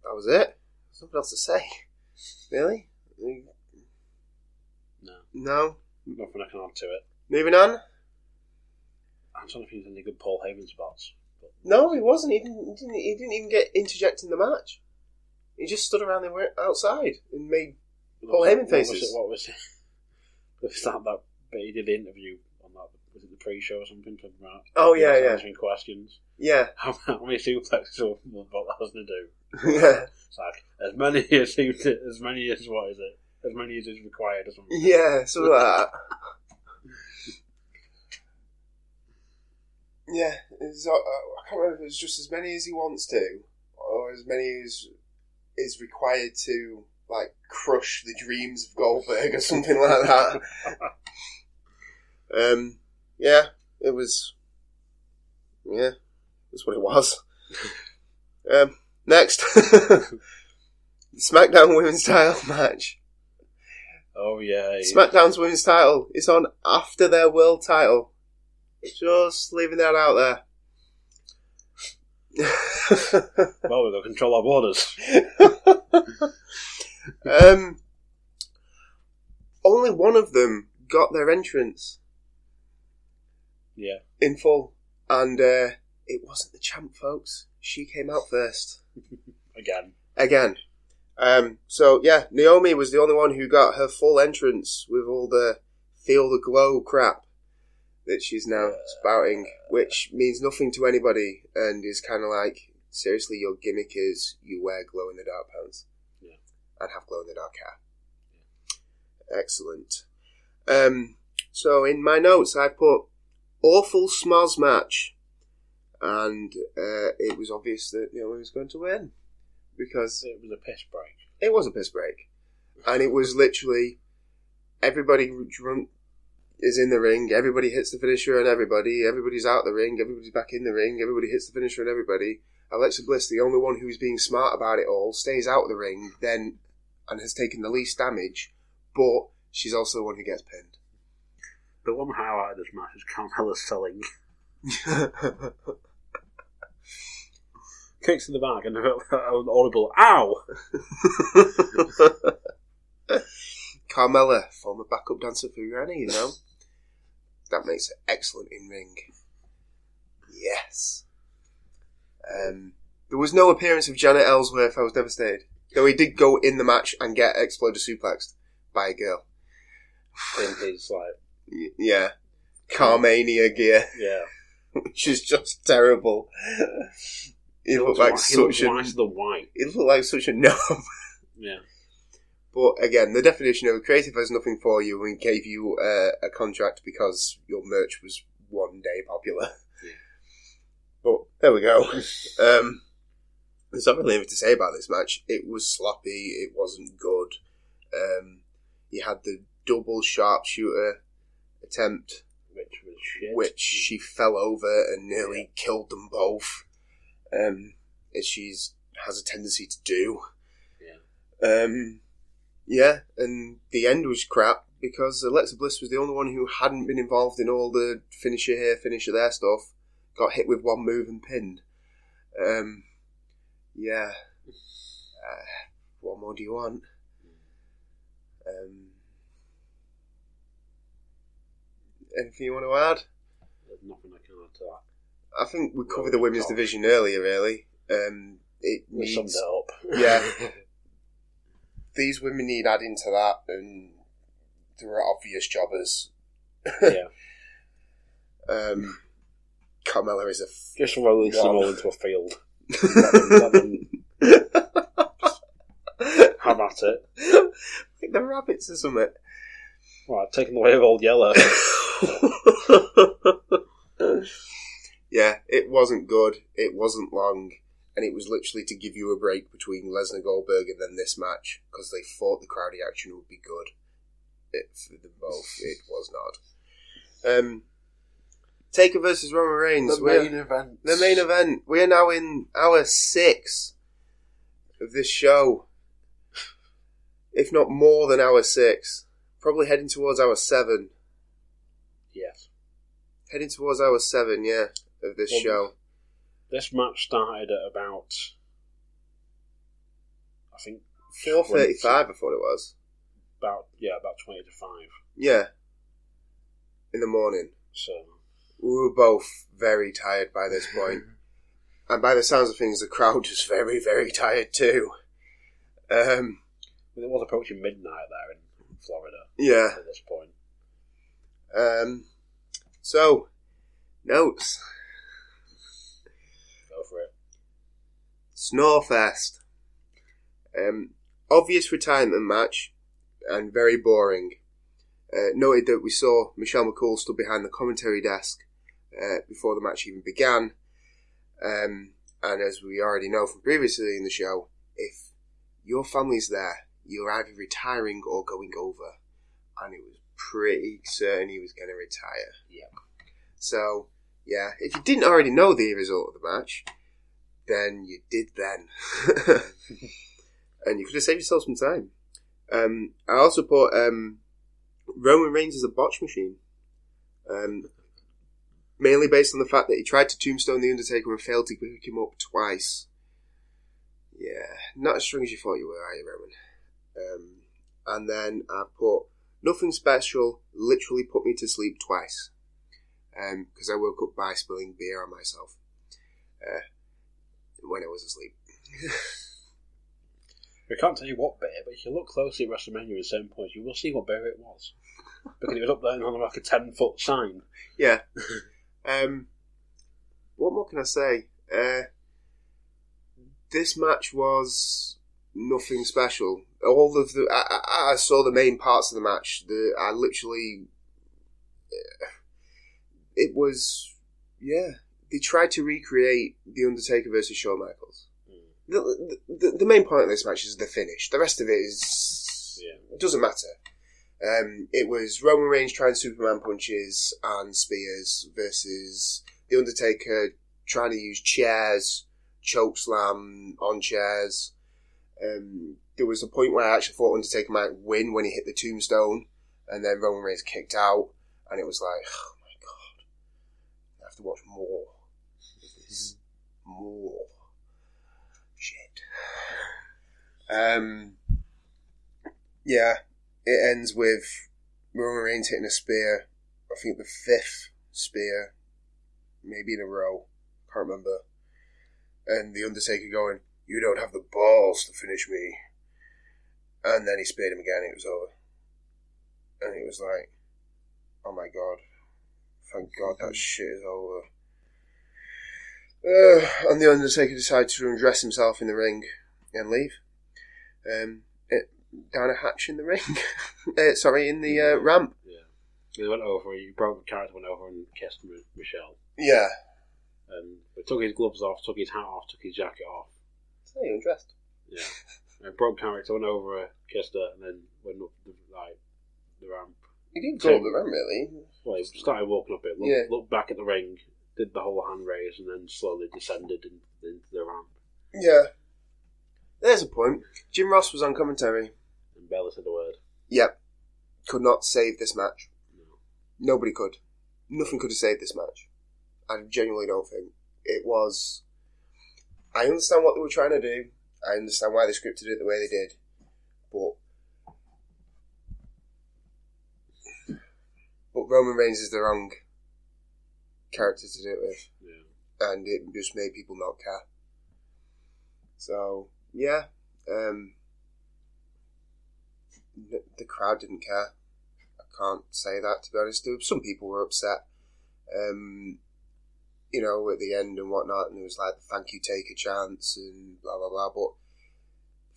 That was it. There's nothing else to say. Really? No, No. nothing I can add to it. Moving on. I'm trying to think of any good Paul Heyman spots. But No, he wasn't. He didn't. He didn't, he didn't even get interjected in the match. He just stood around there outside and made Paul was Heyman what was faces. it- What was *laughs* it? Was that that bit he did the interview on that? Was it the pre-show or something? Talking about Oh, yeah, was yeah. answering questions. yeah, *laughs* How, how many suplexes will will Brock Lesnar do? yeah, It's like as many *laughs* as he, as many as what is it? As many as is required or something. yeah, like that. Yeah, it's, uh, I can't remember if it was just as many as he wants to, or as many as is required to like crush the dreams of Goldberg or something like that. *laughs* Um, yeah, it was. Yeah, that's what it was. Um, next, *laughs* SmackDown Women's Title match. Oh yeah. SmackDown's Women's Title is on after their World Title. Just leaving that out there. *laughs* Well, we've got control our borders. um, only one of them got their entrance Yeah. in full, and uh, it wasn't the champ, folks. She came out first Again. again. Um, so yeah, Naomi was the only one who got her full entrance with all the feel the glow crap that she's now spouting, which means nothing to anybody and is kind of like seriously, your gimmick is you wear glow in the dark pants Yeah. and have glow in the dark hair. Excellent. Um, so in my notes, I put awful smoz match, and uh, it was obvious that you Naomi was going to win because It was a piss break. it was a piss break, and it was literally everybody drunk is in the ring. Everybody hits the finisher on everybody. Everybody's out the ring. Everybody's back in the ring. Everybody hits the finisher on everybody. Alexa Bliss, the only one who's being smart about it all, stays out of the ring, then and has taken the least damage, but she's also the one who gets pinned. The one highlight of this match is Carmella selling. *laughs* Kicks in the back and an audible ow! *laughs* Carmella, former backup dancer for Rihanna, you know. *laughs* That makes it excellent in ring. Yes. Um, there was no appearance of James Ellsworth. I was devastated. Though he did go in the match and get exploded suplexed by a girl. In his, like, yeah. Carmania gear, yeah. *laughs* which is just terrible. He looked like he such a. whiter than white. He looked like such a knob. Yeah. But again, the definition of a creative has nothing for you and gave you uh, a contract because your merch was one day popular. *laughs* But there we go. *laughs* um, there's not really anything to say about this match. It was sloppy. It wasn't good. Um, you had the double sharpshooter attempt, Which was shit. which she fell over and nearly killed them both. Um, as she has a tendency to do. Um, yeah, and the end was crap because Alexa Bliss was the only one who hadn't been involved in all the finisher here, finisher there stuff. Got hit with one move and pinned. Um, yeah. Uh, what more do you want? Um, anything you want to add? There's nothing I can add to that. I think we covered the women's division earlier. Really, um, it We summed it up. Yeah. *laughs* these women need adding to that, and there are obvious jobbers. yeah. *laughs* Um, Carmella is a f- Just rolling One. all into a field. Let them, let them *laughs* have at it. like the rabbits or something. Right, taking the way of old Yeller. *laughs* yeah, it wasn't good. It wasn't long, and it was literally to give you a break between Lesnar Goldberg and then this match because they thought the crowd reaction would be good. It, for them both, it *laughs* was not. Um, Taker versus Roman Reigns. We're- event. the main event. We are now in hour six of this show, if not more than hour six. Probably heading towards hour seven. yes. Heading towards hour seven, yeah, of this show. This match started at about, I think, Four thirty-five, I thought it was. about yeah, about twenty to five. Yeah, in the morning. So We were both very tired by this point, *laughs* and by the sounds of things, the crowd was very, very tired too. Um, it was approaching midnight there in Florida yeah. at this point. Um, so notes. Go for it. Snorefest. Um, obvious retirement match and very boring. Uh, noted that we saw Michelle McCool stood behind the commentary desk uh, before the match even began. Um, and as we already know from previously in the show, if your family's there, you're either retiring or going over. And it was pretty certain he was going to retire. Yeah. So, yeah, if you didn't already know the result of the match, than you did then. and you could have saved yourself some time. Um, I also put um, Roman Reigns as a botch machine. Um, mainly based on the fact that he tried to tombstone The Undertaker and failed to pick him up twice. Yeah, not as strong as you thought you were, are you, Roman? Um, and then I put nothing special, literally put me to sleep twice. Because I woke up by spilling beer on myself uh, when I was asleep. *laughs* I can't tell you what bear, but if you look closely at WrestleMania at certain points, you will see what bear it was. *laughs* Because it was up there on like a 10 foot sign. Yeah. *laughs* um, what more can I say? Uh, this match was nothing special. All of the I, I, saw the main parts of the match. The I literally, uh, it was yeah. They tried to recreate the Undertaker versus Shawn Michaels. The, the, the main point of this match is the finish. The rest of it is Yeah. doesn't matter. Um, it was Roman Reigns trying Superman punches and spears versus The Undertaker trying to use chairs, choke slam on chairs. Um, there was a point where I actually thought Undertaker might win when he hit the tombstone, and then Roman Reigns kicked out, and it was like, *sighs* oh my god, I have to watch more. More shit. Um, yeah, it ends with Roman Reigns hitting a spear. I think the fifth spear, maybe in a row. Can't remember. And the Undertaker going, "You don't have the balls to finish me." And then he speared him again. It was over. And it was like, "Oh my god! Thank God that shit is over." Uh, and the Undertaker decided to undress himself in the ring and leave. Um, it, down a hatch in the ring. *laughs* uh, sorry, in the uh, ramp. Yeah. He went over, he broke the character, went over and kissed Michelle. Yeah. And he took his gloves off, took his hat off, took his jacket off. So he undressed. Yeah. and broke character, went over kissed her, and then went up the, like, the ramp. He didn't go up the ramp, really. Well, he started walking up it, looked, Yeah. looked back at the ring, did the whole hand raise, and then slowly descended in, into the ramp. Yeah. There's a point. Jim Ross was on commentary. And barely said a word. Yep. Could not save this match. Nobody could. Nothing could have saved this match. I genuinely don't think. It was. I understand what they were trying to do. I understand why they scripted it the way they did. But. But Roman Reigns is the wrong character to do it with. Yeah. And it just made people not care. So, yeah. Um, the crowd didn't care. I can't say that to be honest. Some people were upset, um, you know, at the end and whatnot, and it was like "Thank you, take a chance" and blah blah blah. But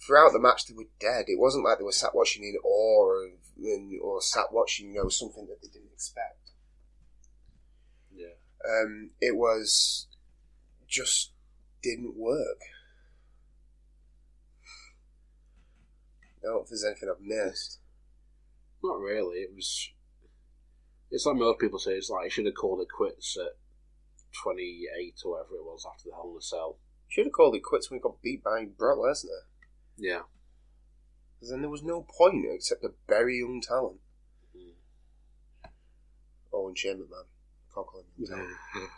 throughout the match, they were dead. It wasn't like they were sat watching in awe and, or sat watching, you know, something that they didn't expect. Um, it was just didn't work. I don't know if there's anything I've missed. Not really. It was. It's like most people say. It's like he should have called it quits at twenty eight or whatever it was after the Hell in a Cell. Should have called it quits when he got beat by Brock Lesnar. Yeah. Because then there was no point except a very young talent. Oh, and Shane McMahon. Can't call him young talent.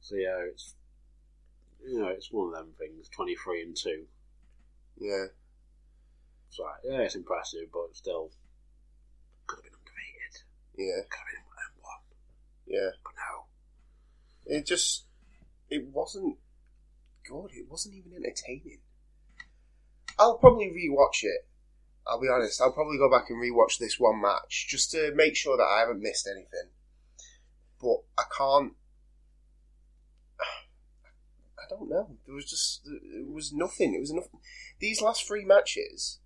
So yeah, it's you know it's one of them things. Twenty three and two. Yeah. It's like yeah, it's impressive, but still could have been undefeated. Yeah. Could have been one, Yeah. but no. It just. It wasn't good. It wasn't even entertaining. I'll probably rewatch it. I'll be honest. I'll probably go back and rewatch this one match just to make sure that I haven't missed anything. But I can't. *sighs* I don't know. There was just it was nothing. It was enough. These last three matches.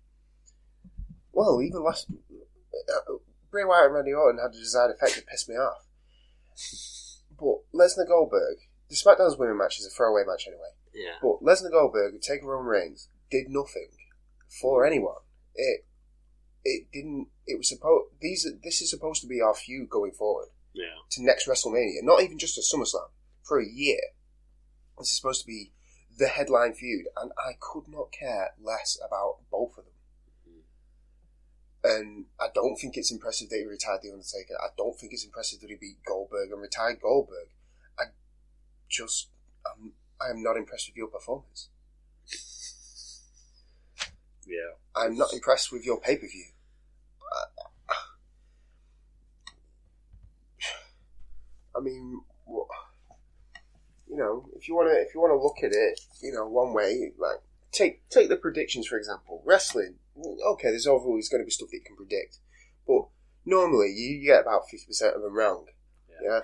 Well, even last uh, Bray Wyatt and Randy Orton had a desired effect that pissed me off. But Lesnar Goldberg, the SmackDown's women match is a throwaway match anyway. Yeah. But Lesnar Goldberg taking Roman Reigns did nothing for anyone. It it didn't. It was supposed. These this is supposed to be our feud going forward Yeah. to next WrestleMania. Not even just a SummerSlam for a year. This is supposed to be the headline feud, and I could not care less about both of them. Hmm. And I don't think it's impressive that he retired The Undertaker. I don't think it's impressive that he beat Goldberg and retired Goldberg. I just, I'm, I am not impressed with your performance. *laughs* Yeah. I'm not impressed with your pay per view. I mean, you know, if you want to, if you want to look at it, you know, one way, like take take the predictions for example. Wrestling, okay, there's always going to be stuff that you can predict, but normally you, you get about fifty percent of them wrong. Yeah.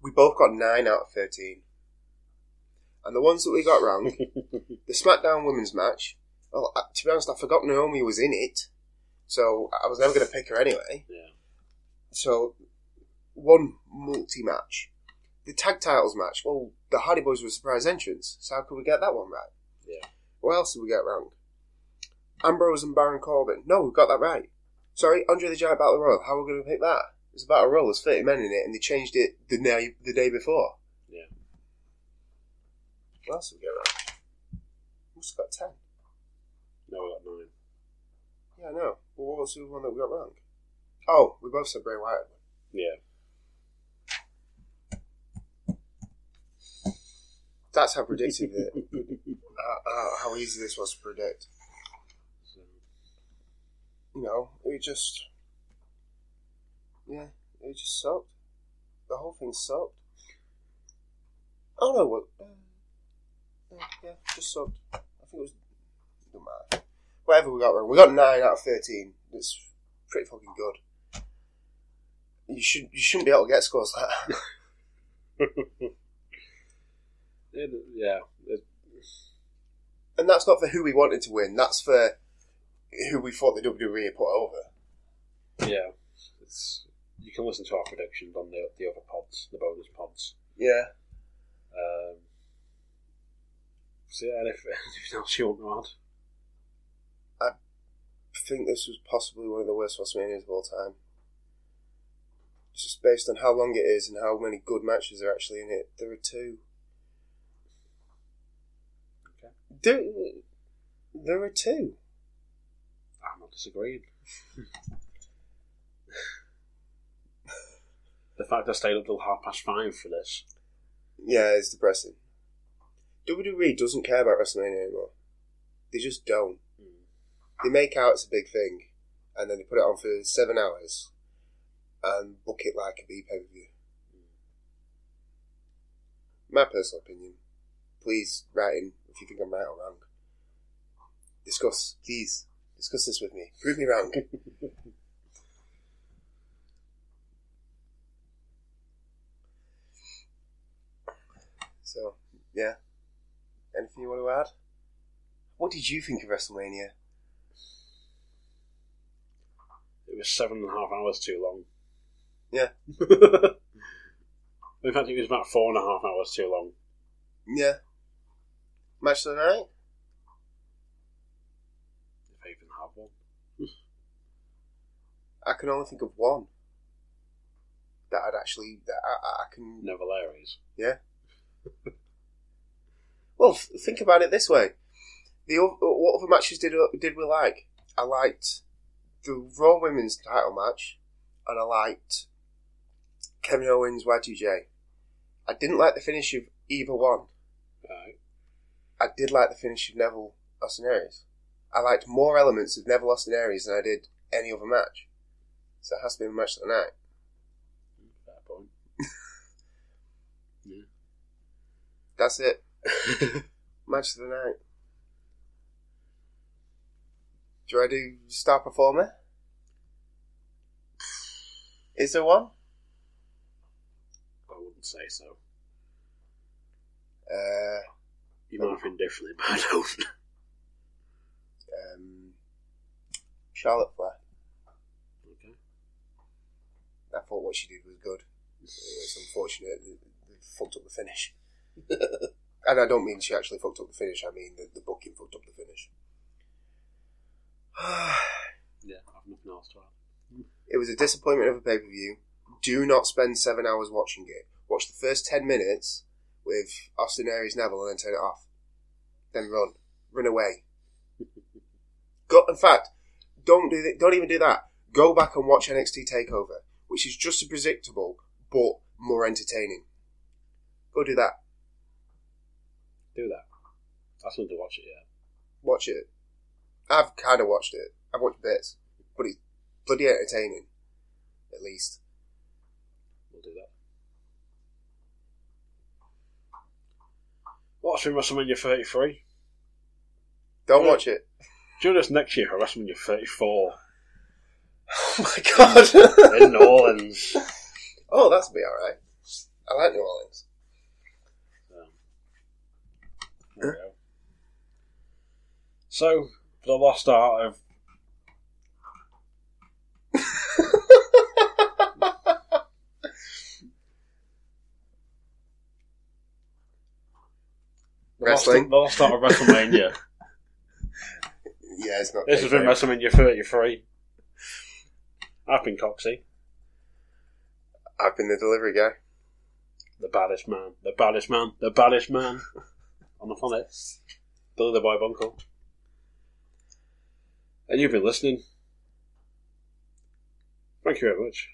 we both got nine out of thirteen, and the ones that we got wrong, *laughs* the SmackDown Women's match. Well, to be honest, I forgot Naomi was in it, so I was never going to pick her anyway. Yeah. So, one multi match. The tag titles match, well, the Hardy Boys were a surprise entrance, so how could we get that one right? Yeah. What else did we get wrong? Ambrose and Baron Corbin. No, we got that right. Sorry, Andre the Giant Battle Royal. How are we going to pick that? It's a Battle Royal, there's 30 men in it, and they changed it the day, the day before. Yeah. What else did we get wrong? We must have got 10. No, we got nine. Yeah, I know. But what was the one that we got wrong? Oh, we both said Bray Wyatt. Yeah. That's how predictive it. *laughs* uh, uh, how easy this was to predict. So, You know, it just. Yeah, it just sucked. The whole thing sucked. Oh no, what? Uh, yeah, just sucked. I think it was. Don't matter. Whatever we got wrong. We got 9 out of 13. It's pretty fucking good. You, should, you shouldn't be able to get scores like that. *laughs* yeah, yeah. it- and that's not for who we wanted to win. That's for who we thought the WWE put over. yeah. It's, you can listen to our predictions on the the other pods, the bonus pods. Yeah. Um, so yeah, and if *laughs* anything else you want to add? I think this was possibly one of the worst WrestleManias of all time. Just based on how long it is and how many good matches are actually in it. There are two. Okay. There, there are two. I'm not disagreeing. the fact I stayed up till half past five for this. Yeah, it's depressing. WWE doesn't care about WrestleMania anymore. They just don't. They make out it's a big thing, and then they put it on for seven hours and book it like a B pay per view. My personal opinion. Please write in if you think I'm right or wrong. Discuss, please. Discuss this with me. Prove me wrong. *laughs* so, yeah. Anything you want to add? What did you think of WrestleMania? It was seven and a half hours too long. Yeah. *laughs* In fact, it was about four and a half hours too long. Yeah. Match of the night? If I even have one. I can only think of one that I'd actually that I, I can. Neville Aries. Yeah. *laughs* well, think about it this way: the o- what other matches did uh, did we like? I liked the Raw Women's Title match, and I liked Kevin Owens Y2J. I didn't like the finish of either one. Right. I did like the finish of Neville Austin Aries. I liked more elements of Neville Austin Aries than I did any other match. So it has to be my match of the night. Fair point. That's it. *laughs* match of the night. Do I do star performer? Is there one? I wouldn't say so. Uh, You might think differently, but I don't. um, Charlotte Flair. Okay. I thought what she did was good. It's unfortunate that they fucked up the finish. *laughs* and I don't mean she actually fucked up the finish, I mean the, the booking fucked up the finish. *sighs* Yeah, I have nothing else to add. it was a disappointment of a pay per view. Do not spend seven hours watching it. Watch the first ten minutes with Austin Aries Neville and then turn it off. Then run. Run away. *laughs* Go, in fact, don't do don't even do that. Go back and watch NXT Takeover, which is just as predictable but more entertaining. Go do that. Do that. I still to watch it yet. Watch it. I've kind of watched it. I've watched bits, but it's bloody entertaining. At least. We'll do that. What's in WrestleMania 33? Don't Yeah. watch it. Join us next year for WrestleMania 34 *laughs* Oh my god. in New Orleans. oh, that'll be alright. I like New Orleans. So, for the Lost Art of wrestling. Last, last night of WrestleMania. *laughs* yeah, it's not. This has been WrestleMania 33. I've been Coxy. I've been the delivery guy. The baddest man. The baddest man. The baddest man *laughs* on the planet. The other Boy Bunkell. And you've been listening. Thank you very much.